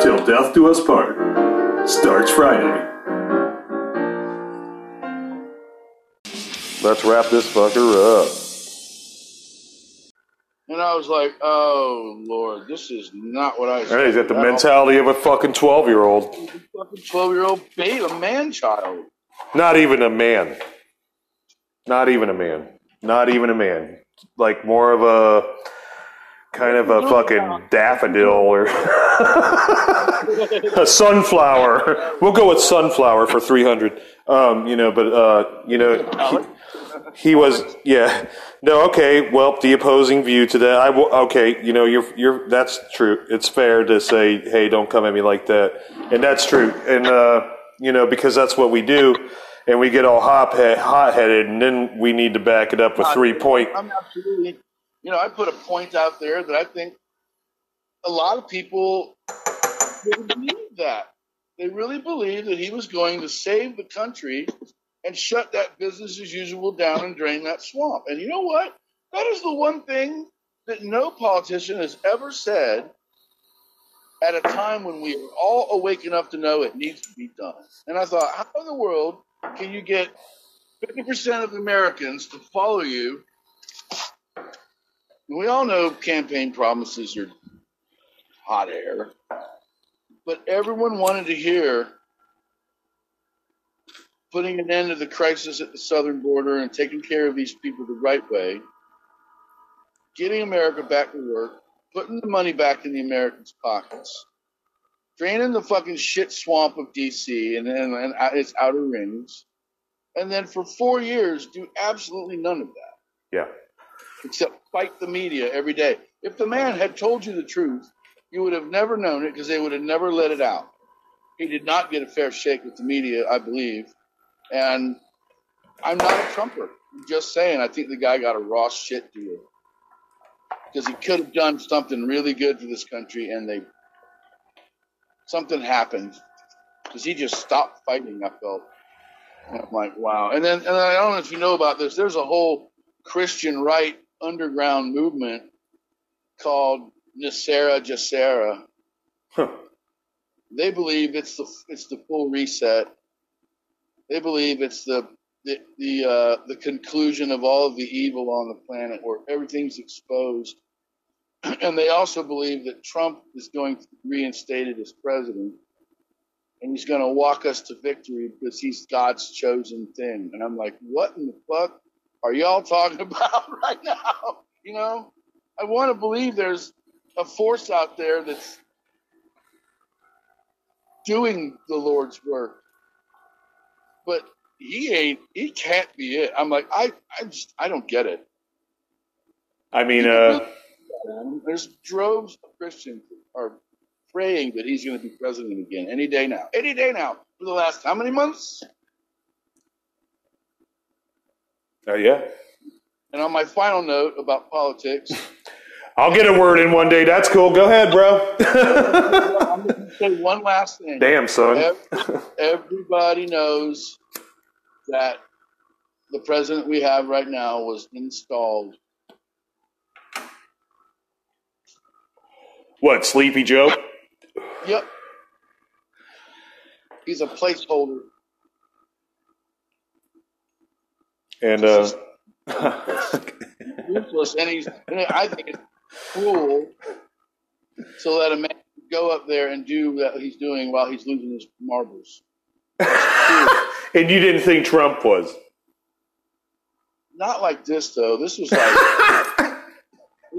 Till Death Do Us Part starts Friday. Let's wrap this fucker up. And I was like, oh, Lord, this is not what I Hey, he's got the expected. mentality of a fucking 12 year old. Fucking 12 year old baby, a man child. Not even a man. Not even a man. Not even a man. Like more of a kind of a fucking daffodil or a sunflower. We'll go with sunflower for 300. Um, you know, but uh, you know, he, he was yeah. No, okay. Well, the opposing view to that. I will, okay. You know, you're you're that's true. It's fair to say, hey, don't come at me like that, and that's true. And uh, you know, because that's what we do, and we get all hot headed, and then we need to back it up with three point. I'm absolutely, you know, I put a point out there that I think a lot of people really believe that. They really believe that he was going to save the country and shut that business as usual down and drain that swamp. And you know what? That is the one thing that no politician has ever said at a time when we are all awake enough to know it needs to be done. And I thought, how in the world can you get 50% of Americans to follow you? We all know campaign promises are hot air, but everyone wanted to hear putting an end to the crisis at the southern border and taking care of these people the right way, getting America back to work, putting the money back in the Americans' pockets, draining the fucking shit swamp of DC and, and, and uh, its outer rings, and then for four years do absolutely none of that Yeah. except fight the media every day. If the man had told you the truth You would have never known it because they would have never let it out. He did not get a fair shake with the media, I believe. And I'm not a Trumper. I'm just saying, I think the guy got a raw shit deal because he could have done something really good for this country, and they something happened because he just stopped fighting. I felt. And I'm like, wow. And then, and I don't know if you know about this. There's a whole Christian right underground movement called NESARA GESARA. They believe it's the it's the full reset. They believe it's the the the, uh, the conclusion of all of the evil on the planet, where everything's exposed. And they also believe that Trump is going to be reinstated as president, and he's going to walk us to victory because he's God's chosen thing. And I'm like, what in the fuck are y'all talking about right now? You know, I want to believe there's a force out there that's doing the Lord's work, but he ain't. He can't be it. I'm like, I, I just, I don't get it. I mean, uh, There's droves of Christians are praying that he's going to be president again any day now. Any day now. For the last how many months? oh yeah. And on my final note about politics, I'll get a word in one day. That's cool. Go ahead, bro. I'm going to say one last thing. Damn, son. Everybody knows that the president we have right now was installed. What, Sleepy Joe? Yep. He's a placeholder. And uh, Useless, and he's. And I think it's cruel to let a man go up there and do what he's doing while he's losing his marbles. and you didn't think Trump was? Not like this though. This was like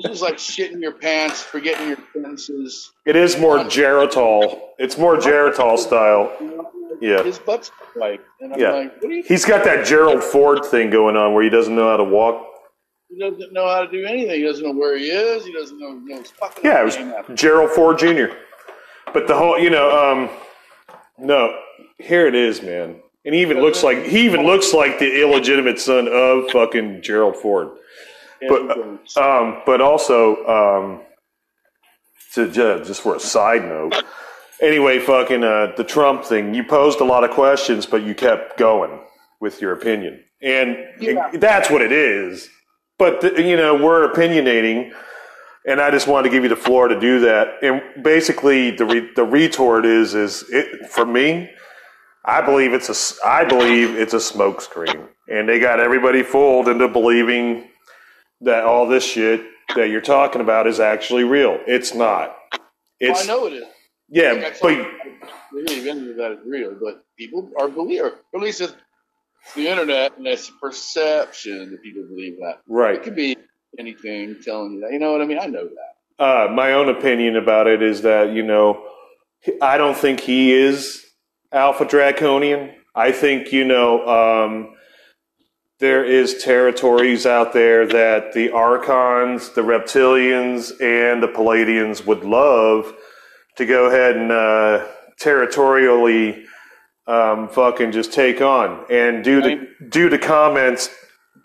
this is like shitting your pants, forgetting your sentences. It is more Geritol. It's more Geritol style. Yeah. His butt's I'm Yeah. like, what do you? He's got that Gerald Ford thing going on where he doesn't know how to walk. He doesn't know how to do anything. He doesn't know where he is. He doesn't know, know his fucking Yeah, it was. Gerald Ford Jr. But the whole, you know, um, no, here it is, man. And he even looks like he even looks like the illegitimate son of fucking Gerald Ford. But um, but also um, to ju- just for a side note. Anyway, fucking uh, the Trump thing. You posed a lot of questions, but you kept going with your opinion, and it- that's what it is. But th- you know, we're opinionating, and I just wanted to give you the floor to do that. And basically, the re- the retort is is it for me. I believe it's a I believe it's a smokescreen, and they got everybody fooled into believing that all this shit that you're talking about is actually real. It's not. Well, It's I know it is. yeah, Like but believe any of that is real, but people are believe, or at least it's the internet, and it's perception that people believe that. Right. It could be anything telling you that. You know what I mean? I know that. uh, my own opinion about it is that you know I don't think he is Alpha Draconian. I think you know um, there is territories out there that the Archons, the Reptilians, and the Pleiadians would love to go ahead and uh, territorially um, fucking just take on. And due to due to comments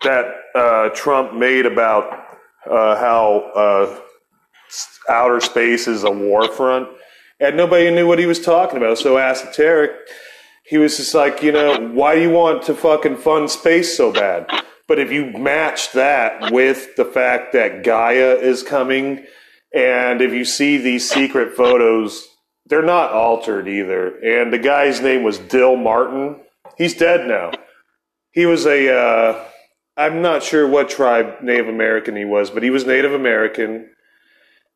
that uh, Trump made about uh, how uh, outer space is a war front, and nobody knew what he was talking about. So esoteric. He was just like, you know, why do you want to fucking fund space so bad? But if you match that with the fact that Gaia is coming, and if you see these secret photos, they're not altered either. And the guy's name was Dill Martin. He's dead now. He was a, uh, I'm not sure what tribe Native American he was, but he was Native American.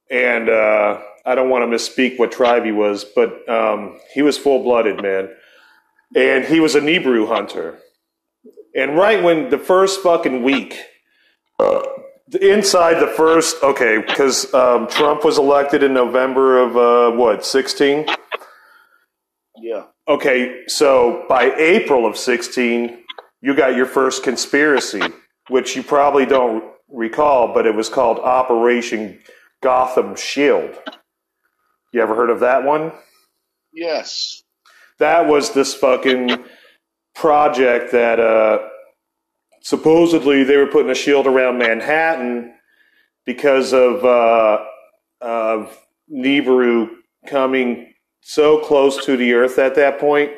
And uh, I don't want to misspeak what tribe he was, but um, he was full blooded, man. And he was a Nibiru hunter. And right when the first fucking week, uh, inside the first, okay, because um, Trump was elected in November of uh, what, 16? Yeah. Okay, so by April of 16, you got your first conspiracy, which you probably don't recall, but it was called Operation Gotham Shield. You ever heard of that one? Yes. That was this fucking project that uh, supposedly they were putting a shield around Manhattan because of uh, of Nibiru coming so close to the Earth at that point.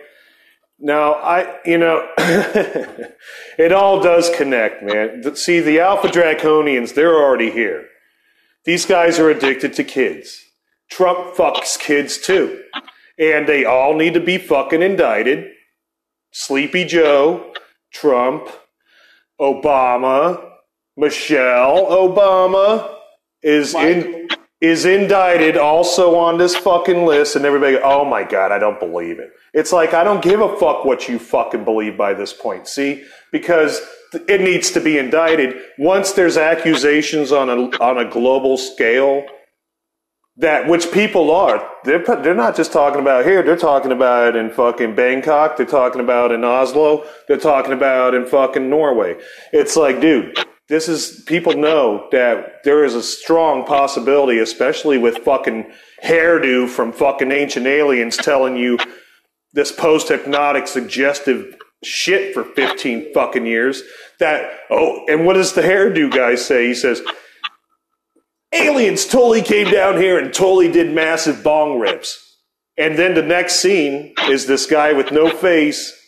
Now, I, you know, it all does connect, man. See, the Alpha Draconians, they're already here. These guys are addicted to kids. Trump fucks kids too. And they all need to be fucking indicted. Sleepy Joe, Trump, Obama, Michelle Obama is in is indicted also on this fucking list. And everybody oh my god i don't believe it. It's like i don't give a fuck what you fucking believe by this point see? Because it needs to be indicted. Once there's accusations on a on a global scale that which people are. They're they're not just talking about here. They're talking about in fucking Bangkok. They're talking about in Oslo. They're talking about in fucking Norway. It's like dude this is people know that there is a strong possibility especially with fucking hairdo from fucking ancient aliens telling you this post hypnotic suggestive shit for 15 fucking years that oh and what does the hairdo guy say? He says aliens totally came down here and totally did massive bong rips. And then the next scene is this guy with no face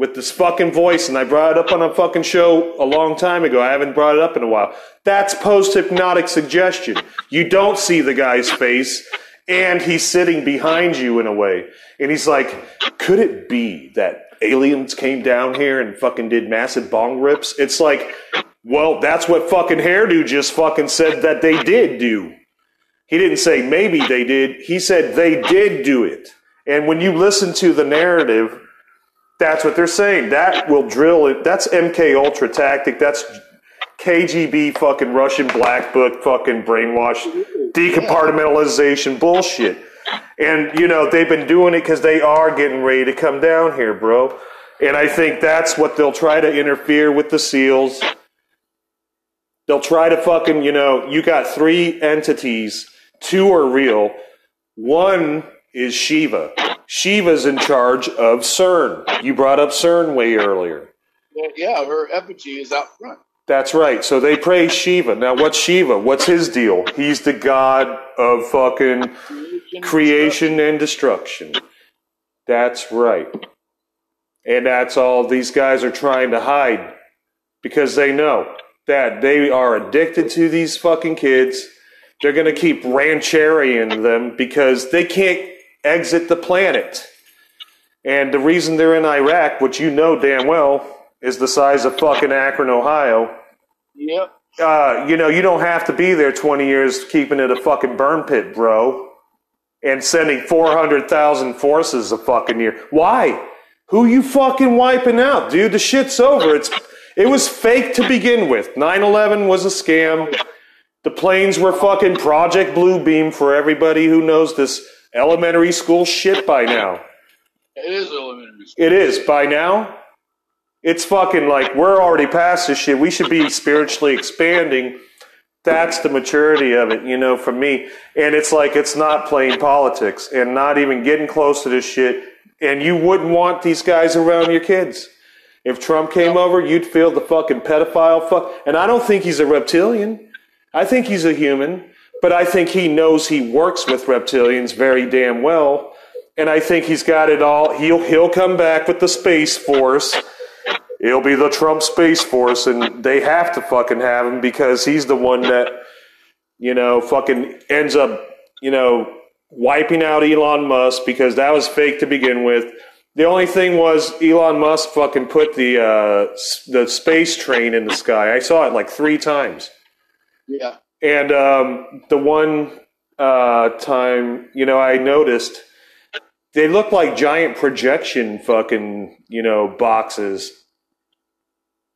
with this fucking voice, and I brought it up on a fucking show a long time ago. I haven't brought it up in a while. That's post hypnotic suggestion. You don't see the guy's face, and he's sitting behind you in a way. And he's like, could it be that aliens came down here and fucking did massive bong rips? It's like, well, that's what fucking hairdo just fucking said that they did do. He didn't say maybe they did. He said they did do it. And when you listen to the narrative, that's what they're saying. That will drill it. That's MK Ultra tactic. That's KGB fucking Russian black book fucking brainwash decompartmentalization bullshit. And you know they've been doing it because they are getting ready to come down here, bro. And I think that's what they'll try to interfere with the seals. They'll try to fucking, you know, you got three entities. Two are real. One is Shiva. Shiva's in charge of CERN. You brought up CERN way earlier. Yeah, her effigy is out front. That's right. So they praise Shiva. Now, what's Shiva? What's his deal? He's the god of fucking creation and destruction. That's right. And that's all these guys are trying to hide because they know that they are addicted to these fucking kids. They're going to keep rancherian them because they can't exit the planet. And the reason they're in Iraq, which you know damn well, is the size of fucking Akron, Ohio. Yep. Uh, you know, you don't have to be there 20 years keeping it a fucking burn pit, bro. And sending 400,000 forces a fucking year. Why? Who you fucking wiping out, dude? The shit's over. It's it was fake to begin with. 9/11 was a scam. The planes were fucking Project Blue Beam for everybody who knows this elementary school shit by now. It is elementary school. It is by now. It's fucking like we're already past this shit. We should be spiritually expanding. That's the maturity of it, you know, for me. And it's like it's not playing politics and not even getting close to this shit. And you wouldn't want these guys around your kids. If Trump came over, you'd feel the fucking pedophile fuck. And I don't think he's a reptilian. I think he's a human, but I think he knows he works with reptilians very damn well. And I think he's got it all. He'll he'll come back with the space force. It'll be the Trump space force, and they have to fucking have him because he's the one that, you know, fucking ends up, you know, wiping out Elon Musk because that was fake to begin with. The only thing was Elon Musk fucking put the uh, s- the space train in the sky. I saw it like three times. Yeah. And um, the one uh, time, you know, I noticed they looked like giant projection fucking, you know, boxes.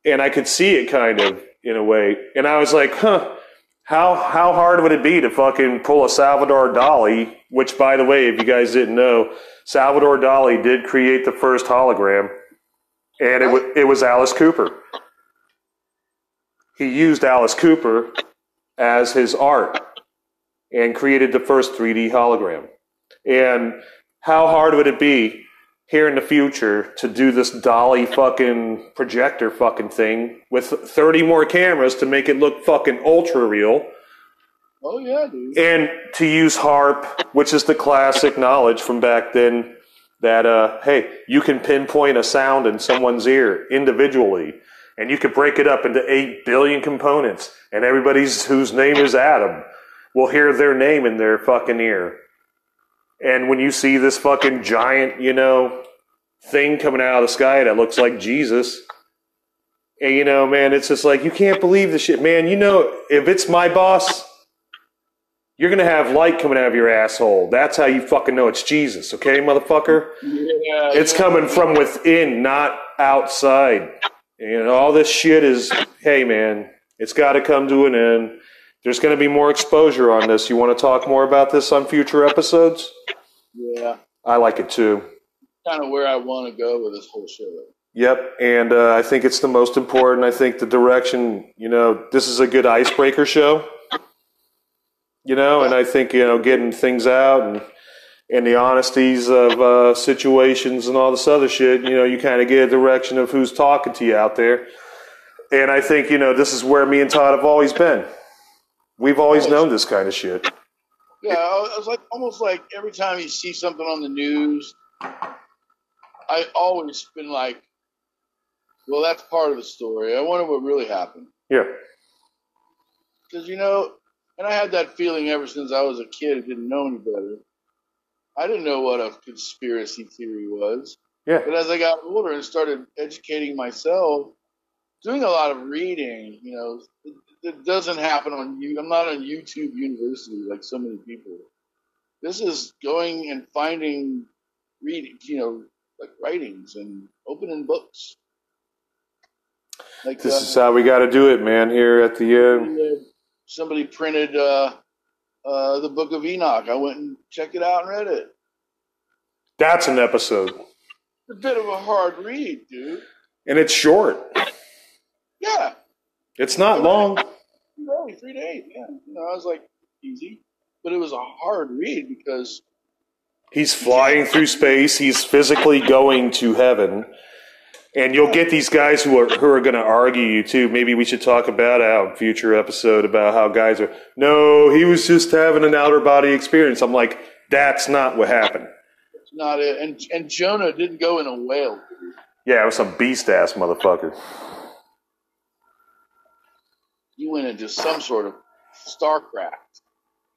And I could see it kind of in a way. And I was like, huh, how how hard would it be to fucking pull a Salvador Dali? Which, by the way, if you guys didn't know, Salvador Dali did create the first hologram, and it was it was Alice Cooper. He used Alice Cooper as his art. and created the first 3D hologram. And how hard would it be here in the future to do this Dali fucking projector fucking thing with 30 more cameras to make it look fucking ultra real? Oh yeah, dude. and to use HAARP which is the classic knowledge from back then that uh, hey you can pinpoint a sound in someone's ear individually and you could break it up into 8 billion components and everybody's whose name is adam will hear their name in their fucking ear and when you see this fucking giant you know thing coming out of the sky that looks like jesus and you know man it's just like you can't believe this shit man you know if it's my boss you're gonna have light coming out of your asshole. That's how you fucking know it's Jesus, okay, motherfucker? Yeah, It's yeah. coming from within, not outside. And all this shit is, hey man, it's got to come to an end. There's going to be more exposure on this. You want to talk more about this on future episodes? Yeah, I like it too. kind of where I want to go with this whole show. Yep, and uh, I think it's the most important. I think the direction, you know, this is a good icebreaker show. You know, and I think you know getting things out and and the honesties of uh, situations and all this other shit. You know, you kind of get a direction of who's talking to you out there. And I think you know this is where me and Todd have always been. We've always known this kind of shit. Yeah, I was like almost like every time you see something on the news, I always been like, well, that's part of the story. I wonder what really happened. Yeah. Because, you know, and I had that feeling ever since I was a kid, didn't know any better. I didn't know what a conspiracy theory was. Yeah. But as I got older and started educating myself, doing a lot of reading, you know, it, it doesn't happen on you. I'm not on YouTube University like so many people. This is going and finding reading, you know, like writings and opening books. Like This uh, is how we got to do it, man. Here at the end. Somebody printed uh, uh, the Book of Enoch. I went and checked it out and read it. That's an episode, It's a bit of a hard read, dude. and it's short. Yeah, It's not long. really, three days. Yeah, you know, I was like easy, but it was a hard read because He's flying through space. He's physically going to heaven. And you'll get these guys who are who are going to argue you too. Maybe we should talk about in future episode about how guys are. No, he was just having an outer body experience. I'm like, that's not what happened. it's not it. And and Jonah didn't go in a whale. Yeah, it was some beast ass motherfucker. You went into some sort of starcraft.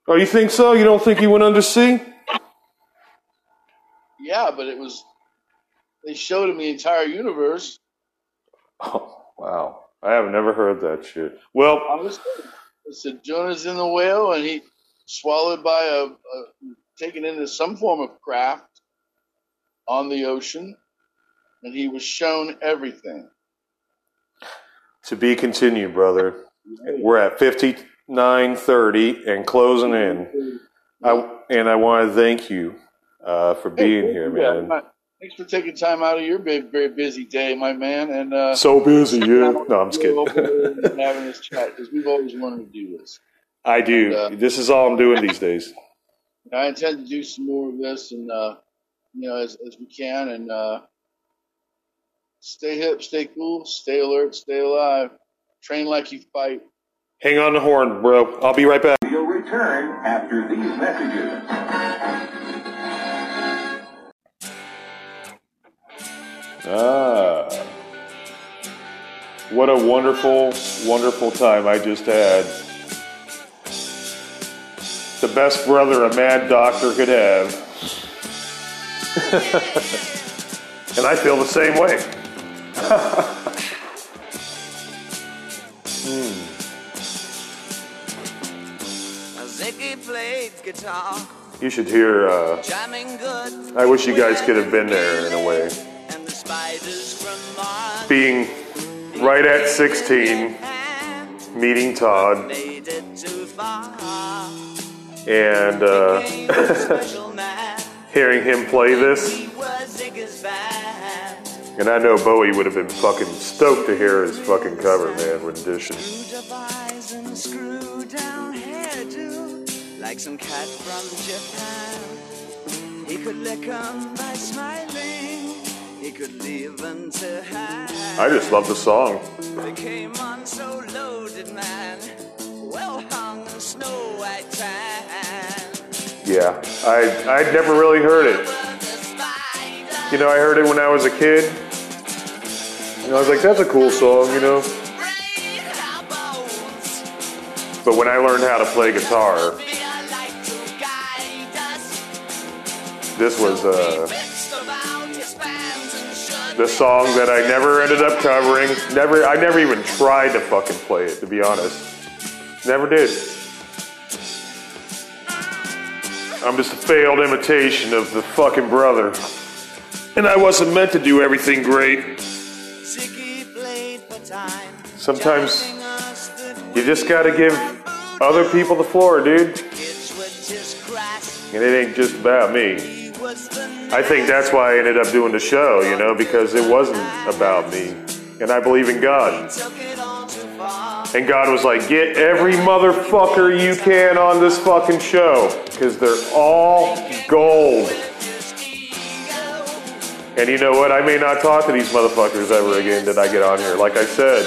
Oh, you think so? You don't think he went undersea? Yeah, but it was. They showed him the entire universe. Oh, wow. I have never heard that shit. Well, I was. It said Jonah's in the whale, and he swallowed by a, a taken into some form of craft on the ocean, and he was shown everything. to be continued, brother. We're at 59:30 and closing in. I, and I want to thank you uh, for being here, Yeah, man. Thanks for taking time out of your very, very busy day, my man. And uh, So busy, yeah. No, I'm just kidding. having this chat because we've always wanted to do this. I do. This is all I'm doing these days. I intend to do some more of this, and uh, you know, as, as we can, and uh, stay hip, stay cool, stay alert, stay alive, train like you fight. Hang on the horn, bro. I'll be right back. We'll return after these messages. Ah. What a wonderful, wonderful time I just had. The best brother a mad doctor could have. and I feel the same way. Hmm. Ziggy played guitar, You should hear. Uh. I wish you guys could have been there in a way. Being right at 16, meeting Todd, and uh, hearing him play this. And I know Bowie would have been fucking stoked to hear his fucking cover, man, rendition. Like some cat from Japan. He could by smiling. He could them to hand. I just love the song. They came on so loaded, man. Well hung in snow white. Yeah, I I'd never really heard it. You know, I heard it when I was a kid. And I was like, that's a cool song, you know. But when I learned how to play guitar, this was uh, the song that I never ended up covering. Never, I never even tried to fucking play it, to be honest. Never did. I'm just a failed imitation of the fucking brother. And I wasn't meant to do everything great. Sometimes you just gotta give other people the floor, dude. And it ain't just about me. I think that's why I ended up doing the show, you know, because it wasn't about me. And I believe in God. And God was like, get every motherfucker you can on this fucking show, because they're all gold. And you know what? I may not talk to these motherfuckers ever again that I get on here. Like I said,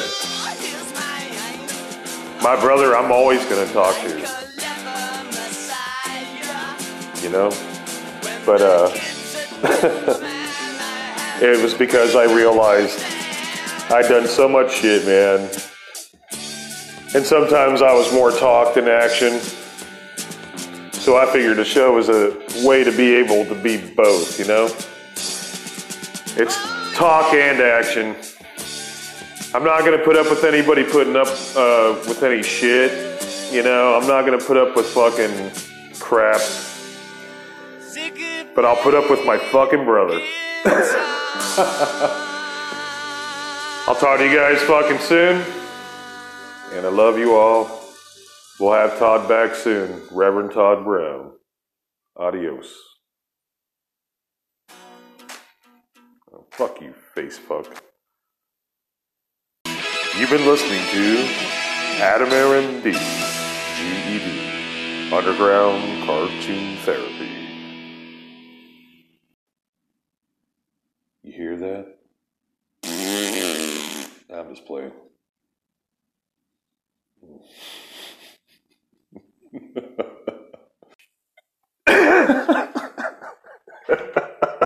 my brother, I'm always going to talk to. You You know? But, uh, it was because I realized I'd done so much shit, man. And sometimes I was more talk than action. So I figured a show was a way to be able to be both, you know? It's talk and action. I'm not gonna put up with anybody putting up uh, with any shit. You know, I'm not gonna put up with fucking crap. But I'll put up with my fucking brother. I'll talk to you guys fucking soon. And I love you all. We'll have Todd back soon. Reverend Todd Brown. Adios. Oh, fuck you, face fuck. You've been listening to Adam Aaron D. GED. Underground Cartoon Therapy. I'm just playing.